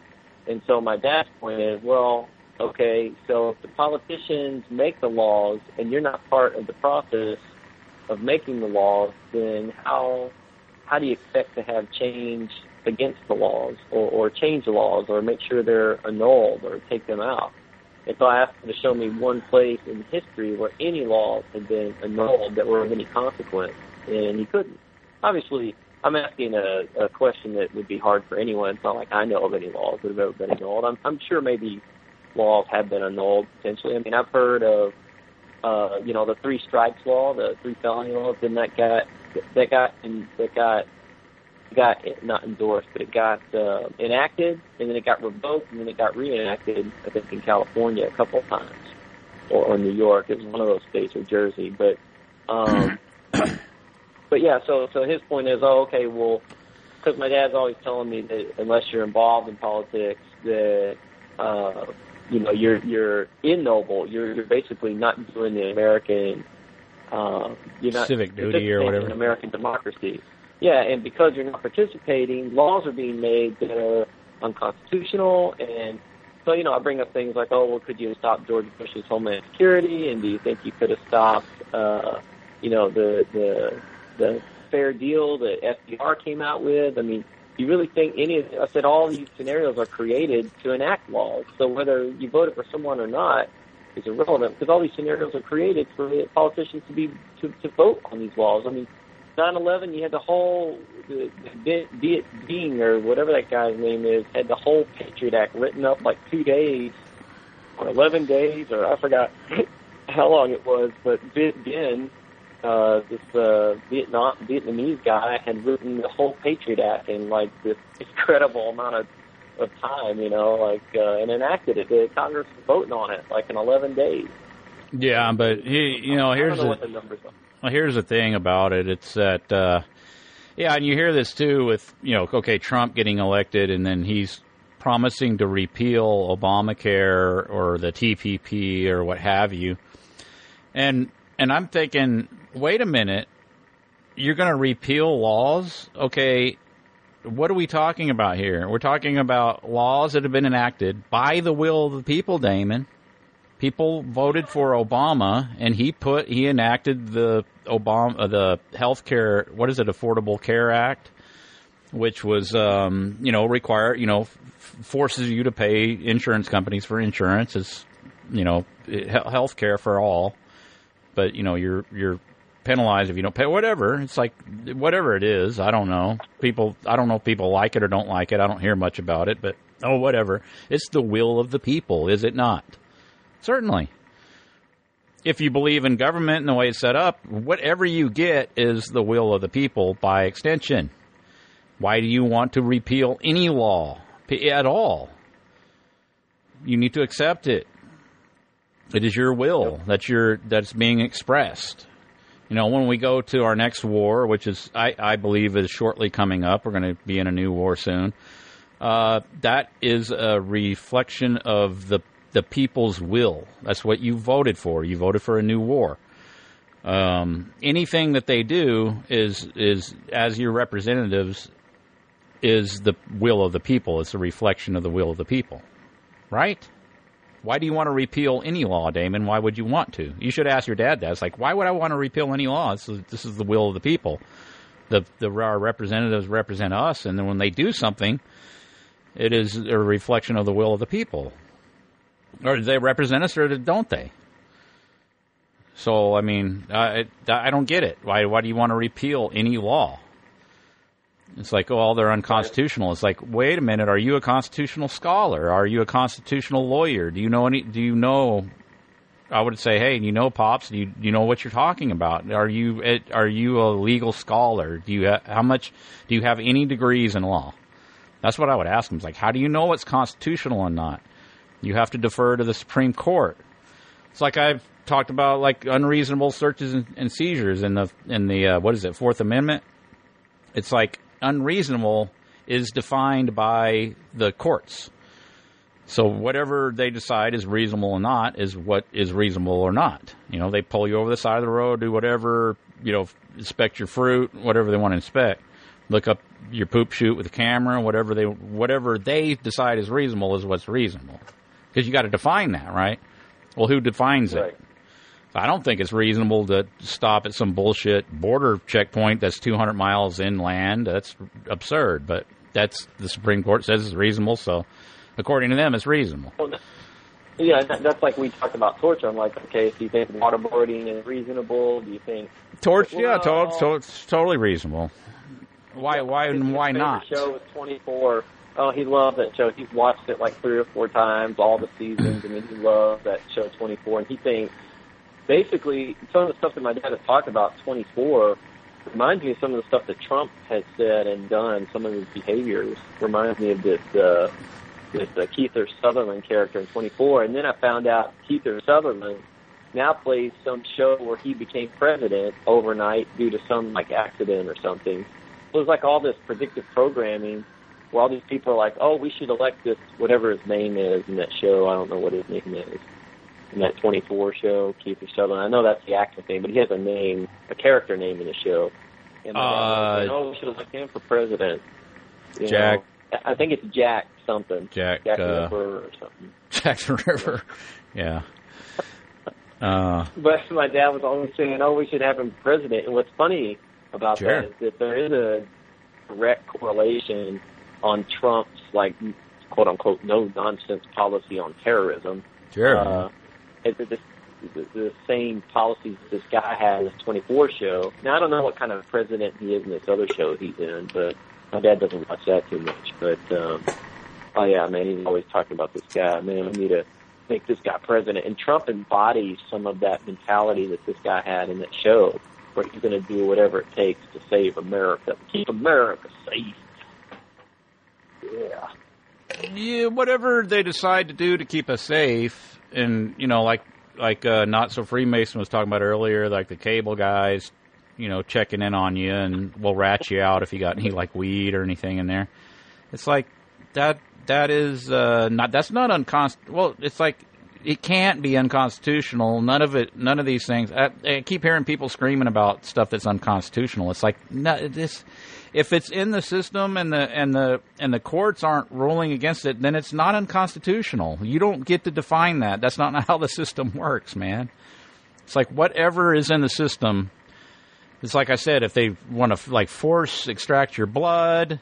And so my dad's point is, well, okay, so if the politicians make the laws and you're not part of the process of making the laws, then how how do you expect to have change against the laws or, or change the laws or make sure they're annulled or take them out? And so I asked him to show me one place in history where any laws had been annulled that were of any consequence, and he couldn't. Obviously, I'm asking a, a question that would be hard for anyone. It's not like I know of any laws that have ever been annulled. I'm, I'm sure maybe laws have been annulled potentially. I mean, I've heard of, uh, you know, the three strikes law, the three felony laws. Then that got that got that got got not endorsed, but it got uh, enacted, and then it got revoked, and then it got reenacted. I think in California a couple of times, or, or New York. It was one of those states, or Jersey. But um, but yeah, so so his point is, oh, okay, well, because my dad's always telling me that unless you're involved in politics, that uh, you know, you're you're ignoble. You're you're basically not doing the American, uh, you're not Civic duty or whatever. in American democracy. Yeah, and because you're not participating, laws are being made that are unconstitutional. And so, you know, I bring up things like, oh, well, could you have stopped George Bush's Homeland Security? And do you think you could have stopped, uh, you know, the the the fair deal that FDR came out with? I mean, you really think any of I said all these scenarios are created to enact laws. So whether you voted for someone or not is irrelevant because all these scenarios are created for politicians to be to, to vote on these laws. I mean, 9/11, you had the whole the, the Viet Dinh or whatever that guy's name is had the whole Patriot Act written up like two days or 11 days or I forgot how long it was, but Viet uh, this uh, Vietnam Vietnamese guy had written the whole Patriot Act in like this incredible amount of of time, you know, like uh, and enacted it. The Congress was voting on it like in 11 days. Yeah, but he, you know, here's know the, what the numbers are. Well, here's the thing about it. It's that, uh, yeah, and you hear this too with, you know, okay, Trump getting elected and then he's promising to repeal Obamacare or the TPP or what have you. And, and I'm thinking, wait a minute, you're going to repeal laws? Okay, what are we talking about here? We're talking about laws that have been enacted by the will of the people, Damon people voted for Obama, and he put he enacted the Obama uh, the health care what is it Affordable Care Act, which was um, you know require you know f- forces you to pay insurance companies for insurance is you know health care for all, but you know you're you're penalized if you don't pay whatever it's like whatever it is I don't know people I don't know if people like it or don't like it I don't hear much about it but oh whatever it's the will of the people is it not Certainly. If you believe in government and the way it's set up, whatever you get is the will of the people by extension. Why do you want to repeal any law at all? You need to accept it. It is your will that's your that's being expressed. You know, when we go to our next war, which is I, I believe is shortly coming up, we're going to be in a new war soon. Uh, that is a reflection of the the people's will. That's what you voted for. You voted for a new war. Um, anything that they do is is as your representatives is the will of the people. It's a reflection of the will of the people, right? Why do you want to repeal any law, Damon? Why would you want to? You should ask your dad that. It's like, why would I want to repeal any law? This is, this is the will of the people. The the our representatives represent us, and then when they do something, it is a reflection of the will of the people or do they represent us, or don't they? So, I mean, I, I don't get it. Why, why do you want to repeal any law? It's like, oh, they're unconstitutional. It's like, wait a minute, are you a constitutional scholar? Are you a constitutional lawyer? Do you know any? Do you know? I would say, hey, you know, pops, do you, you know what you're talking about? Are you are you a legal scholar? Do you how much do you have any degrees in law? That's what I would ask them. It's like, how do you know what's constitutional and not? You have to defer to the Supreme Court. It's like I've talked about, like unreasonable searches and, and seizures in the in the uh, what is it Fourth Amendment. It's like unreasonable is defined by the courts. So whatever they decide is reasonable or not is what is reasonable or not. You know, they pull you over the side of the road, do whatever, you know, inspect your fruit, whatever they want to inspect. Look up your poop shoot with a camera, whatever they whatever they decide is reasonable is what's reasonable because you got to define that, right? Well, who defines Right. it? I don't think it's reasonable to stop at some bullshit border checkpoint that's 200 miles inland. That's absurd, but that's the Supreme Court says it's reasonable, so according to them, it's reasonable. Well, yeah, that's like we talked about torture. I'm like, okay, do you think waterboarding is reasonable? Do you think Torch, yeah, Well- to, to, it's totally reasonable. Why, why, and why His not? Show was 24. Oh, he loved that show. He's watched it like three or four times, all the seasons, and then he loved that show 24. And he thinks, basically, some of the stuff that my dad has talked about 24 reminds me of some of the stuff that Trump has said and done. Some of his behaviors reminds me of this uh, this uh, Kiefer Sutherland character in 24. And then I found out Kiefer Sutherland now plays some show where he became president overnight due to some like accident or something. So it was like all this predictive programming where all these people are like, oh, we should elect this whatever his name is in that show. I don't know what his name is in that 24 show, Kiefer Sutherland. I know that's the actor's name, but he has a name, a character name in the show. And Uh, like, oh, we should elect him for president. You Jack- know? I think it's Jack something. Jack, Jack uh, Ripper or something. Jackson River. Yeah. Uh, But my dad was always saying, "Oh, we should have him president." And what's funny about Sure. that is that there is a direct correlation on Trump's like quote unquote no nonsense policy on terrorism. Sure. Uh, it's the, the, same policies this guy has in this 24 show. Now I don't know what kind of president he is in this other show he's in, but my dad doesn't watch that too much. But um, oh yeah, man, he's always talking about this guy. Man, we need to make this guy president. And Trump embodies some of that mentality that this guy had in that show, where he's going to do whatever it takes to save America, keep America safe. Yeah. yeah, whatever they decide to do to keep us safe, and you know, like like uh, not so Freemason was talking about earlier, like the cable guys, you know, checking in on you and will rat you out if you got any like weed or anything in there. It's like that. That is uh, not. That's not unconst. Well, it's like it can't be unconstitutional. None of it. None of these things. I, I keep hearing people screaming about stuff that's unconstitutional. It's like no, this. If it's in the system and the and the and the courts aren't ruling against it, then it's not unconstitutional. You don't get to define that. That's not how the system works, man. It's like whatever is in the system. It's like I said, if they want to like force extract your blood,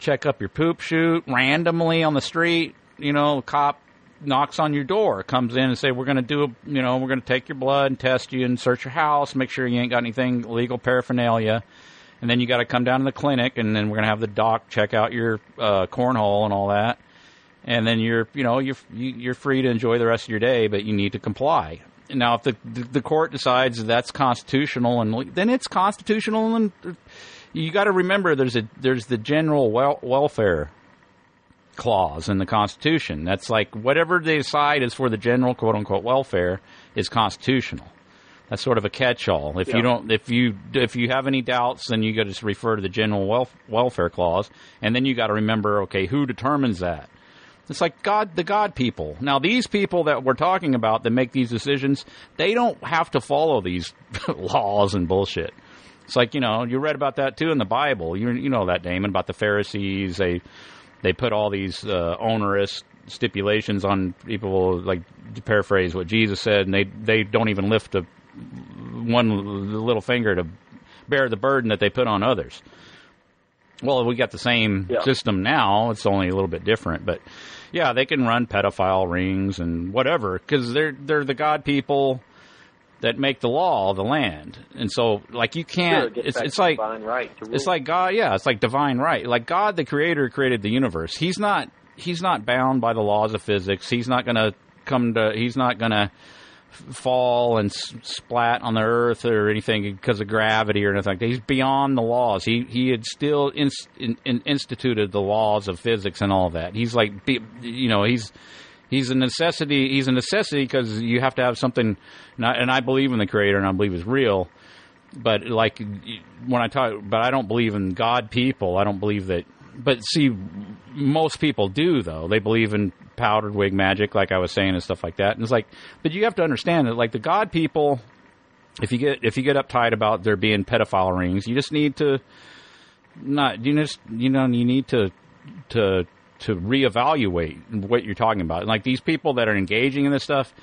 check up your poop chute randomly on the street, you know, cop knocks on your door, comes in and say, "We're going to do, a, you know, we're going to take your blood and test you and search your house, make sure you ain't got anything legal paraphernalia." And then you got to come down to the clinic, and then we're going to have the doc check out your uh, cornhole and all that. And then you're, you know, you're you- you're free to enjoy the rest of your day, but you need to comply. Now, if the the, court decides that's constitutional, and then it's constitutional, and you got to remember there's a there's the general wel- welfare clause in the Constitution. That's like whatever they decide is for the general quote unquote welfare is constitutional. That's sort of a catch-all. If Yeah. you don't, if you if you have any doubts, then you got to just refer to the general welf- welfare clause, and then you got to remember, okay, who determines that? It's like God, the God people. Now, these people that we're talking about that make these decisions, they don't have to follow these laws and bullshit. It's like you know, you read about that too in the Bible. You you know that Damon about the Pharisees. They they put all these uh, onerous stipulations on people, like to paraphrase what Jesus said, and they they don't even lift a one little finger to bear the burden that they put on others. Well, we got the same Yeah. system now. It's only a little bit different, but yeah, they can run pedophile rings and whatever because they're they're the God people that make the law of the land, and so like you can't. it it's it's like divine right it's like God, yeah, it's like divine right. Like God, the creator, created the universe. He's not he's not bound by the laws of physics. He's not going to come to. He's not going to fall and s- splat on the earth or anything because of gravity or anything. He's beyond the laws. He he had still in, in, instituted the laws of physics and all that. He's like, you know, he's he's a necessity. He's a necessity because you have to have something. And I, and I believe in the creator and I believe is real but like when I talk, but I don't believe in God people. I don't believe that. But see, most people do though. They believe in powdered wig magic, like I was saying, and stuff like that. And it's like, but you have to understand that, like the God people, if you get if you get uptight about there being pedophile rings, you just need to not you just you know you need to to to reevaluate what you're talking about. Like these people that are engaging in this stuff,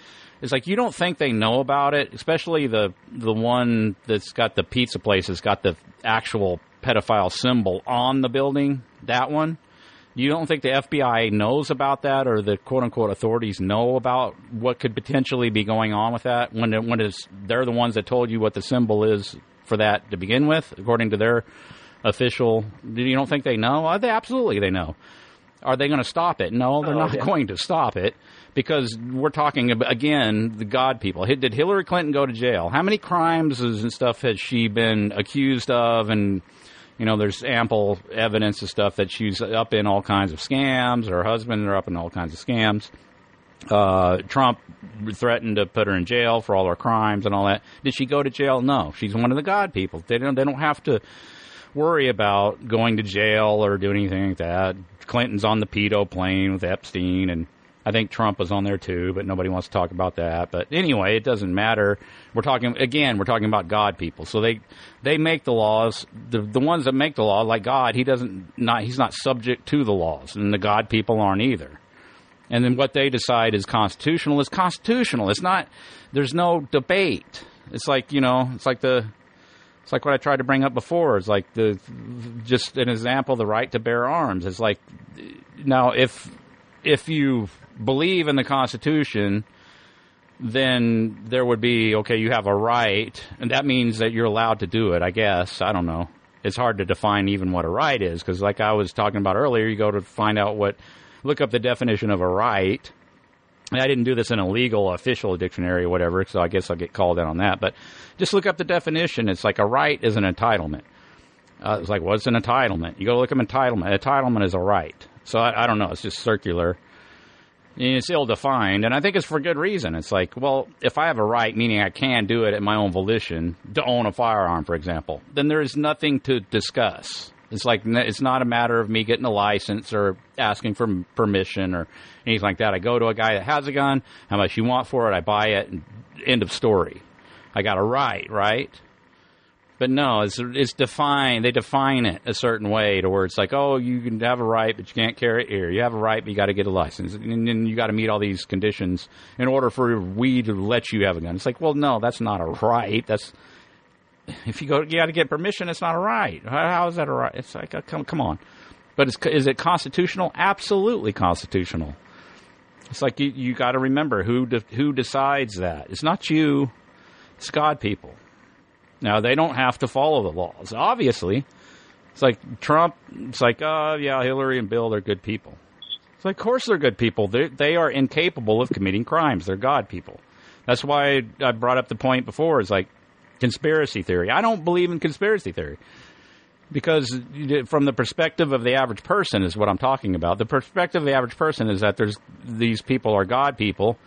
it's like you don't think they know about it, especially the the one that's got the pizza place that's got the actual pedophile symbol on the building. That one. You don't think the FBI knows about that, or the quote unquote authorities know about what could potentially be going on with that when when they're the ones that told you what the symbol is for that to begin with, according to their official. You don't think they know? Uh, They absolutely they know. Are they going to stop it? No, they're Oh, not yeah. going to stop it because we're talking again the God people. Did Hillary Clinton go to jail? How many crimes and stuff has she been accused of? And you know, there's ample evidence of stuff that she's up in all kinds of scams. Her husband are up in all kinds of scams. Uh, Trump threatened to put her in jail for all her crimes and all that. Did she go to jail? No, she's one of the God people. They don't. They don't have to worry about going to jail or doing anything like that. Clinton's on the pedo plane with Epstein, and I think Trump was on there too, but nobody wants to talk about that. But anyway, it doesn't matter. We're talking again. We're talking about God people. So they they make the laws. The the ones that make the law, like God, he doesn't not he's not subject to the laws, and the God people aren't either. And then what they decide is constitutional is constitutional. It's not. There's no debate. It's like you know. It's like the. It's like what I tried to bring up before. It's like the just an example. The right to bear arms. It's like now if if you believe in the Constitution, then there would be okay. You have a right, and that means that you're allowed to do it. I guess I don't know. It's hard to define even what a right is because, like I was talking about earlier, you go to find out what look up the definition of a right. And I didn't do this in a legal official dictionary or whatever, so I guess I'll get called out on that. But just look up the definition. It's like a right is an entitlement. Uh, it's like, what's an entitlement? You go look up entitlement. Entitlement is a right. So I, I don't know. It's just circular. And it's ill defined, and I think it's for good reason. It's like, well, if I have a right, meaning I can do it at my own volition, to own a firearm, for example, then there is nothing to discuss. It's like it's not a matter of me getting a license or asking for permission or anything like that. I go to a guy that has a gun. How much you want for it? I buy it. End of story. I got a right, right? But no, it's it's defined. They define it a certain way to where it's like, oh, you can have a right, but you can't carry it here. You have a right, but you got to get a license, and then you got to meet all these conditions in order for we to let you have a gun. It's like, well, no, that's not a right. That's if you go, you got to get permission. It's not a right. how is that a right? It's like, uh, come, come on. But is it constitutional? Absolutely constitutional. It's like you, you got to remember who de, who decides that. It's not you. It's God people. Now they don't have to follow the laws. Obviously, it's like Trump. It's like, oh yeah, Hillary and Bill, they're good people. It's like, of course they're good people. They they are incapable of committing crimes. They're God people. That's why I brought up the point before. It's like conspiracy theory. I don't believe in conspiracy theory because from the perspective of the average person is what I'm talking about. The perspective of the average person is that there's these people are God people,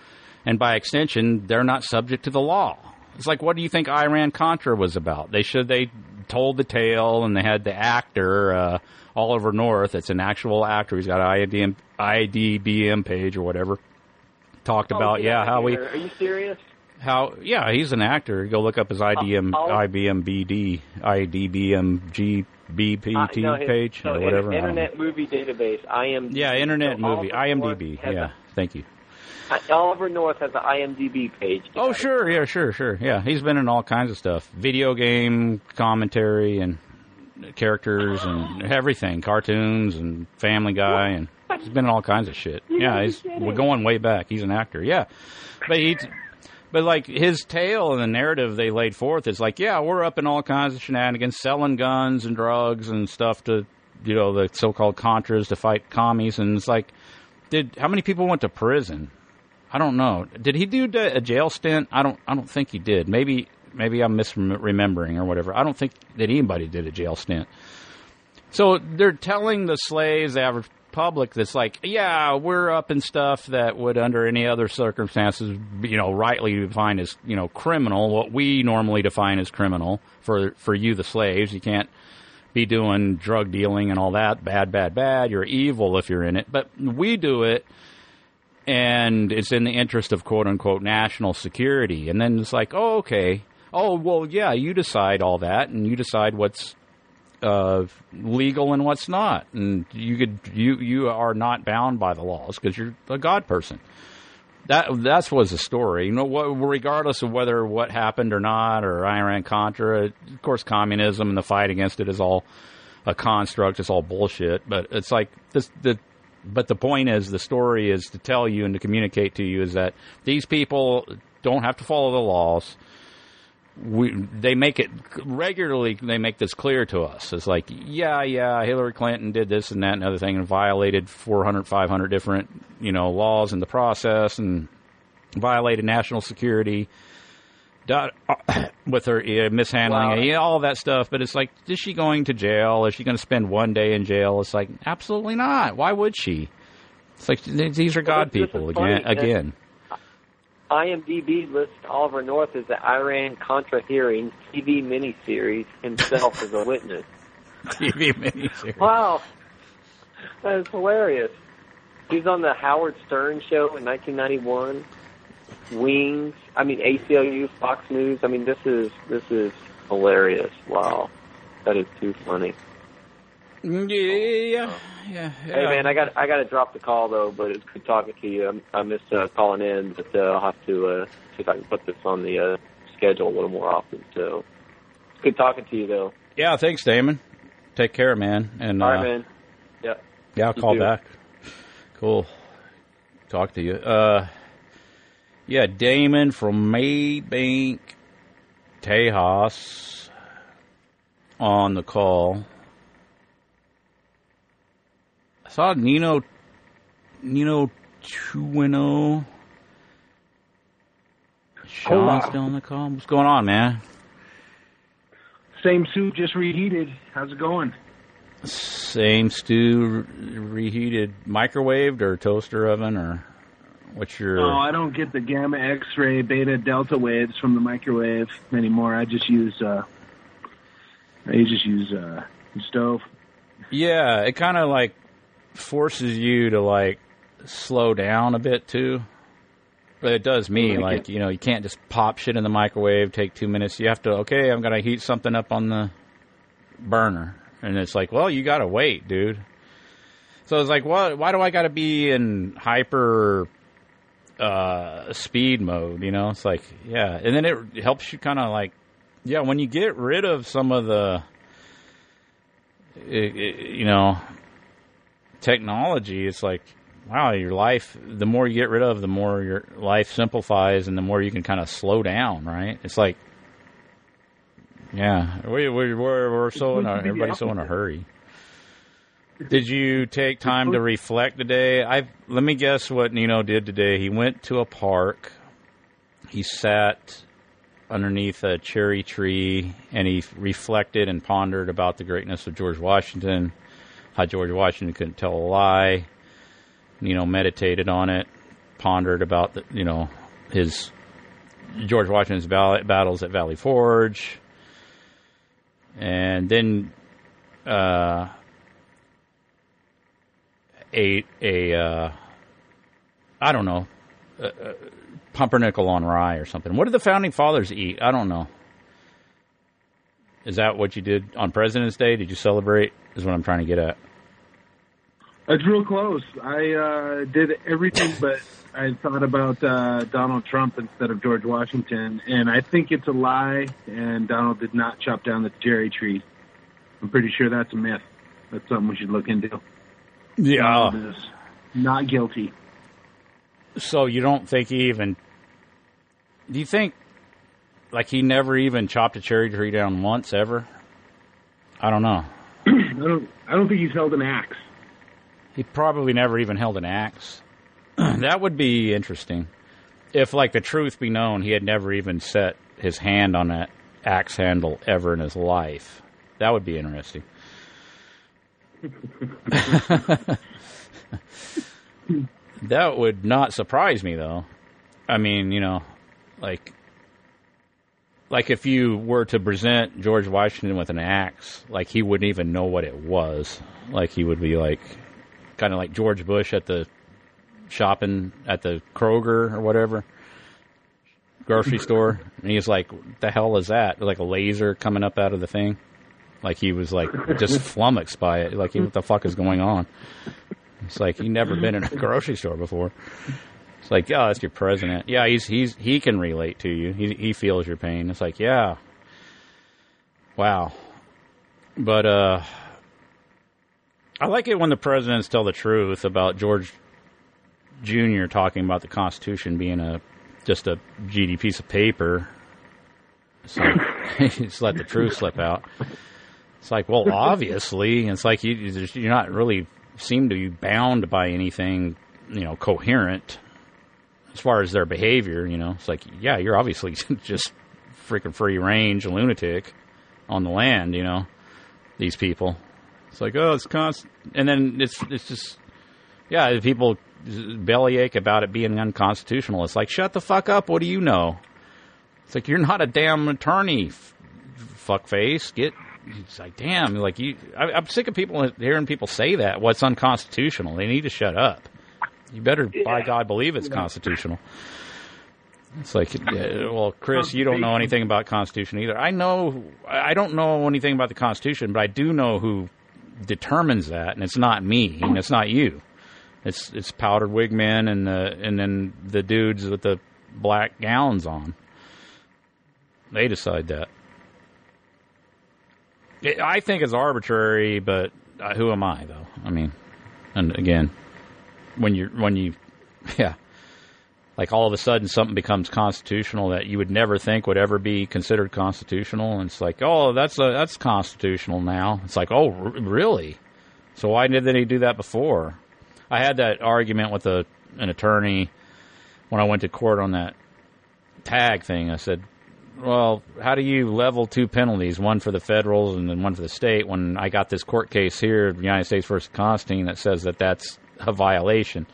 and by extension, they're not subject to the law. It's like, what do you think Iran Contra was about? They should they told the tale, and they had the actor uh, Oliver North. It's an actual actor. He's got an IDM, IDBM page or whatever. Talked oh, about yeah how we. Are you serious? how yeah he's an actor go look up his idm uh, ibm bd idbm gbpt uh, no, page no, or whatever internet movie database im yeah internet so movie imdb yeah thank you Oliver North has an IMDb page. Oh, sure, yeah, sure, sure, yeah. He's been in all kinds of stuff, video game commentary and characters and everything, cartoons and Family Guy, and he's been in all kinds of shit. Yeah, he's we're going way back. He's an actor, yeah, but he's but like his tale and the narrative they laid forth is like, yeah, we're up in all kinds of shenanigans, selling guns and drugs and stuff to, you know, the so-called Contras to fight commies. And it's like, did how many people went to prison? I don't know. Did he do a jail stint? I don't. I don't think he did. Maybe maybe I'm misremembering or whatever. I don't think that anybody did a jail stint. So they're telling the slaves, the average public that's like, yeah, we're up in stuff that would, under any other circumstances, you know, rightly define as, you know, criminal. What we normally define as criminal for for you, the slaves. You can't be doing drug dealing and all that. Bad, bad, bad. You're evil if you're in it. But we do it, and it's in the interest of quote unquote national security. And then it's like, oh, okay. Oh, well, yeah, you decide all that, and you decide what's uh, legal and what's not, and you could you you are not bound by the laws because you're a God person. That that's was the story. You know, regardless of whether what happened or not, or Iran Contra, of course, communism and the fight against it is all a construct. It's all bullshit. But it's like this the. But the point is, the story is to tell you and to communicate to you is that these people don't have to follow the laws. We they make it regularly they make this clear to us. It's like yeah yeah hillary clinton did this and that and other thing and violated 400 500 different you know laws in the process and violated national security with her uh, mishandling wow. all that stuff but it's like is she going to jail is she going to spend one day in jail it's like absolutely not why would she it's like these are god well, people again again IMDb lists Oliver North as the Iran Contra hearings TV miniseries himself as a witness. TV miniseries. Wow, that is hilarious. He's on the Howard Stern show in 1991. Wings. I mean ACLU, Fox News. I mean this is this is hilarious. Wow, that is too funny. Yeah, yeah, yeah. Hey man, I got I got to drop the call though, but it's good talking to you. I, I missed uh, calling in, but uh, I'll have to uh, see if I can put this on the uh, schedule a little more often. So it's good talking to you though. Yeah, thanks, Damon. Take care, man. And All uh, man. Yeah. Yeah, I'll You call too. back. Cool. Talk to you. Uh, yeah, Damon from Mabank, Tejas on the call. I saw Nino, Nino Chuino. Sean Hola. still on the call. What's going on, man? Same suit, just reheated. How's it going? Same stew, re- reheated, microwaved or toaster oven or what's your? No, I don't get the gamma, X-ray, beta, delta waves from the microwave anymore. I just use uh, I just use uh, the stove. Yeah, it kind of like forces you to like slow down a bit too. But it does me Like like you know you can't just pop shit in the microwave, take two minutes. You have to okay, I'm gonna heat something up on the burner, and it's like, well, you gotta wait, dude. So it's like, what? Why do I gotta be in hyper uh, speed mode? You know, it's like, yeah, and then it helps you kind of like, yeah, when you get rid of some of the, you know, technology, it's like, wow, your life, the more you get rid of, the more your life simplifies and the more you can kind of slow down, right? It's like, yeah, we, we, we're, we're so in a, supposed to be the everybody's so in a hurry. Did you take time to reflect today? I let me guess what Nino did today. He went to a park. He sat underneath a cherry tree and he reflected and pondered about the greatness of George Washington, how George Washington couldn't tell a lie. You know, meditated on it, pondered about the, you know his George Washington's battles at Valley Forge, and then uh, ate a uh, I don't know uh, uh, pumpernickel on rye or something. What did the founding fathers eat? I don't know. Is that what you did on President's Day? Did you celebrate? Is what I'm trying to get at. It's real close. I uh, did everything, but I thought about uh, Donald Trump instead of George Washington, and I think it's a lie. And Donald did not chop down the cherry tree. I'm pretty sure that's a myth. That's something we should look into. Yeah. Not guilty. So you don't think he even? Do you think like he never even chopped a cherry tree down once ever? I don't know. I don't. I don't think he's held an axe. He probably never even held an axe. that would be interesting. If, like, the truth be known, he had never even set his hand on that axe handle ever in his life. That would be interesting. that would not surprise me, though. I mean, you know, like, like if you were to present George Washington with an axe, like he wouldn't even know what it was. Like he would be like, kind of like George Bush at the shopping at the Kroger or whatever grocery store, and he's like, the hell is that?" Like a laser coming up out of the thing. Like he was like just flummoxed by it. Like what the fuck is going on? It's like he never been in a grocery store before. It's like, yeah, that's your president. Yeah, he's he's he can relate to you. He he feels your pain. It's like, yeah, wow. But uh, I like it when the presidents tell the truth about George Jr. talking about the Constitution being a just a GD piece of paper. So like just let the truth slip out. It's like, well, obviously, it's like you you're not really seem to be bound by anything, you know, coherent as far as their behavior. You know, it's like, yeah, you're obviously just freaking free range lunatic on the land. You know, these people. It's like, oh, it's constant, and then it's it's just, yeah, people bellyache about it being unconstitutional. It's like, shut the fuck up. What do you know? It's like you're not a damn attorney, f- fuckface. Get it's like, damn, like you, I, I'm sick of people hearing people say that. What's unconstitutional? They need to shut up. You better, by God, believe it's constitutional. It's like, well, Chris, you don't know anything about Constitution either. I know, I don't know anything about the Constitution, but I do know who determines that, and it's not me, and it's not you. It's it's powdered wig men and the and then the dudes with the black gowns on. They decide that. It, I think it's arbitrary, but uh, who am I though? I mean, and again, when you when you, yeah, like all of a sudden something becomes constitutional that you would never think would ever be considered constitutional, and it's like, oh, that's a, that's constitutional now. It's like, oh, r- really? So why didn't they do that before? I had that argument with a an attorney when I went to court on that tag thing. I said, well, how do you level two penalties, one for the federals and then one for the state, when I got this court case here, United States versus Constantine, that says that that's a violation?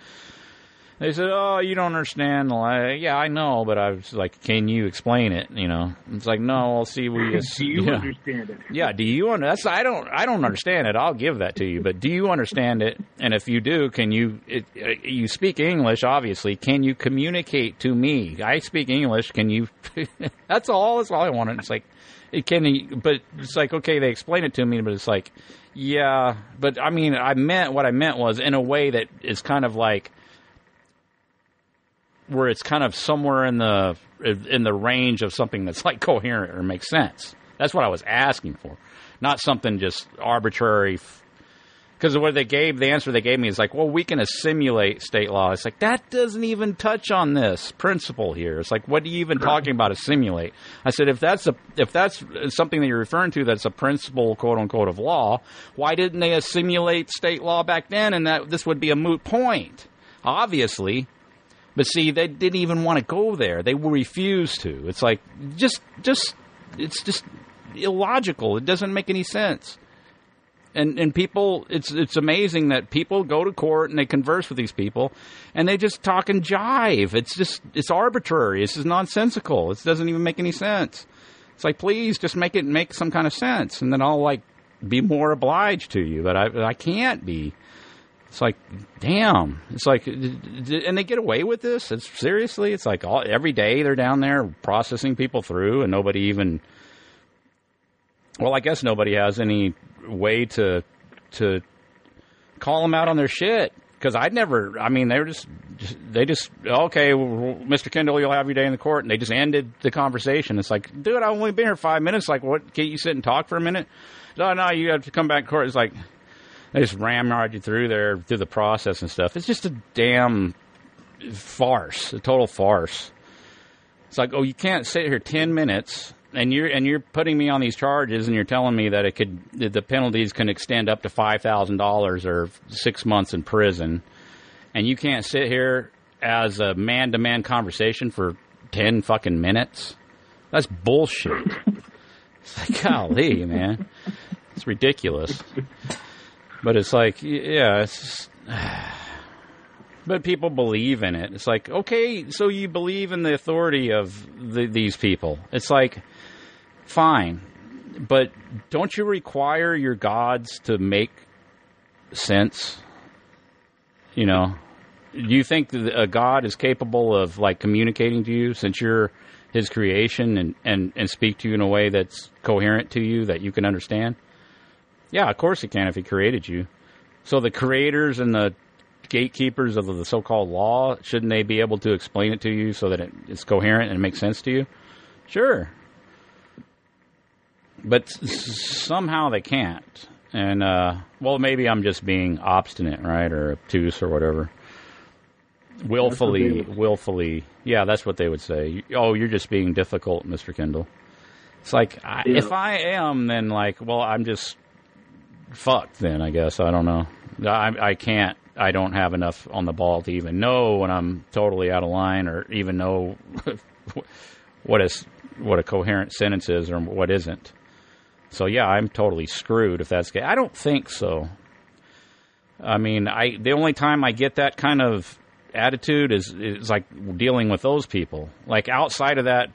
They said, "Oh, you don't understand." Like, yeah, I know, but I was like, "Can you explain it?" You know, it's like, "No, I'll see. We do you yeah. understand it? Yeah, do you under- that's I don't I don't understand it. I'll give that to you, but do you understand it? And if you do, can you it, it, you speak English obviously, can you communicate to me? I speak English, can you That's all that's all I wanted. It's like it can but it's like okay, they explain it to me, but it's like yeah, but I mean, I meant what I meant was in a way that is kind of like where it's kind of somewhere in the in the range of something that's like coherent or makes sense. That's what I was asking for, not something just arbitrary. Because what they gave, the answer they gave me is like, well, we can assimilate state law. It's like that doesn't even touch on this principle here. It's like, what are you even talking about assimilate? I said, if that's a if that's something that you're referring to, that's a principle, quote unquote, of law. Why didn't they assimilate state law back then? And that this would be a moot point. Obviously, but see, they didn't even want to go there. They refused to. It's like just, just, it's just illogical. It doesn't make any sense. And and people, it's it's amazing that people go to court and they converse with these people, and they just talk and jive. It's just it's arbitrary. It's just nonsensical. It doesn't even make any sense. It's like please just make it make some kind of sense, and then I'll like be more obliged to you. But I I can't be. It's like, damn. It's like, and they get away with this. It's seriously. It's like all, every day they're down there processing people through, and nobody even. Well, I guess nobody has any way to to call them out on their shit because I'd never. I mean, they were just, just they just okay, well, Mr. Kendall, you'll have your day in the court, and they just ended the conversation. It's like, dude, I've only been here five minutes. Like, what? Can't you sit and talk for a minute? No, no, you have to come back to court. It's like they just ramrod you through there through the process and stuff. It's just a damn farce, a total farce. It's like, oh, you can't sit here ten minutes and you're and you're putting me on these charges and you're telling me that it could that the penalties can extend up to five thousand dollars or six months in prison, and you can't sit here as a man to man conversation for ten fucking minutes. That's bullshit. It's like, golly, man, it's ridiculous. But it's like, yeah, it's. Just, but people believe in it. It's like, okay, so you believe in the authority of the, these people. It's like, fine, but don't you require your gods to make sense? You know, do you think a god is capable of like communicating to you since you're his creation and, and, and speak to you in a way that's coherent to you that you can understand? Yeah, of course he can if he created you. So the creators and the gatekeepers of the so-called law shouldn't they be able to explain it to you so that it's coherent and it makes sense to you? Sure, but somehow they can't. And uh, well, maybe I'm just being obstinate, right, or obtuse, or whatever. Willfully, willfully, yeah, that's what they would say. Oh, you're just being difficult, Mister Kendall. It's like I, Yeah. if I am, then like, well, I'm just fucked. Then I guess I don't know. I, I can't. I don't have enough on the ball to even know when I'm totally out of line, or even know what is what a coherent sentence is or what isn't. So yeah, I'm totally screwed if that's. I don't think so. I mean, I the only time I get that kind of attitude is is like dealing with those people. Like outside of that,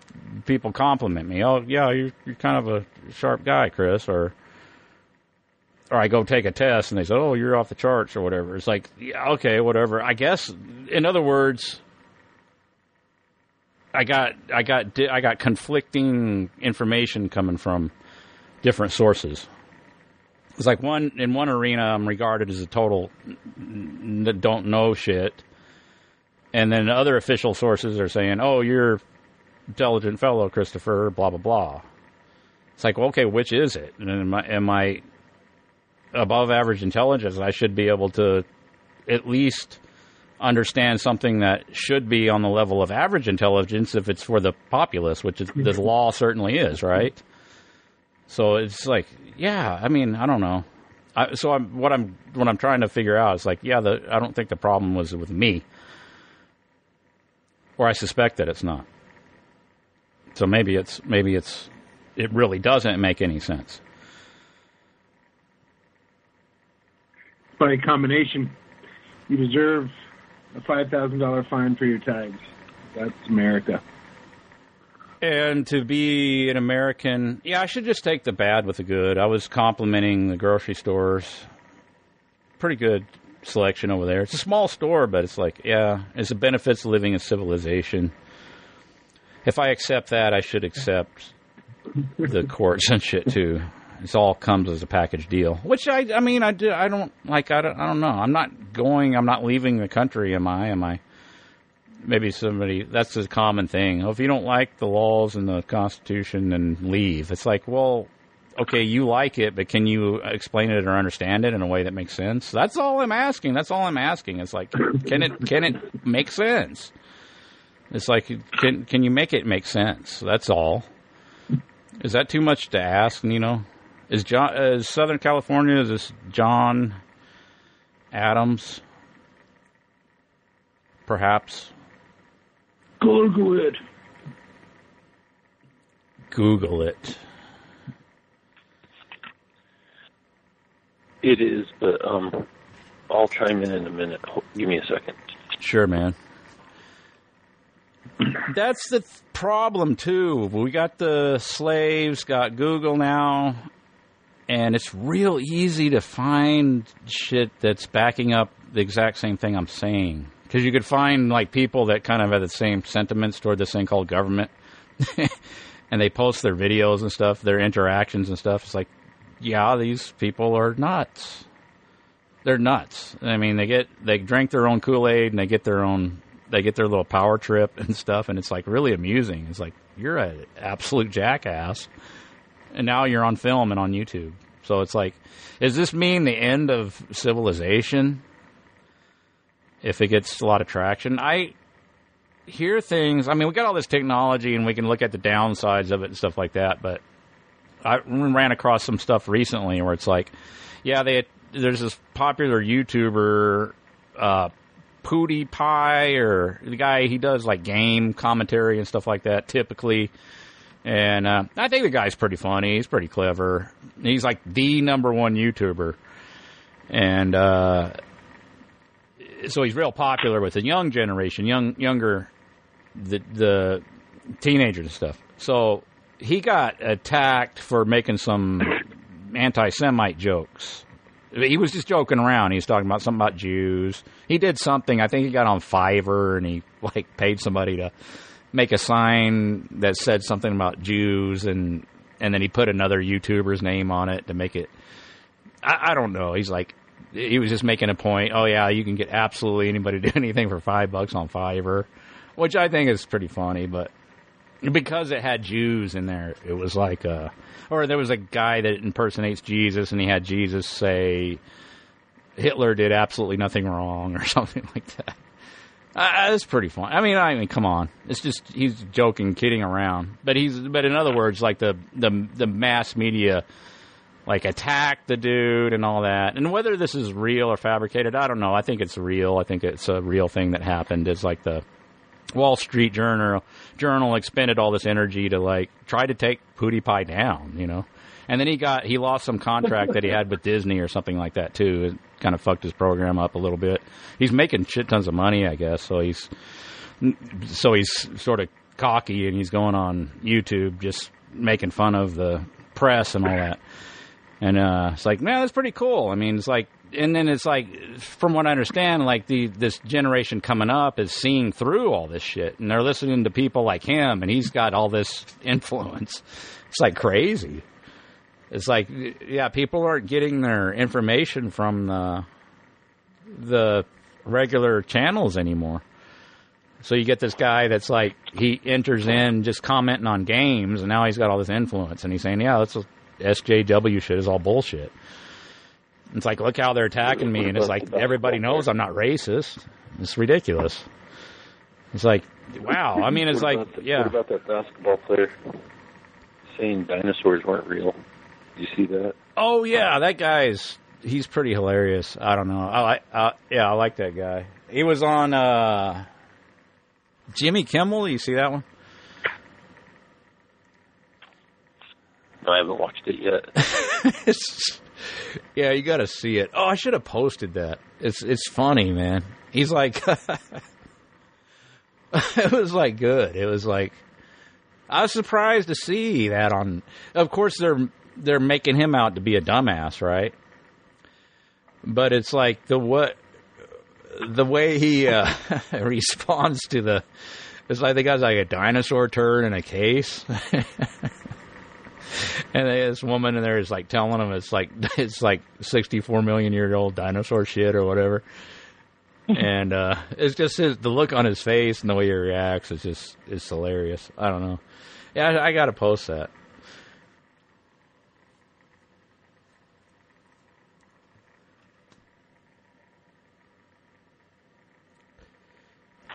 people compliment me. Oh yeah, you're you're kind of a sharp guy, Chris, or or I go take a test and they say, "Oh, you're off the charts" or whatever. It's like, yeah, okay, whatever. I guess, in other words, I got I got I got conflicting information coming from different sources. It's like one in one arena, I'm regarded as a total don't know shit, and then other official sources are saying, "Oh, you're intelligent fellow, Christopher." Blah blah blah. It's like, okay, which is it? And am I, am I above average intelligence? I should be able to at least understand something that should be on the level of average intelligence if it's for the populace, which is, the law certainly is, right? So it's like, yeah, I mean, I don't know. I, so I'm what I'm what I'm trying to figure out is like, yeah, the, I don't think the problem was with me, or I suspect that it's not. So maybe it's maybe it's it really doesn't make any sense. By combination, you deserve a five thousand dollar fine for your tags. That's America. And to be an American, yeah, I should just take the bad with the good. I was complimenting the grocery stores. Pretty good selection over there. It's a small store, but it's like, yeah, it's the benefits of living in civilization. If I accept that, I should accept the courts and shit too. It all comes as a package deal, which I, I mean, I do, I don't like, I don't, I don't know. I'm not going, I'm not leaving the country, am I? Am I? Maybe somebody, that's a common thing. If you don't like the laws and the Constitution, then leave. It's like, well, okay, you like it, but can you explain it or understand it in a way that makes sense? That's all I'm asking. That's all I'm asking. It's like, can it, can it make sense? It's like, can, can you make it make sense? That's all. Is that too much to ask? You know, is John is Southern California? Is this John Adams? Perhaps. Google it. Google it. It is, but um, I'll chime in in a minute. Give me a second. Sure, man. That's the th- problem too. We got the slaves, got Google now, and it's real easy to find shit that's backing up the exact same thing I'm saying. Because you could find like people that kind of have the same sentiments toward this thing called government, and they post their videos and stuff, their interactions and stuff. It's like, yeah, these people are nuts. They're nuts. I mean, they get they drink their own Kool Aid and they get their own they get their little power trip and stuff, and it's like really amusing. It's like you're an absolute jackass, and now you're on film and on YouTube. So it's like, does this mean the end of civilization? If it gets a lot of traction, I hear things. I mean, we got all this technology, and we can look at the downsides of it and stuff like that. But I ran across some stuff recently where it's like, yeah, they there's this popular YouTuber. Uh, PewDiePie or the guy he does like game commentary and stuff like that typically. And uh, I think the guy's pretty funny. He's pretty clever. He's like the number one YouTuber, and uh, so he's real popular with the young generation, young younger, the the teenagers and stuff. So he got attacked for making some anti-Semite jokes he was just joking around. He was talking about something about Jews. He did something. I think he got on Fiverr and he like paid somebody to make a sign that said something about Jews and and then he put another YouTuber's name on it to make it. I, I don't know. He's like he was just making a point. Oh yeah, you can get absolutely anybody to do anything for five bucks on Fiverr, which I think is pretty funny. But because it had Jews in there, it was like uh or there was a guy that impersonates Jesus and he had Jesus say Hitler did absolutely nothing wrong or something like that. Uh, it's pretty fun. I mean, I mean, come on. It's just he's joking, kidding around. But he's, but in other words, like the the the mass media, like attacked the dude and all that. And whether this is real or fabricated, I don't know. I think it's real. I think it's a real thing that happened. It's like the Wall Street Journal Journal expended all this energy to like try to take PewDiePie down, you know. And then he got he lost some contract that he had with Disney or something like that too. It kind of fucked his program up a little bit. He's making shit tons of money, I guess. So he's so he's sort of cocky and he's going on YouTube just making fun of the press and all that. And uh, it's like, man, that's pretty cool. I mean, it's like, and then it's like, from what I understand, like the this generation coming up is seeing through all this shit, and they're listening to people like him, and he's got all this influence. It's like crazy. It's like, yeah, people aren't getting their information from the the regular channels anymore. So you get this guy that's like he enters in just commenting on games, and now he's got all this influence, and he's saying, "Yeah, that's SJW shit is all bullshit." It's like, look how they're attacking me, and it's like everybody knows I'm not racist. It's ridiculous. It's like, wow. I mean, it's What like, the- yeah. What about that basketball player saying dinosaurs weren't real? You see that? Oh yeah, that guy's he's pretty hilarious. I don't know. I like uh, yeah, I like that guy. He was on uh Jimmy Kimmel. You see that one? No, I haven't watched it yet. Yeah, you got to see it. Oh, I should have posted that. It's it's funny, man. He's like, it was like good. It was like I was surprised to see that on. Of course, they're they're making him out to be a dumbass, right? But it's like the what the way he uh, responds to the. It's like the guy's like a dinosaur turd in a case. and this woman in there is like telling him it's like it's like 64 million year old dinosaur shit or whatever and uh it's just his, the look on his face and the way he reacts is just it's hilarious i don't know yeah i, I gotta post that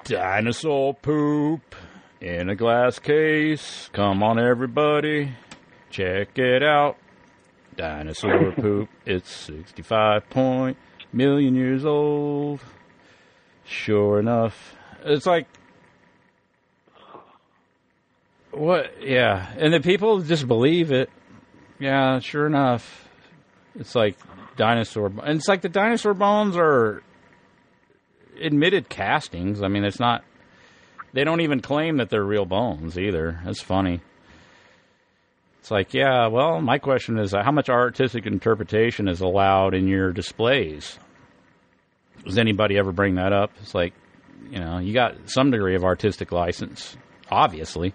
dinosaur poop in a glass case come on everybody Check it out. Dinosaur poop. It's 65 point million years old. Sure enough. It's like what yeah, and the people just believe it. Yeah, sure enough. It's like dinosaur and it's like the dinosaur bones are admitted castings. I mean, it's not they don't even claim that they're real bones either. That's funny. It's like, yeah, well, my question is uh, how much artistic interpretation is allowed in your displays? Does anybody ever bring that up? It's like, you know, you got some degree of artistic license, obviously.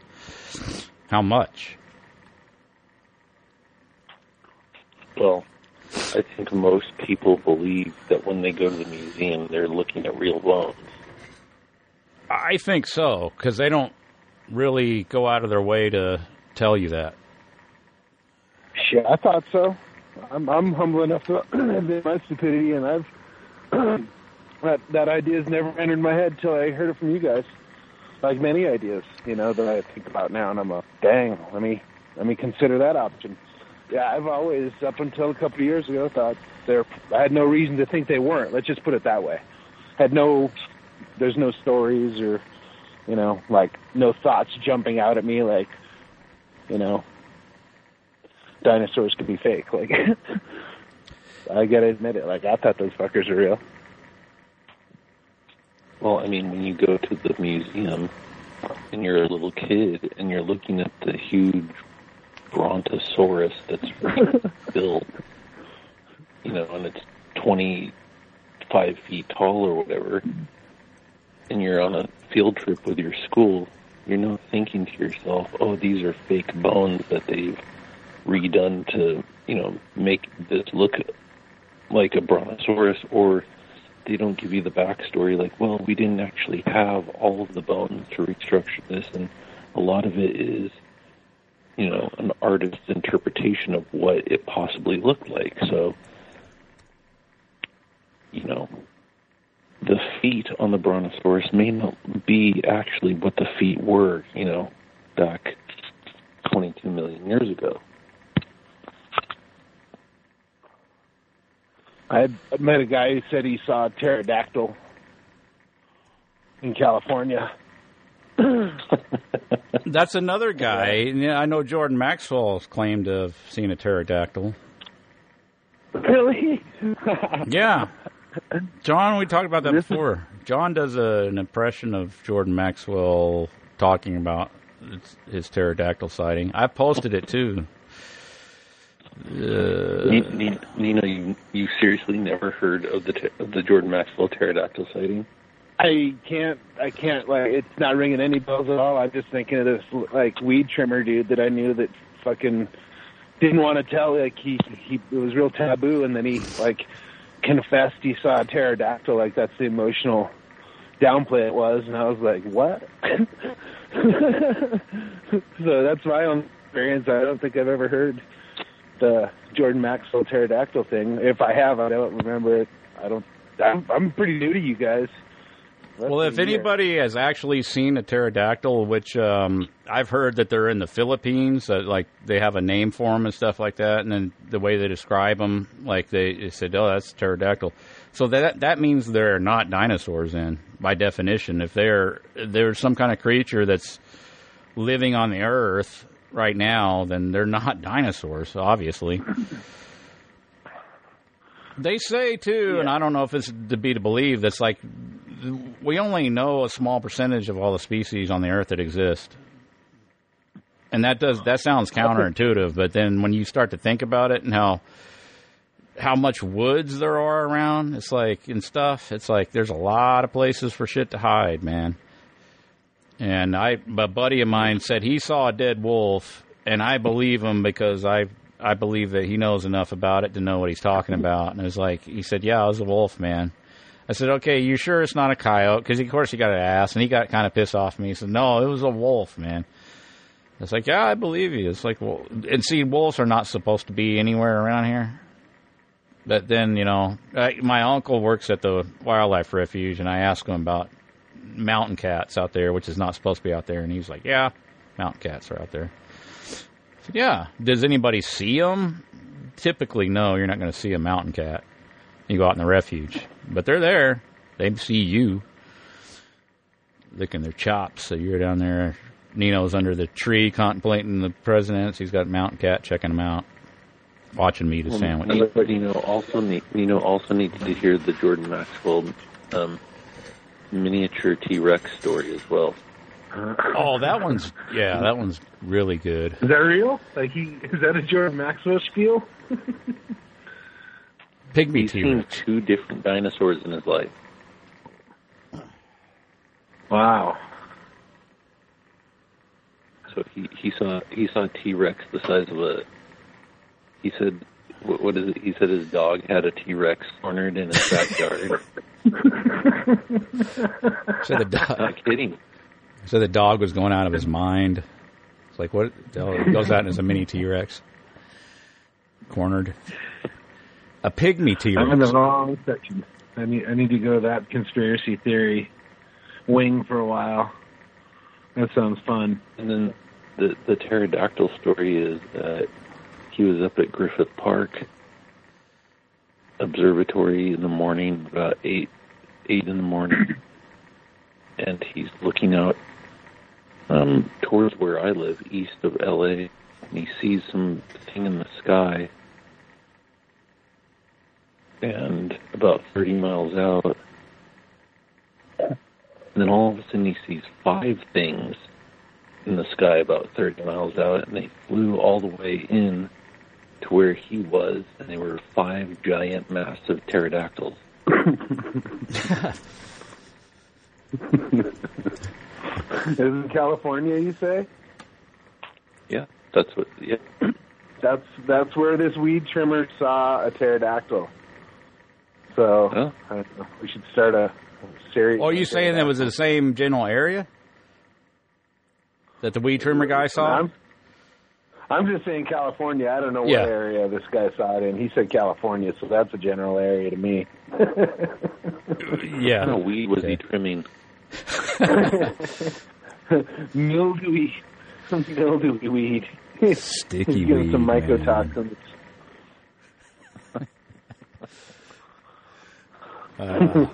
How much? Well, I think most people believe that when they go to the museum, they're looking at real bones. I think so, because they don't really go out of their way to tell you that. Shit, I thought so. I'm, I'm humble enough to admit my stupidity, and I've that that idea's never entered my head till I heard it from you guys. Like many ideas, you know, that I think about now, and I'm a dang. Let me let me consider that option. Yeah, I've always, up until a couple of years ago, thought there. I had no reason to think they weren't. Let's just put it that way. Had no, there's no stories or, you know, like no thoughts jumping out at me like, you know, dinosaurs could be fake. Like, I gotta admit it. Like, I thought those fuckers are real. Well, I mean, when you go to the museum and you're a little kid and you're looking at the huge brontosaurus that's built, you know, and it's 25 feet tall or whatever, and you're on a field trip with your school, you're not thinking to yourself, oh, these are fake bones that they've redone to, you know, make this look like a brontosaurus, or they don't give you the backstory like, well, we didn't actually have all of the bones to restructure this, and a lot of it is, you know, an artist's interpretation of what it possibly looked like. So, you know, the feet on the brontosaurus may not be actually what the feet were, you know, back 22 million years ago. I met a guy who said he saw a pterodactyl in California. That's another guy. Yeah, I know Jordan Maxwell's claimed to have seen a pterodactyl. Really? Yeah. John, we talked about that before. John does a, an impression of Jordan Maxwell talking about his pterodactyl sighting. I posted it too. Uh, Ni- Ni- you you seriously never heard of the of the Jordan Maxwell pterodactyl sighting? I can't. I can't. Like, it's not ringing any bells at all. I'm just thinking of this like weed trimmer dude that I knew that fucking didn't want to tell. Like he he it was real taboo, and then he like confessed he saw a pterodactyl. Like that's the emotional downplay it was, and I was like, what? so that's my own experience. I don't think I've ever heard the Jordan Maxwell pterodactyl thing. If I have, I don't remember it. I don't. I'm, I'm pretty new to you guys. Well, if anybody has actually seen a pterodactyl, which um, I've heard that they're in the Philippines, that like they have a name for them and stuff like that, and then the way they describe them, like they, they said, "Oh, that's pterodactyl." So that that means they're not dinosaurs, then by definition. If they're they're some kind of creature that's living on the Earth right now, then they're not dinosaurs, obviously. They say too, and I don't know if it's to be to believe. That's like we only know a small percentage of all the species on the earth that exist, and that does that sounds counterintuitive. But then when you start to think about it and how how much woods there are around, it's like and stuff. It's like there's a lot of places for shit to hide, man. And I, a buddy of mine said he saw a dead wolf, and I believe him because I, I believe that he knows enough about it to know what he's talking about. And it was like he said, "Yeah, it was a wolf, man." I said, "Okay, you sure it's not a coyote?" Because of course he got an ass, and he got kind of pissed off me. He said, "No, it was a wolf, man." It's like, yeah, I believe you. It's like, well, and see, wolves are not supposed to be anywhere around here. But then, you know, I, my uncle works at the wildlife refuge, and I asked him about mountain cats out there, which is not supposed to be out there, and he's like, "Yeah, mountain cats are out there." "Yeah, does anybody see them?" Typically, no. You're not going to see a mountain cat. You go out in the refuge, but they're there. They see you licking their chops. So you're down there. Nino's under the tree contemplating the presidents. He's got a mountain cat checking him out, watching me eat a sandwich. Ni- Nino also need, Nino also needed to hear the Jordan Maxwell um, miniature T Rex story as well. Oh, that one's yeah, that one's really good. Is that real? Like he is that a Jordan Maxwell spiel? Pygmy He's T seen two different dinosaurs in his life. Wow. So he he saw he saw a T Rex the size of a. He said, what, "What is it?" He said his dog had a T Rex cornered in his backyard. So the dog, Not kidding. so the dog was going out of his mind. It's like what? Oh, it goes out as a mini T Rex, cornered. A pygmy T I'm in the wrong section. I need I need to go to that conspiracy theory wing for a while. That sounds fun. And then the the pterodactyl story is that he was up at Griffith Park Observatory in the morning, about eight eight in the morning, and he's looking out um, towards where I live, east of L.A. And he sees something in the sky, and about thirty miles out. And then all of a sudden he sees five things in the sky about 30 miles out, and they flew all the way in to where he was, and they were five giant, massive pterodactyls. Is in California, you say? Yeah, that's what. Yeah, That's that's where this weed trimmer saw a pterodactyl. So Oh. I don't know, we should start a series. Oh, are you saying that was the same general area that the weed trimmer guy saw? I'm, I'm just saying California. I don't know what Yeah. area this guy saw it in. He said California, so that's a general area to me. Yeah. what kind of weed was he trimming? Mildewy, mildewy weed. Sticky He's some weed, man. mycotoxins. Uh,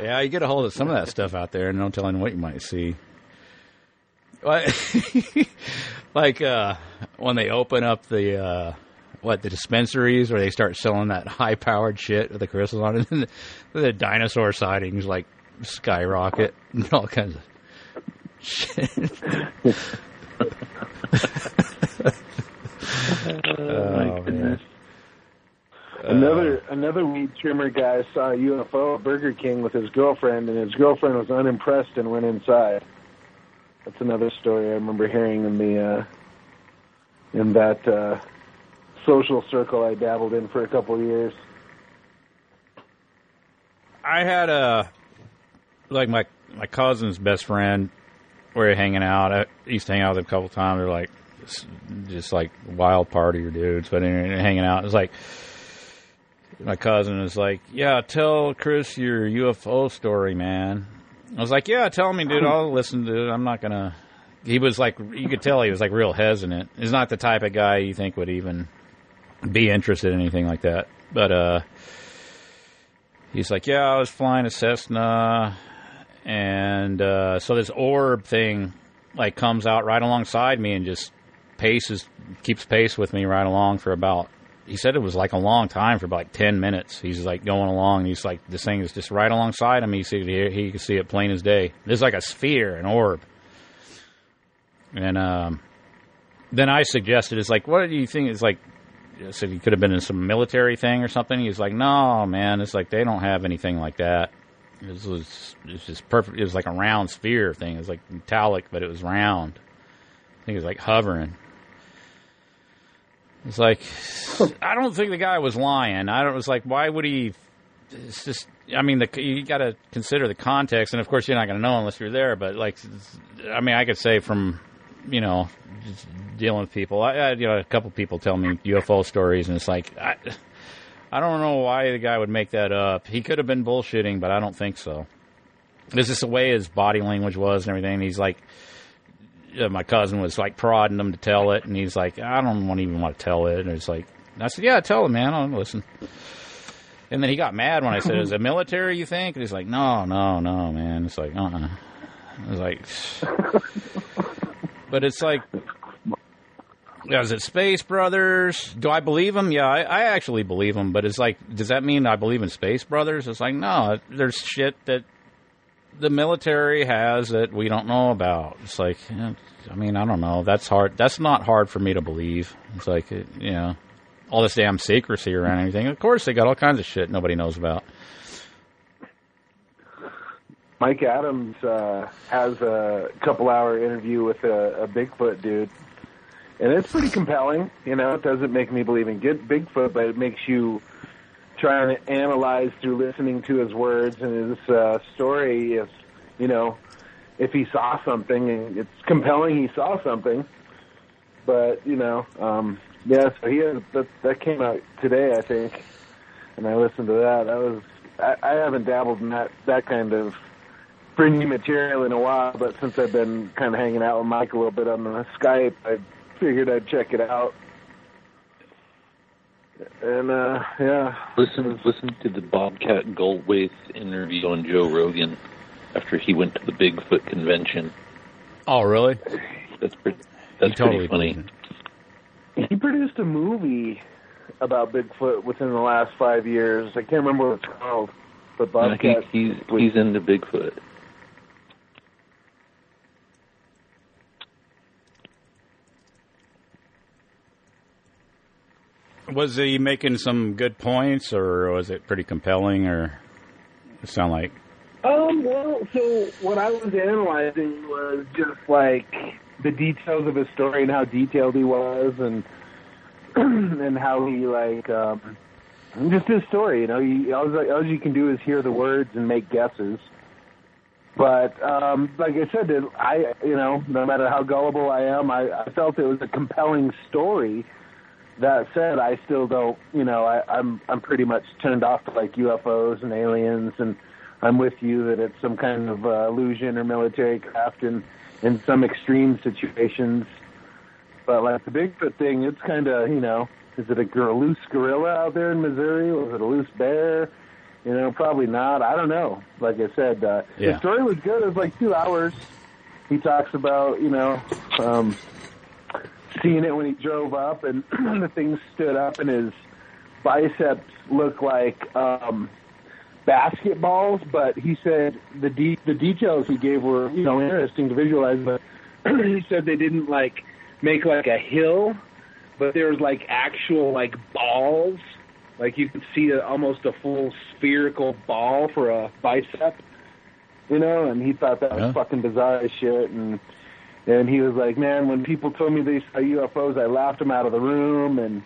yeah, you get a hold of some of that stuff out there, and no telling what you might see. Like, uh, when they open up the uh, what the dispensaries, where they start selling that high-powered shit with the crystals on it, and the, the dinosaur sightings like skyrocket and all kinds of shit. oh man. another weed trimmer guy saw a UFO at Burger King with his girlfriend, and his girlfriend was unimpressed and went inside. That's another story I remember hearing in the uh, in that uh, social circle I dabbled in for a couple of years. I had a like my my cousin's best friend. We were hanging out. I used to hang out with him a couple times. They're like just, like wild partier dudes, but anyway, hanging out. It's like my cousin is like, "Yeah, tell Chris your UFO story, man." I was like, "Yeah, tell me, dude. I'll listen to it. I'm not gonna." He was like, you could tell he was like real hesitant. He's not the type of guy you think would even be interested in anything like that. But uh, he's like, "Yeah, I was flying a Cessna, and uh, so this orb thing like comes out right alongside me and just paces, keeps pace with me right along for about." He said it was like a long time for about like ten minutes. He's like going along. And he's like, this thing is just right alongside him. He see he, he can see it plain as day. There's like a sphere, an orb, and um, then I suggested, "It's like, what do you think?" It's like I said he could have been in some military thing or something. He's like, no, man, it's like they don't have anything like that. It was, it was just perfect. It was like a round sphere thing. It was like metallic, but it was round. I think it was like hovering. It's like I don't think the guy was lying. I don't. It was like, why would he? It's just. I mean, the, you got to consider the context, and of course, you're not going to know unless you're there. But like, I mean, I could say from you know, just dealing with people. I, I you know, a couple people tell me UFO stories, and it's like, I, I don't know why the guy would make that up. He could have been bullshitting, but I don't think so. It's just the way his body language was and everything. He's like, uh, my cousin was like prodding him to tell it, and he's like, I don't want even want to tell it. And it's like, I said, Yeah, tell him, man. I'll listen. And then he got mad when I said, "Is it military? You think?" And he's like, "No, no, no, man." It's like, uh, uh I was like, but it's like, is it Space Brothers? Do I believe him? Yeah, I, I actually believe him. But it's like, does that mean I believe in Space Brothers? It's like, no, there's shit that the military has that we don't know about. It's like, I mean, I don't know. That's hard. That's not hard for me to believe. It's like, you know, all this damn secrecy around anything. Of course, they got all kinds of shit nobody knows about. Mike Adams uh, has a couple hour interview with a, a Bigfoot dude, and it's pretty compelling. You know, it doesn't make me believe in good Bigfoot, but it makes you try and analyze through listening to his words and his uh, story. If you know, if he saw something, and it's compelling, he saw something. But you know, um, yeah. So he has that, that came out today, I think, and I listened to that. That was I, I haven't dabbled in that that kind of bringing material in a while, but since I've been kind of hanging out with Mike a little bit on the Skype, I figured I'd check it out. And uh yeah. Listen listen to the Bobcat Goldthwait interview on Joe Rogan after he went to the Bigfoot convention. Oh, really? That's pretty that's totally pretty funny. He produced a movie about Bigfoot within the last five years. I can't remember what it's called. But No, Bobcat he, he's he's into Bigfoot. Was he making some good points, or was it pretty compelling, or sound like? Um, well, so what I was analyzing was just like the details of his story and how detailed he was, and and how he like um, just his story. You know, he, all, all you can do is hear the words and make guesses. But um, like I said, I you know, no matter how gullible I am, I, I felt it was a compelling story. That said, I still don't. You know, I, I'm I'm pretty much turned off to like UFOs and aliens, and I'm with you that it's some kind of uh, illusion or military craft in in some extreme situations. But like the Bigfoot thing, it's kind of you know, is it a loose gorilla out there in Missouri? Was it a loose bear? You know, probably not. I don't know. Like I said, uh, Yeah. the story was good. It was like two hours. He talks about you know. um seeing it when he drove up and the thing stood up and his biceps looked like um basketballs but he said the de- the details he gave were you know interesting to visualize but he said they didn't like make like a hill but there was like actual like balls Like you could see a, almost a full spherical ball for a bicep, you know. And he thought that Yeah. was fucking bizarre as shit. And and he was like, man, when people told me they saw UFOs, I laughed them out of the room. And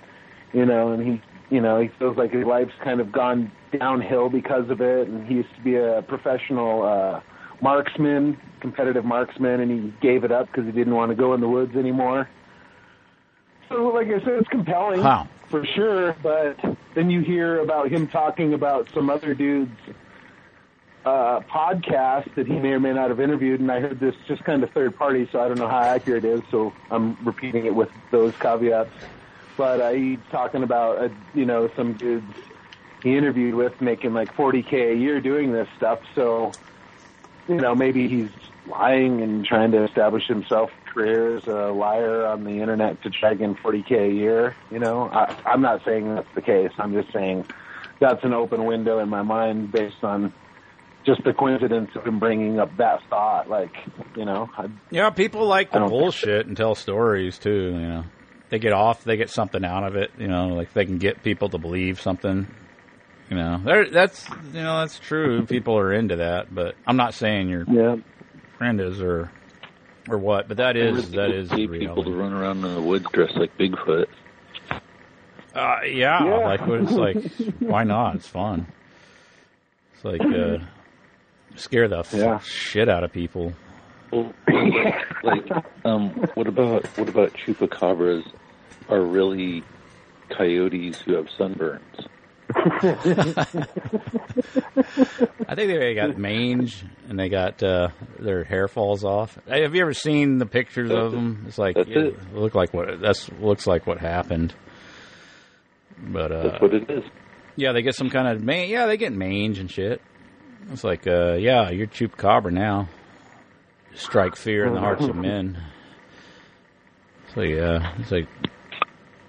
you know, and he, you know, he feels like his life's kind of gone downhill because of it. And he used to be a professional uh, marksman, competitive marksman, and he gave it up because he didn't want to go in the woods anymore. So, like I said, it's compelling Wow. for sure. But then you hear about him talking about some other dude's uh, podcast that he may or may not have interviewed, and I heard this just kind of third party, so I don't know how accurate it is. So I'm repeating it with those caveats. But uh, he's talking about uh, you know some dudes he interviewed with making like 40k a year doing this stuff. So you know maybe he's lying and trying to establish himself career as a liar on the internet to try get 40k a year. You know, I, I'm not saying that's the case. I'm just saying that's an open window in my mind based on just the coincidence of him bringing up that thought. Like, you know, I, Yeah, people like I the bullshit and tell stories too. You know, they get off, they get something out of it. You know, like they can get people to believe something. You know, there, that's you know that's true. People are into that, but I'm not saying your yeah. friend is or or what. But that is that is pay people reality. to run around in the woods dressed like Bigfoot. Uh, yeah, Yeah. like it's like why not? It's fun. It's like uh, scare the f- Yeah. shit out of people. Well, like, um, what about what about chupacabras? Are really coyotes who have sunburns? I think they got mange and they got uh, their hair falls off. Hey, Have you ever seen the pictures of them? It's like That's it. look like what that's looks like what happened. But uh, That's what it is. yeah, they get some kind of man. Yeah, they get mange and shit. It's like, uh, yeah, you're chupacabra now. Strike fear in the hearts of men. So yeah, it's like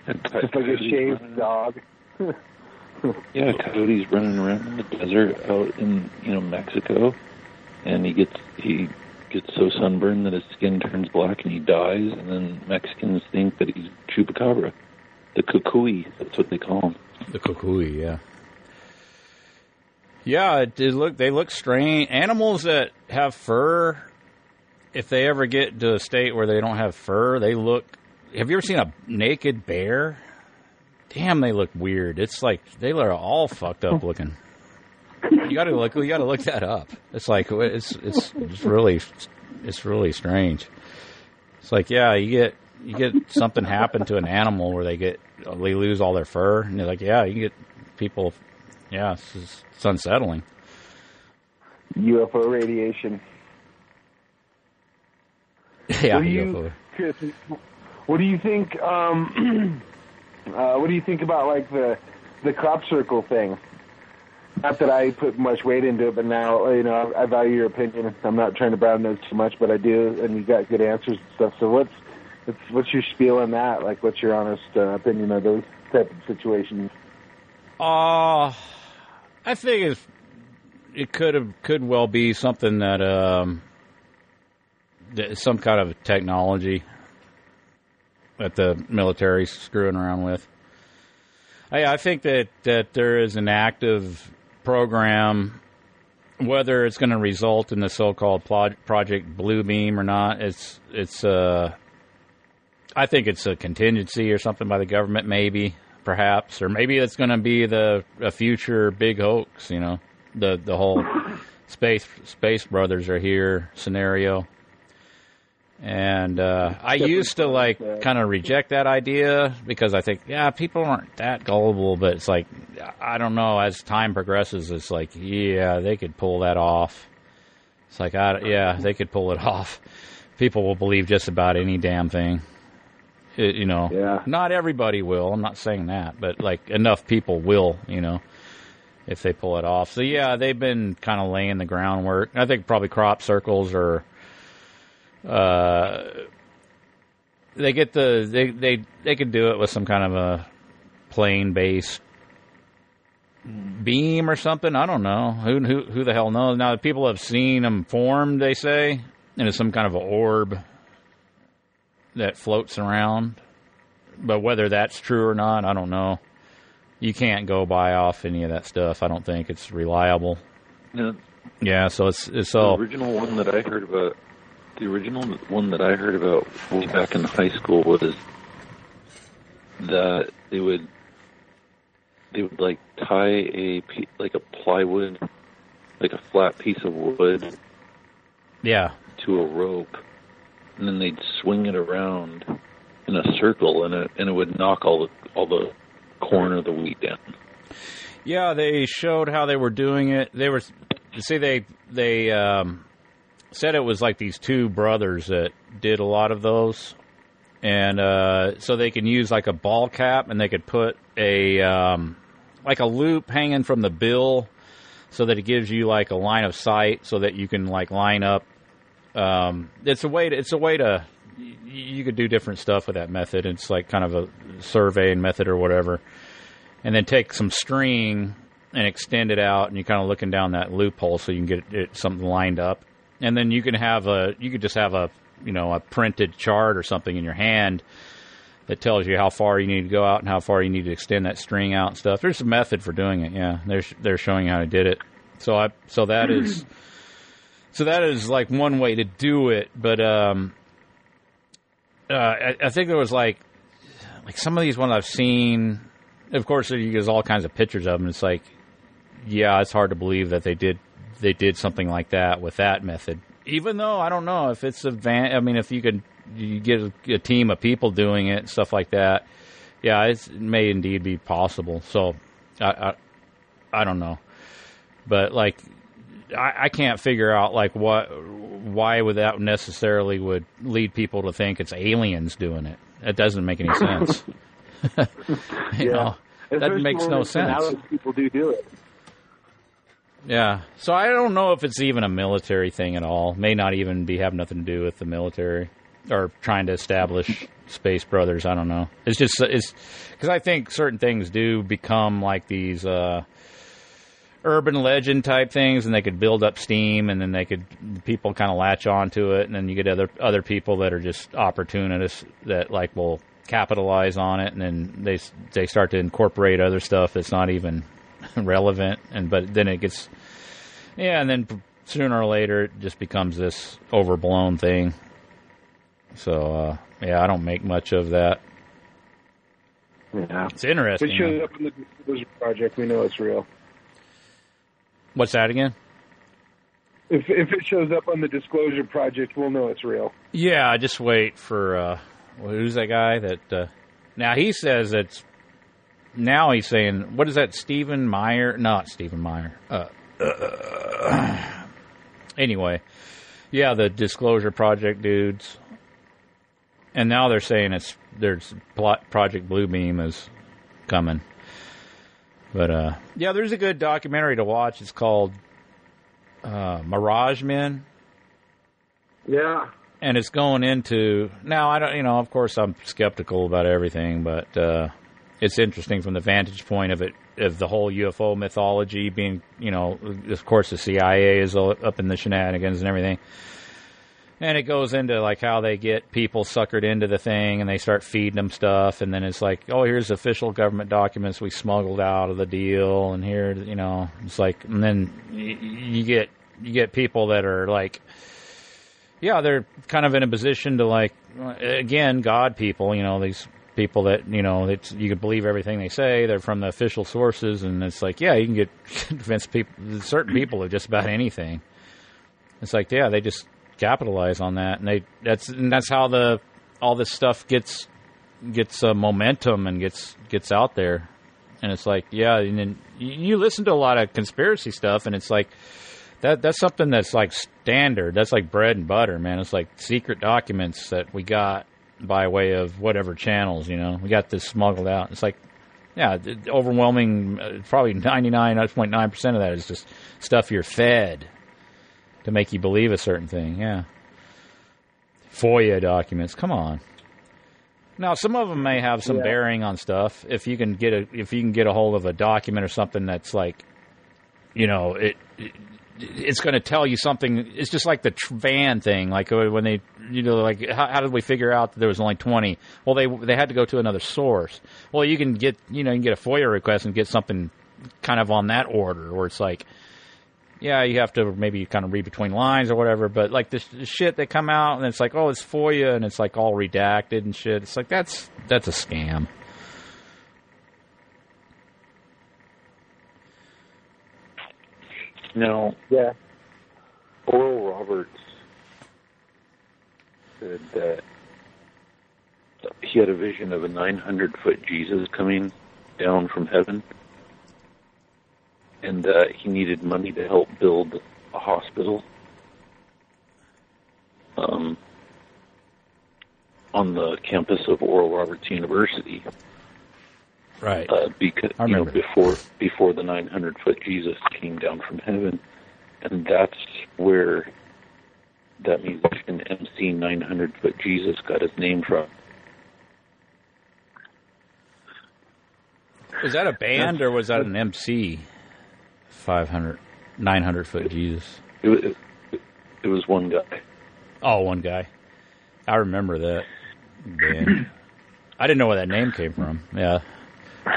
just like a shaved dog. Yeah, coyotes running around in the desert out in you know Mexico, and he gets he gets so sunburned that his skin turns black and he dies, and then Mexicans think that he's chupacabra, the cucuy. That's what they call him. The cucuy, yeah. Yeah, it did look. They look strange. Animals that have fur, if they ever get to a state where they don't have fur, they look. Have you ever seen a naked bear? Damn, they look weird. It's like they are all fucked up looking. You gotta look. You gotta look that up. It's like it's it's it's really it's really strange. It's like yeah, you get you get something happen to an animal where they get they lose all their fur, and they're like yeah, you get people. Yeah, it's, just, it's unsettling. UFO radiation. yeah, what do you, UFO. Chris, what do you think? Um, uh, what do you think about like the the crop circle thing? Not that I put much weight into it, but now you know I, I value your opinion. I'm not trying to brown nose too much, but I do, and you got good answers and stuff. So what's what's what's your spiel on that? Like, what's your honest uh, opinion of those type of situations? Uh, I think it's, it could have could well be something that um that some kind of technology that the military's screwing around with. I, I think that that there is an active program, whether it's going to result in the so-called Pro- Project Bluebeam or not. It's it's uh, I think it's a contingency or something by the government, maybe, perhaps, or maybe it's going to be the a future big hoax. You know, the the whole space space brothers are here scenario. And uh, I used to like kind of reject that idea because I think, yeah, people aren't that gullible. But it's like, I don't know. As time progresses, it's like, yeah, they could pull that off. It's like, I, yeah, they could pull it off. People will believe just about any damn thing. It, you know, Yeah. not everybody will. I'm not saying that, but like enough people will. You know, if they pull it off. So yeah, they've been kind of laying the groundwork. I think probably crop circles are uh, they get the they they they could do it with some kind of a plane based beam or something. I don't know who who who the hell knows. Now people have seen them formed. They say it's some kind of an orb that floats around. But whether that's true or not, I don't know. you can't go buy off any of that stuff. I don't think it's reliable. No. Yeah, so it's it's The all original one that I heard about, the original one that I heard about way back in high school was that they would they would like tie a like a plywood, like a flat piece of wood yeah. to a rope, and then they'd swing it around in a circle, and it and it would knock all the all the corn or the wheat down. Yeah, they showed how they were doing it. They were see they they um, said it was like these two brothers that did a lot of those. And uh, so they can use like a ball cap and they could put a um, like a loop hanging from the bill so that it gives you like a line of sight so that you can like line up um, it's a way to, it's a way to you could do different stuff with that method. It's like kind of a surveying method or whatever, and then take some string and extend it out, and you're kind of looking down that loophole so you can get it, something lined up, and then you can have a you could just have a you know a printed chart or something in your hand that tells you how far you need to go out and how far you need to extend that string out and stuff. There's a method for doing it. Yeah, they're they're showing how to did it. So I so that is so that is like one way to do it. But um, uh, I, I think there was like like some of these ones I've seen. Of course, there's all kinds of pictures of them. It's like, yeah, it's hard to believe that they did they did something like that with that method. Even though I don't know if it's a van. I mean, if you could you get a, a team of people doing it, and stuff like that. Yeah, it may indeed be possible. So, I, I I don't know, but like I, I can't figure out like what why would that necessarily would lead people to think it's aliens doing it. That doesn't make any sense. you know, that makes no it's been out sense. People do do it. Yeah. So I don't know if it's even a military thing at all. May not even be have nothing to do with the military or trying to establish space brothers. I don't know. It's just it's because I think certain things do become like these uh, urban legend type things, and they could build up steam, and then they could people kind of latch onto it, and then you get other other people that are just opportunists that like will capitalize on it, and then they they start to incorporate other stuff that's not even relevant, and but then it gets yeah, and then sooner or later it just becomes this overblown thing. So uh, yeah, I don't make much of that. Yeah. It's interesting. It shows up in the Project, we know it's real. What's that again? If if it shows up on the Disclosure Project, we'll know it's real. Yeah, I just wait for uh, who's that guy that uh, now he says it's now he's saying what is that Stephen Meyer? Not Stephen Meyer. Uh, uh, anyway, yeah, the Disclosure Project dudes, and now they're saying it's there's Project Bluebeam is coming. But uh, yeah, there's a good documentary to watch. It's called uh, Mirage Men Yeah. and it's going into now. I don't, you know, of course, I'm skeptical about everything, but uh, it's interesting from the vantage point of it of the whole UFO mythology being, you know, of course, the CIA is up in the shenanigans and everything. And it goes into like how they get people suckered into the thing, and they start feeding them stuff, and then it's like, oh, here's official government documents we smuggled out of the deal, and here, you know, it's like, and then you get you get people that are like, yeah, they're kind of in a position to like, again, God people, you know, these people that you know, it's you can believe everything they say. They're from the official sources, and it's like, yeah, you can get convince people, certain people of just about anything. It's like, yeah, they just capitalize on that, and they that's and that's how the all this stuff gets gets uh, momentum and gets gets out there. And it's like, yeah, and then you listen to a lot of conspiracy stuff, and it's like that that's something that's like standard. That's like bread and butter, man. It's like secret documents that we got by way of whatever channels, you know. We got this smuggled out. It's like, yeah, overwhelming, uh, probably ninety nine point nine percent of that is just stuff you're fed to make you believe a certain thing. Yeah, FOIA documents. Come on. Now, some of them may have some Yeah. bearing on stuff. If you can get a if you can get a hold of a document or something that's like, you know, it, it it's going to tell you something. It's just like the tr- van thing, like uh, when they, you know, like how, how did we figure out that there was only twenty? Well, they they had to go to another source. Well, you can get, you know, you can get a FOIA request and get something kind of on that order, where it's like, yeah, you have to maybe kind of read between lines or whatever. But like this, this shit that come out and it's like, oh, it's FOIA and it's like all redacted and shit. It's like that's that's a scam. No, yeah, Oral Roberts said that he had a vision of a 900 foot Jesus coming down from heaven, and uh, he needed money to help build a hospital um, on the campus of Oral Roberts University. Right. Uh, because you know before before the 900 foot Jesus came down from heaven, and that's where that musician MC 900 foot Jesus got his name from. Was that a band or was that an MC? 500, 900 foot Jesus. It was, it, it was one guy. Oh, one guy. I remember that band. I didn't know where that name came from. Yeah.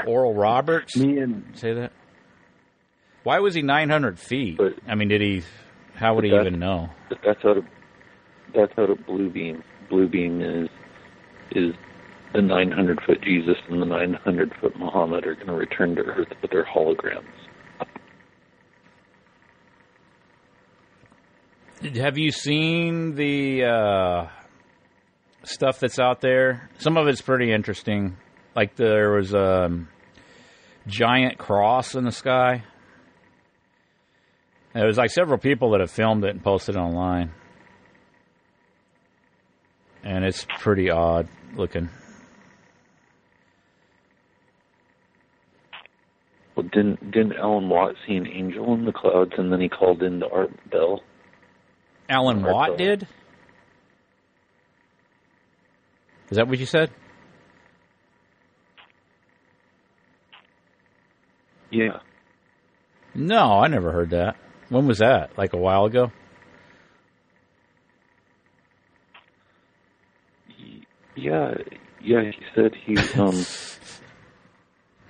Oral Roberts? Me and say that. Why was he 900 feet? I mean, did he? How would he even know? That's out of that's out of Blue Beam. Blue Beam is is the 900 foot Jesus and the 900 foot Muhammad are going to return to Earth, but they're holograms. Have you seen the uh, stuff that's out there? Some of it's pretty interesting. Like there was a um, giant cross in the sky. There was like several people that have filmed it and posted it online, and it's pretty odd looking. Well, didn't didn't Alan Watt see an angel in the clouds, and then he called in to Art Bell? Alan Watt did. Is that what you said? Yeah, No, I never heard that. When was that? Like a while ago? yeah, yeah. He said he um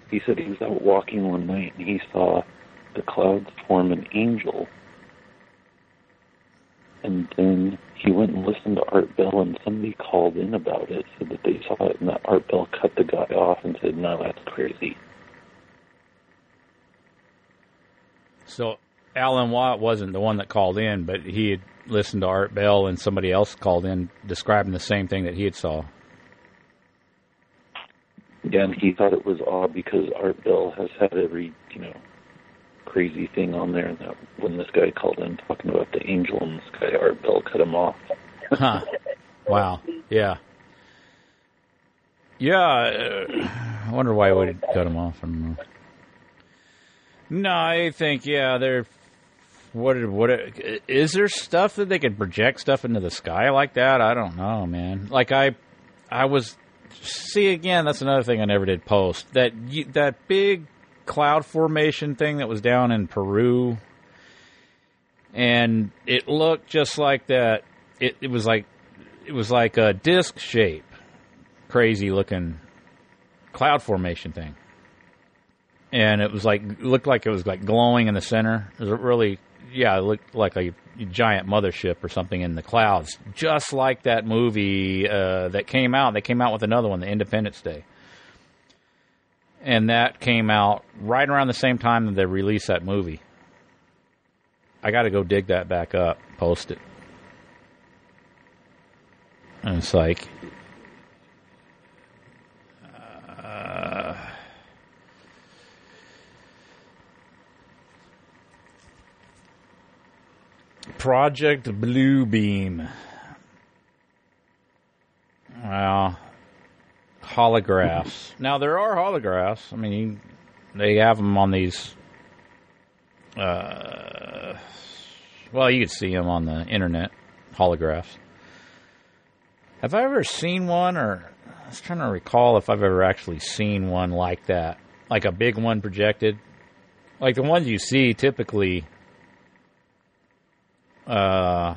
he said he was out walking one night and he saw the clouds form an angel, and then he went and listened to Art Bell, and somebody called in about it, said that they saw it, and that Art Bell cut the guy off and said, "No, that's crazy." So Alan Watt wasn't the one that called in, but he had listened to Art Bell and somebody else called in describing the same thing that he had saw. Yeah, and he thought it was odd because Art Bell has had every, you know, crazy thing on there. That when this guy called in talking about the angel in the sky, Art Bell cut him off. Huh. Wow. Yeah. Yeah. Uh, I wonder why we cut him off. I don't know. No, I think yeah. They're what? What is there stuff that they can project stuff into the sky like that? I don't know, man. Like I, I was see again. That's another thing I never did post that that big cloud formation thing that was down in Peru, and it looked just like that. It, it was like it was like a disc shape, crazy looking cloud formation thing, and it was like looked like it was like glowing in the center. It was really yeah, it looked like a giant mothership or something in the clouds, just like that movie uh, that came out. They came out with another one, the Independence Day, and that came out right around the same time that they released that movie. I got to go dig that back up, post it. And it's like, uh, Project Bluebeam. Well, holographs. Now there are holographs. I mean, they have them on these. Uh, well, you could see them on the internet, holographs. Have I ever seen one, or I was trying to recall if I've ever actually seen one like that, like a big one projected. Like the ones you see typically uh,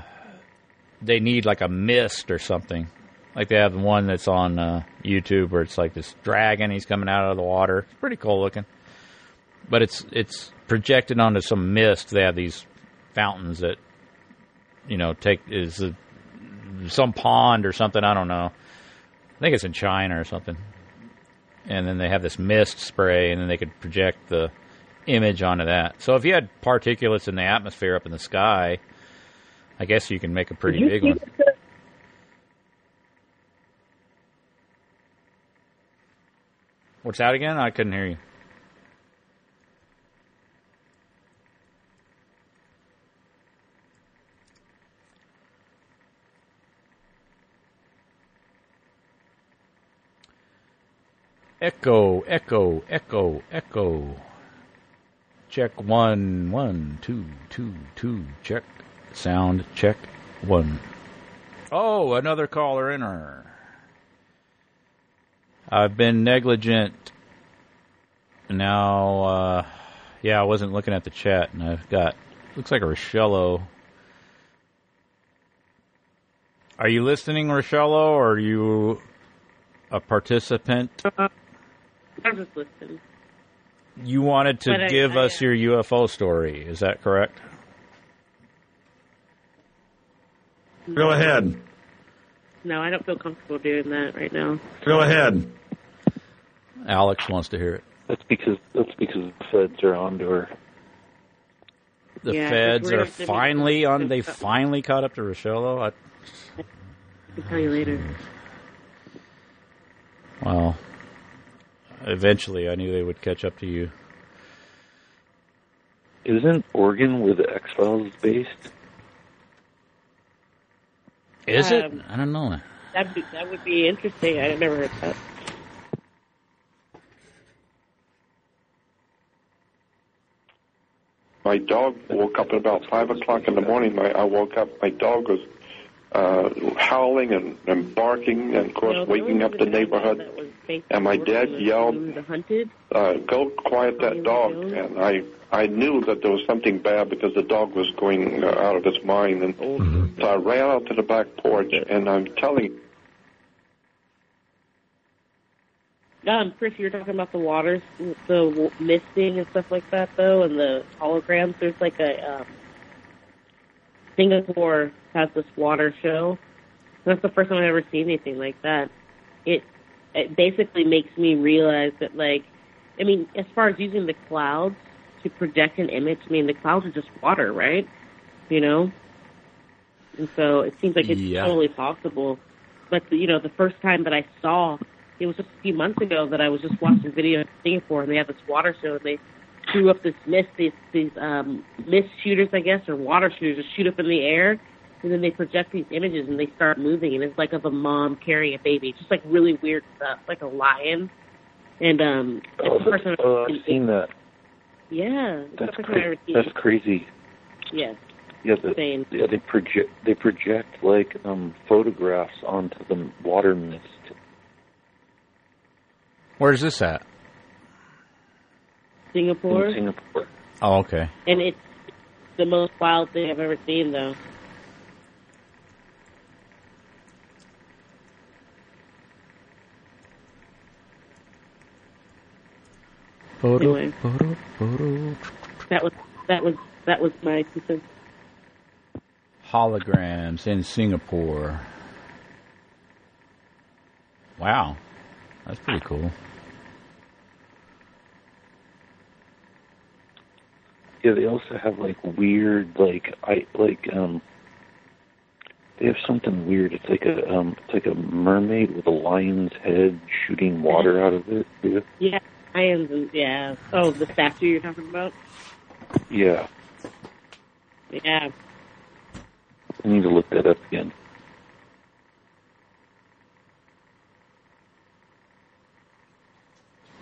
they need like a mist or something. Like they have the one that's on uh, YouTube where it's like this dragon. He's coming out of the water. It's pretty cool looking, but it's it's projected onto some mist. They have these fountains that you know take is a, some pond or something. I don't know. I think it's in China or something. And then they have this mist spray, and then they could project the image onto that. So if you had particulates in the atmosphere up in the sky, I guess you can make a pretty big one. that? What's that again? I couldn't hear you. Echo, echo, echo, echo. Check one, one, two, two, two. Check. Sound check one. Oh, another caller in her. I've been negligent. Now, uh, yeah, I wasn't looking at the chat, and I've got looks like a Rochello. Are you listening, Rochello, or are you a participant? Uh, I'm just listening. You wanted to I- give I, us your UFO story, is that correct? Go ahead. No, I don't feel comfortable doing that right now. Go ahead. Alex wants to hear it. That's because that's because the feds are onto her. The Yeah, 'cause feds we're are gonna send finally me- on. They finally caught up to Rochello. I, I'll tell you later. well, eventually, I knew they would catch up to you. Isn't Oregon where the X Files is based? Is it? Um, I don't know. That'd be, that would be interesting. I've never heard that. My dog woke up at about five o'clock in the morning. My, I woke up. My dog was uh, howling and, and barking, and of course No, waking up the neighborhood. that was based And my dad yelled, uh, "Go quiet that dog!" And I I knew that there was something bad because the dog was going uh, out of its mind, and so I ran out to the back porch, and I'm telling you, Um, Chris, you were talking about the waters, the misting and stuff like that, though, and the holograms. There's like a um, Singapore has this water show. That's the first time I've ever seen anything like that. It it basically makes me realize that, like, I mean, as far as using the clouds to project an image, I mean, the clouds are just water, right? You know, and so it seems like it's Yeah. totally possible. But you know, the first time that I saw, it was just a few months ago that I was just watching a video in Singapore, and they had this water show, and they threw up this mist, these these um, mist shooters, I guess, or water shooters, just shoot up in the air, and then they project these images, and they start moving, and it's like of a mom carrying a baby, It's just like really weird stuff, like a lion, and um, it's Oh, the first oh, I've I've seen that. Yeah, That's the first time I've ever cra- that's crazy. Yes. Yeah, the, Insane. yeah, they project they project like um photographs onto the water mist. Where's this at? Singapore, In Singapore. Oh, okay. and it's the most wild thing I've ever seen, though. Anyway. That was that was that was my two cents. Holograms in Singapore. Wow, that's pretty cool. Yeah, they also have like weird like I like um they have something weird. It's like a um it's like a mermaid with a lion's head shooting water out of it. too. Yeah, yeah. Oh, the statue you're talking about? Yeah. Yeah. I need to look that up again.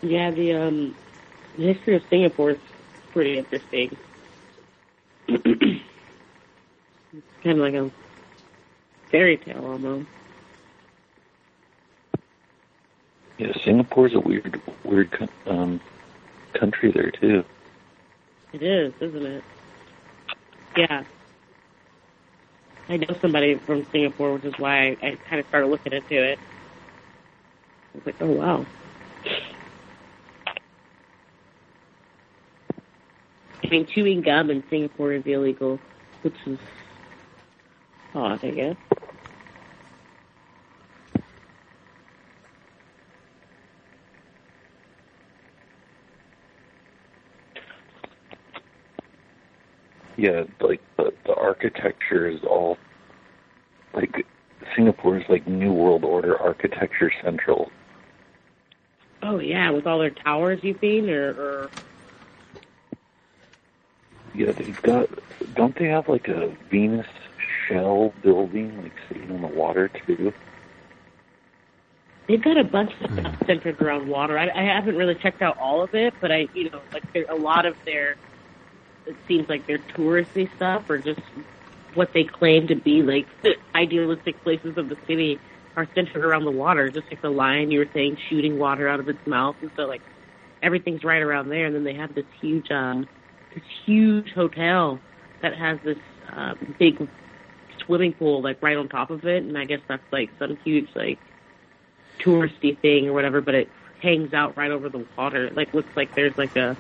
Yeah, the um the history of Singapore is pretty interesting. it's kind of like a fairy tale almost. Yeah, Singapore's a weird weird um country there too. It is, isn't it? Yeah. I know somebody from Singapore, which is why I, kind of started looking into it. I was like, oh wow. I mean, chewing gum in Singapore is illegal, which is odd, I guess. Yeah, like the, the architecture is all like Singapore is like New World Order architecture central. Oh yeah, with all their towers, you mean, or, or Yeah, they've got. Don't they have like a Venus shell building like sitting on the water too? They've got a bunch of stuff centered around water. I, I haven't really checked out all of it, but I, you know, like there, a lot of their, it seems like their touristy stuff or just what they claim to be like idealistic places of the city are centered around the water. Just like the lion you were saying, shooting water out of its mouth, and so like everything's right around there. And then they have this huge, um, this huge hotel that has this um, big swimming pool like right on top of it, and I guess that's like some huge like touristy thing or whatever, but it hangs out right over the water. It like looks like there's like a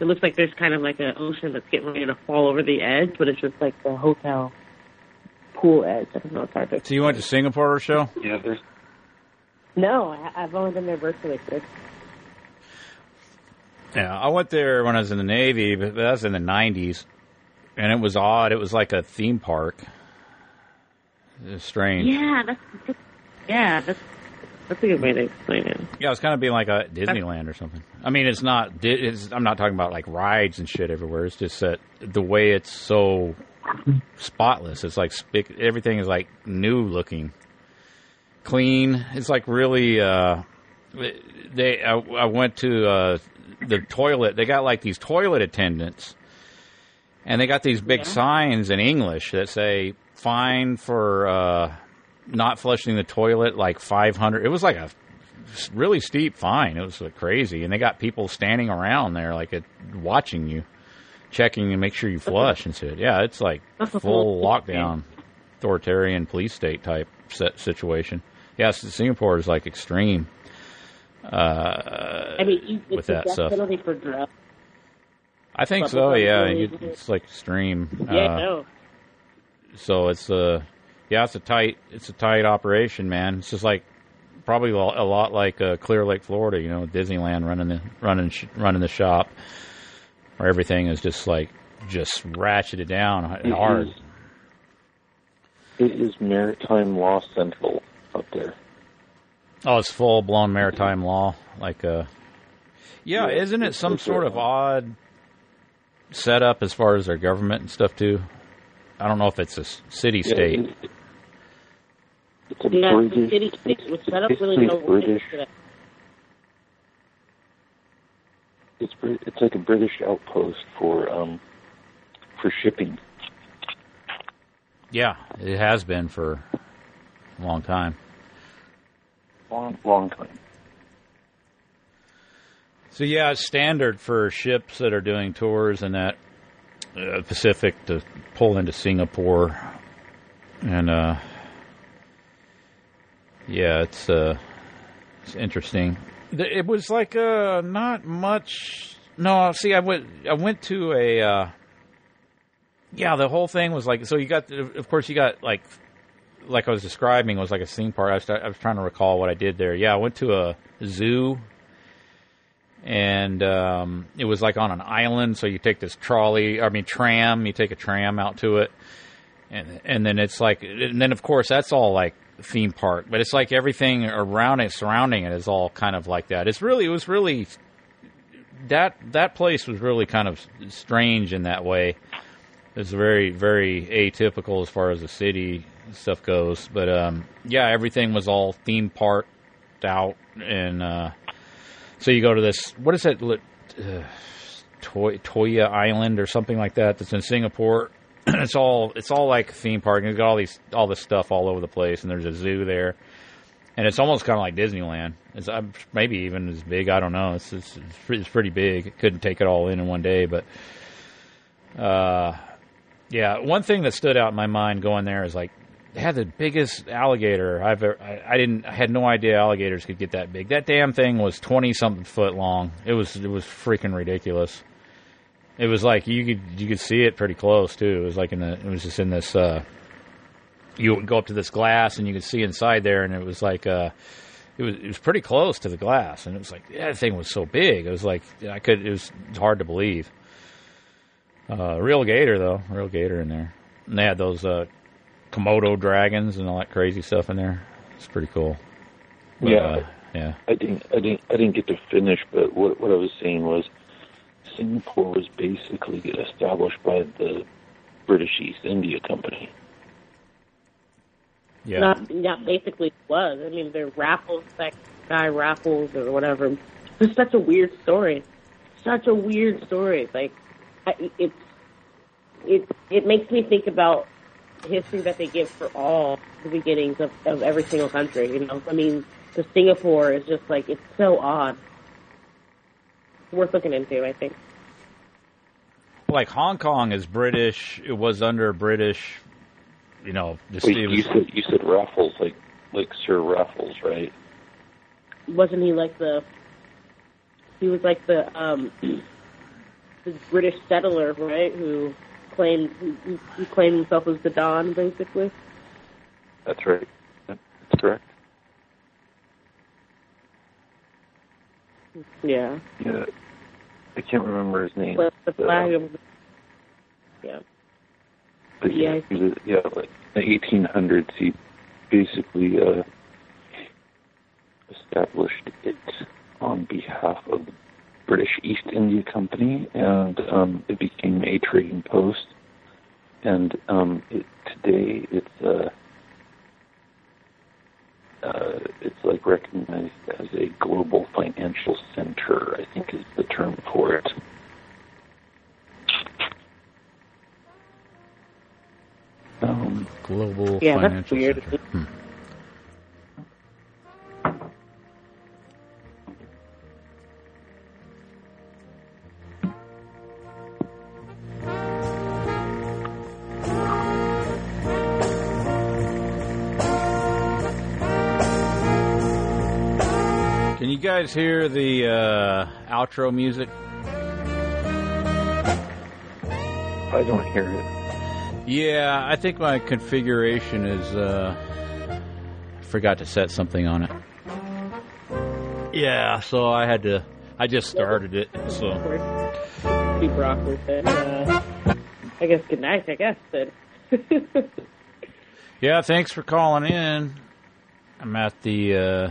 it looks like there's kind of like an ocean that's getting ready to fall over the edge, but it's just like the hotel pool edge. I don't know, it's hard to So you went to Singapore, Rochelle? Yeah, there's No, I, I've only been there virtually quick. Yeah, I went there when I was in the Navy, but that was in the '90s, and it was odd. It was like a theme park. It was strange. Yeah, that's, that's yeah, that's that's a good way to explain it. Yeah, it's kind of being like a Disneyland or something. I mean, it's not. It's, I'm not talking about like rides and shit everywhere. It's just that the way it's so spotless. It's like everything is like new looking, clean. It's like really. uh They. I, I went to uh the toilet. They got like these toilet attendants, and they got these big signs in English that say "fine for." uh not flushing the toilet like 500 it was like a really steep fine. It was like crazy. And they got people standing around there like it, watching you checking and make sure you flush and shit. Yeah it's like full lockdown authoritarian police state type set situation. Yes singapore is like extreme uh I mean, it's with a that stuff. penalty for drugs. i think so yeah it's like extreme Yeah, uh, no. so it's uh yeah it's a tight it's a tight operation man. It's just like probably a lot like uh, clear lake florida you know disneyland running the running sh- running the shop where everything is just like just ratcheted down It hard. is- It is maritime law central up there. oh it's full blown maritime law like uh yeah, Yeah, isn't it some sort of odd setup as far as their government and stuff too? I don't know if it's a city state. it- It's a Yeah, British. the city state was set up really basically British. British. It's it's like a British outpost for um for shipping. yeah it has been for a long time Long long time. So yeah, it's standard for ships that are doing tours in that uh, Pacific to pull into Singapore, and uh, yeah, it's uh, it's interesting. It was like uh, not much. No, see, I went I went to a. Uh, yeah, the whole thing was like so. You got, of course, you got like like I was describing was like a theme park. I was, I was trying to recall what I did there. Yeah, I went to a zoo and um, it was like on an island. So you take this trolley, I mean tram. You take a tram out to it, and and then it's like, and then of course that's all like theme park, but it's like everything around it, surrounding it, is all kind of like that. It's really, it was really that that place was really kind of strange in that way. It's very very atypical as far as the city stuff goes, but um, yeah, everything was all theme parked out and. Uh, so you go to this. What is li- Uh, Toy, Toya Island or something like that. That's in Singapore. it's all it's all like a theme park. And it's got all these all this stuff all over the place. And there's a zoo there. And it's almost kind of like Disneyland. It's uh, maybe even as big. I don't know. It's it's, it's, pretty, big. Couldn't take it all in in one day, but uh, Yeah, one thing that stood out in my mind going there is like they had the biggest alligator I've ever. I, I didn't. I had no idea alligators could get that big. That damn thing was twenty something foot long. It was. It was freaking ridiculous. It was like you could you could see it pretty close too. It was like in the. It was just in this. uh You would go up to this glass and you could see inside there, and it was like. uh it was it was pretty close to the glass, and it was like yeah, that thing was so big. It was like I could. It was hard to believe. Uh, real gator though, real gator in there. And they had those uh, Komodo dragons and all that crazy stuff in there. It's pretty cool. But, yeah, uh, yeah. I didn't, I didn't, I didn't get to finish. But what what I was saying was, Singapore was basically established by the British East India Company. Yeah. Not, not basically was. I mean, they're Raffles, that guy Raffles or whatever. It's such a weird story. Such a weird story. Like, I, it's it it makes me think about history that they give for all the beginnings of, of every single country. You know, I mean, the Singapore is just like it's so odd. Worth looking into, I think. Like Hong Kong is British. It was under British. You know, just Wait, it you said you said Raffles, like like Sir Raffles, right? Wasn't he like the? He was like the um, the British settler, right? Who claimed he, who claimed himself as the Don, basically. That's right. That's correct. Yeah. Yeah, I can't remember his name. But the but, um, of yeah. But yeah, he was, yeah, like the 1800s, he basically uh, established it on behalf of the British East India Company, and um, it became a trading post. And um, it, today, it's uh, uh, it's like recognized as a global financial center. I think is the term for it. Um, global Yeah, that's financial weird. center. Hmm. Guys hear the uh, outro music? I don't hear it. Yeah, I think my configuration is. Uh, forgot to set something on it. Yeah, so I had to. I just started it, so. Be broccoli said, uh, I guess good night. I guess then. Yeah, thanks for calling in. I'm at the uh,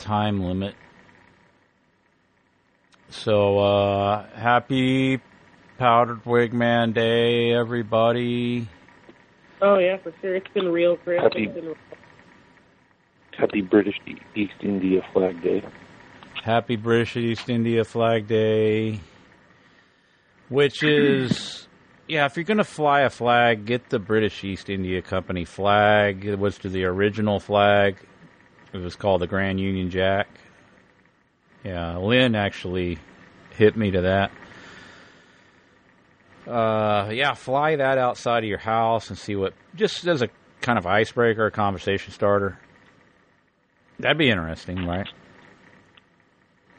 time limit. So, uh, happy Powdered Wig Man Day, everybody. oh yeah, for sure. It's been real, Chris. Happy- It's been real. Happy British East India Flag Day. Happy British East India Flag Day. Which is, yeah, if you're going to fly a flag, get the British East India Company flag. It was to the original flag. It was called the Grand Union Jack. Yeah, Lynn actually hit me to that. Uh, yeah, fly that outside of your house and see what, just as a kind of icebreaker, a conversation starter. That'd be interesting, right?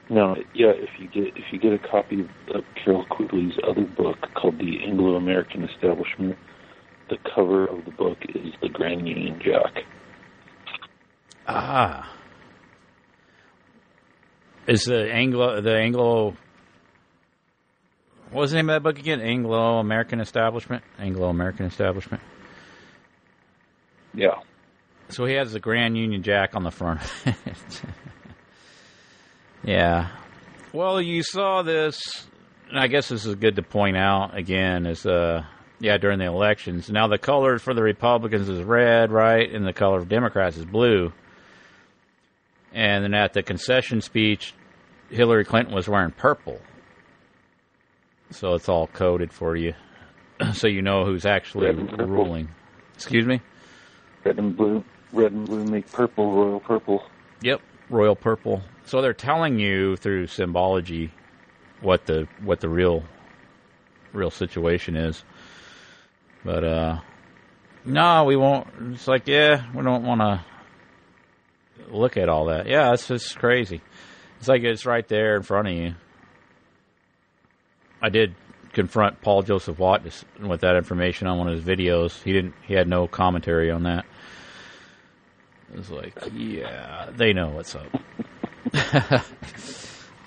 No, yeah. If you get if you get a copy of Carroll Quigley's other book called The Anglo-American Establishment, the cover of the book is the Grand Union Jack. Ah. Is the Anglo the Anglo what was the name of that book again? Anglo American Establishment? Anglo American Establishment. Yeah. So he has the Grand Union Jack on the front. yeah. Well, you saw this, and I guess this is good to point out again. Is uh, yeah, during the elections. Now the color for the Republicans is red, right, and the color of Democrats is blue. And then at the concession speech, Hillary Clinton was wearing purple. So it's all coded for you, so you know who's actually Red and purple. ruling. Excuse me. Red and blue, red and blue make purple, royal purple. Yep, royal purple. So they're telling you through symbology what the what the real real situation is. But uh, no, we won't. It's like yeah, we don't want to look at all that. Yeah, it's just crazy. It's like it's right there in front of you. I did confront Paul Joseph Watt with that information on one of his videos. He didn't. He had no commentary on that. It was like, yeah, they know what's up.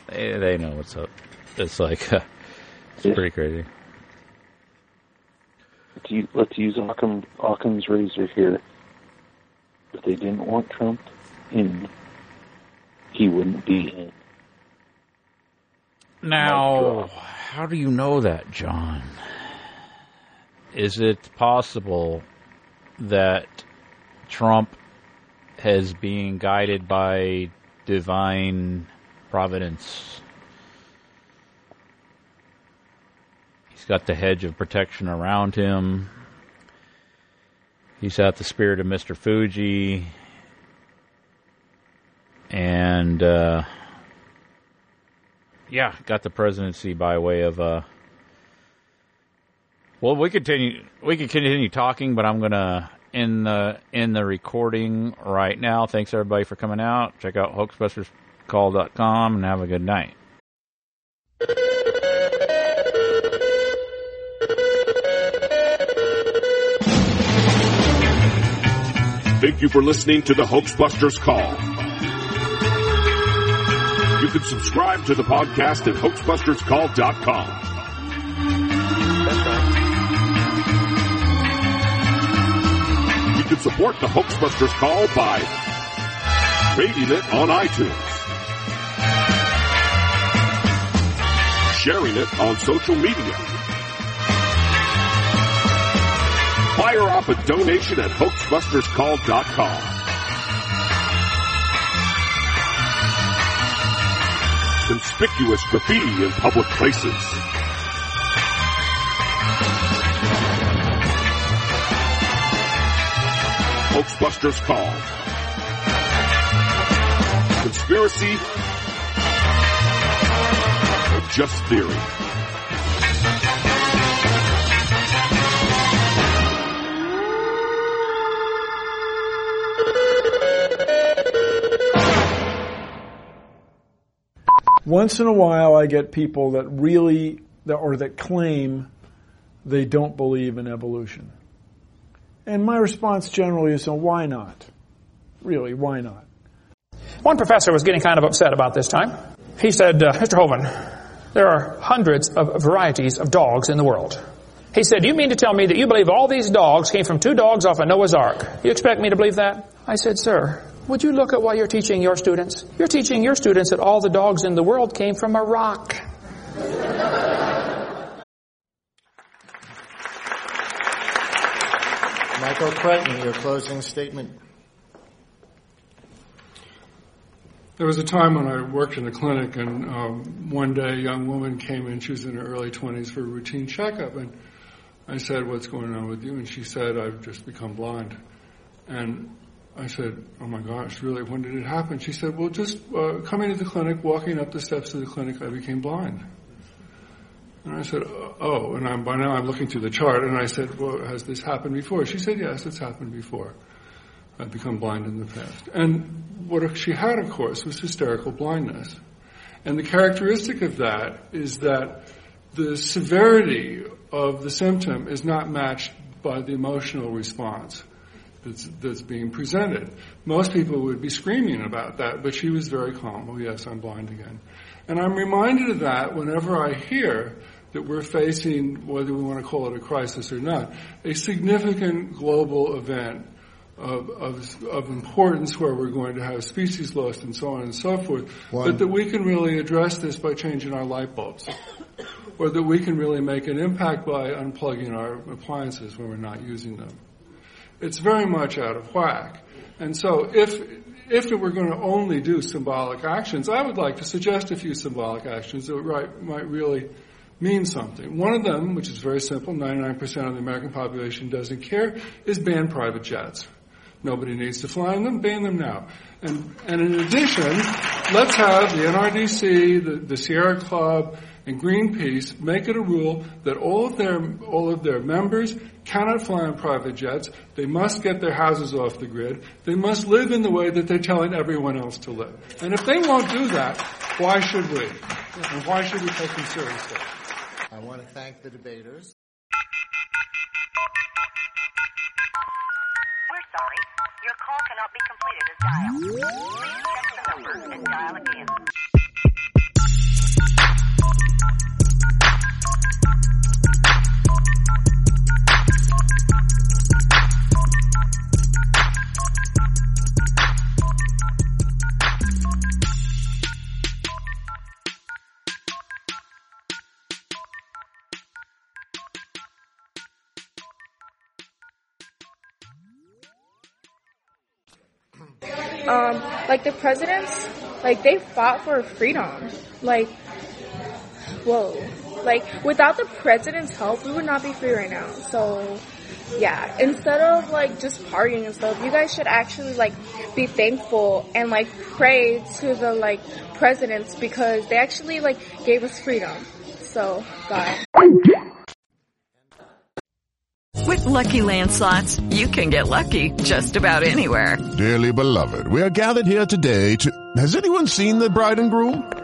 they they know what's up. It's like uh, it's pretty crazy. Let's use, let's Occam, Occam's razor here. If they didn't want Trump in, he wouldn't be in. Now, how do you know that, John? Is it possible that Trump has been guided by divine providence? He's got the hedge of protection around him. He's got the spirit of Mr. Fuji. And, uh, yeah, got the presidency by way of, uh, well, we continue, we can continue talking, but I'm gonna end the, end the recording right now. Thanks everybody for coming out. Check out hoaxbusterscall.com and have a good night. Thank you for listening to the Hoax Busters Call. You can subscribe to the podcast at hoaxbusterscall.com. You can support the Hoax Busters Call by rating it on iTunes, sharing it on social media, fire off a donation at hoaxbusterscall.com. Conspicuous graffiti in public places. Hoax Busters Call. Conspiracy or just theory? Once in a while, I get people that really, or that claim they don't believe in evolution. And my response generally is, well, why not? Really, why not? One professor was getting kind of upset about this time. He said, uh, Mr. Hovind, there are hundreds of varieties of dogs in the world. He said, "Do you mean to tell me that you believe all these dogs came from two dogs off a Noah's Ark? You expect me to believe that? I said, sir, would you look at what you're teaching your students? You're teaching your students that all the dogs in the world came from a rock. Michael Crichton, your closing statement. There was a time when I worked in a clinic, and um, one day a young woman came in. She was in her early 20s for a routine checkup, and I said, "What's going on with you?" And she said, "I've just become blind." And I said, "Oh my gosh, really? When did it happen?" She said, "Well, just uh, coming to the clinic, walking up the steps of the clinic, I became blind." And I said, "Oh," and I'm, by now I'm looking through the chart, and I said, "Well, has this happened before?" She said, "Yes, it's happened before. I've become blind in the past." And what she had, of course, was hysterical blindness, and the characteristic of that is that the severity of the symptom is not matched by the emotional response that's, that's being presented. Most people would be screaming about that, but she was very calm. Oh yes, I'm blind again. And I'm reminded of that whenever I hear that we're facing, whether we want to call it a crisis or not, a significant global event of, of, of, importance where we're going to have species lost and so on and so forth, One. but that we can really address this by changing our light bulbs. or that we can really make an impact by unplugging our appliances when we're not using them. It's very much out of whack. And so if, if it were going to only do symbolic actions, I would like to suggest a few symbolic actions that right, might really mean something. One of them, which is very simple, 99% of the American population doesn't care, is ban private jets. Nobody needs to fly in them, ban them now. And, and in addition, let's have the NRDC, the, the Sierra Club, and Greenpeace make it a rule that all of their all of their members cannot fly on private jets. They must get their houses off the grid. They must live in the way that they're telling everyone else to live. And if they won't do that, why should we? And why should we take them seriously? I want to thank the debaters. We're sorry. Your call cannot be completed as dialed. Please check the number and dial again. Um, like the presidents, like they fought for freedom. Like, whoa. Like without the president's help, we would not be free right now. So, yeah. Instead of like just partying and stuff, you guys should actually like be thankful and like pray to the like presidents because they actually like gave us freedom. So, God. With Lucky Land slots, you can get lucky just about anywhere. Dearly beloved, we are gathered here today to. Has anyone seen the bride and groom?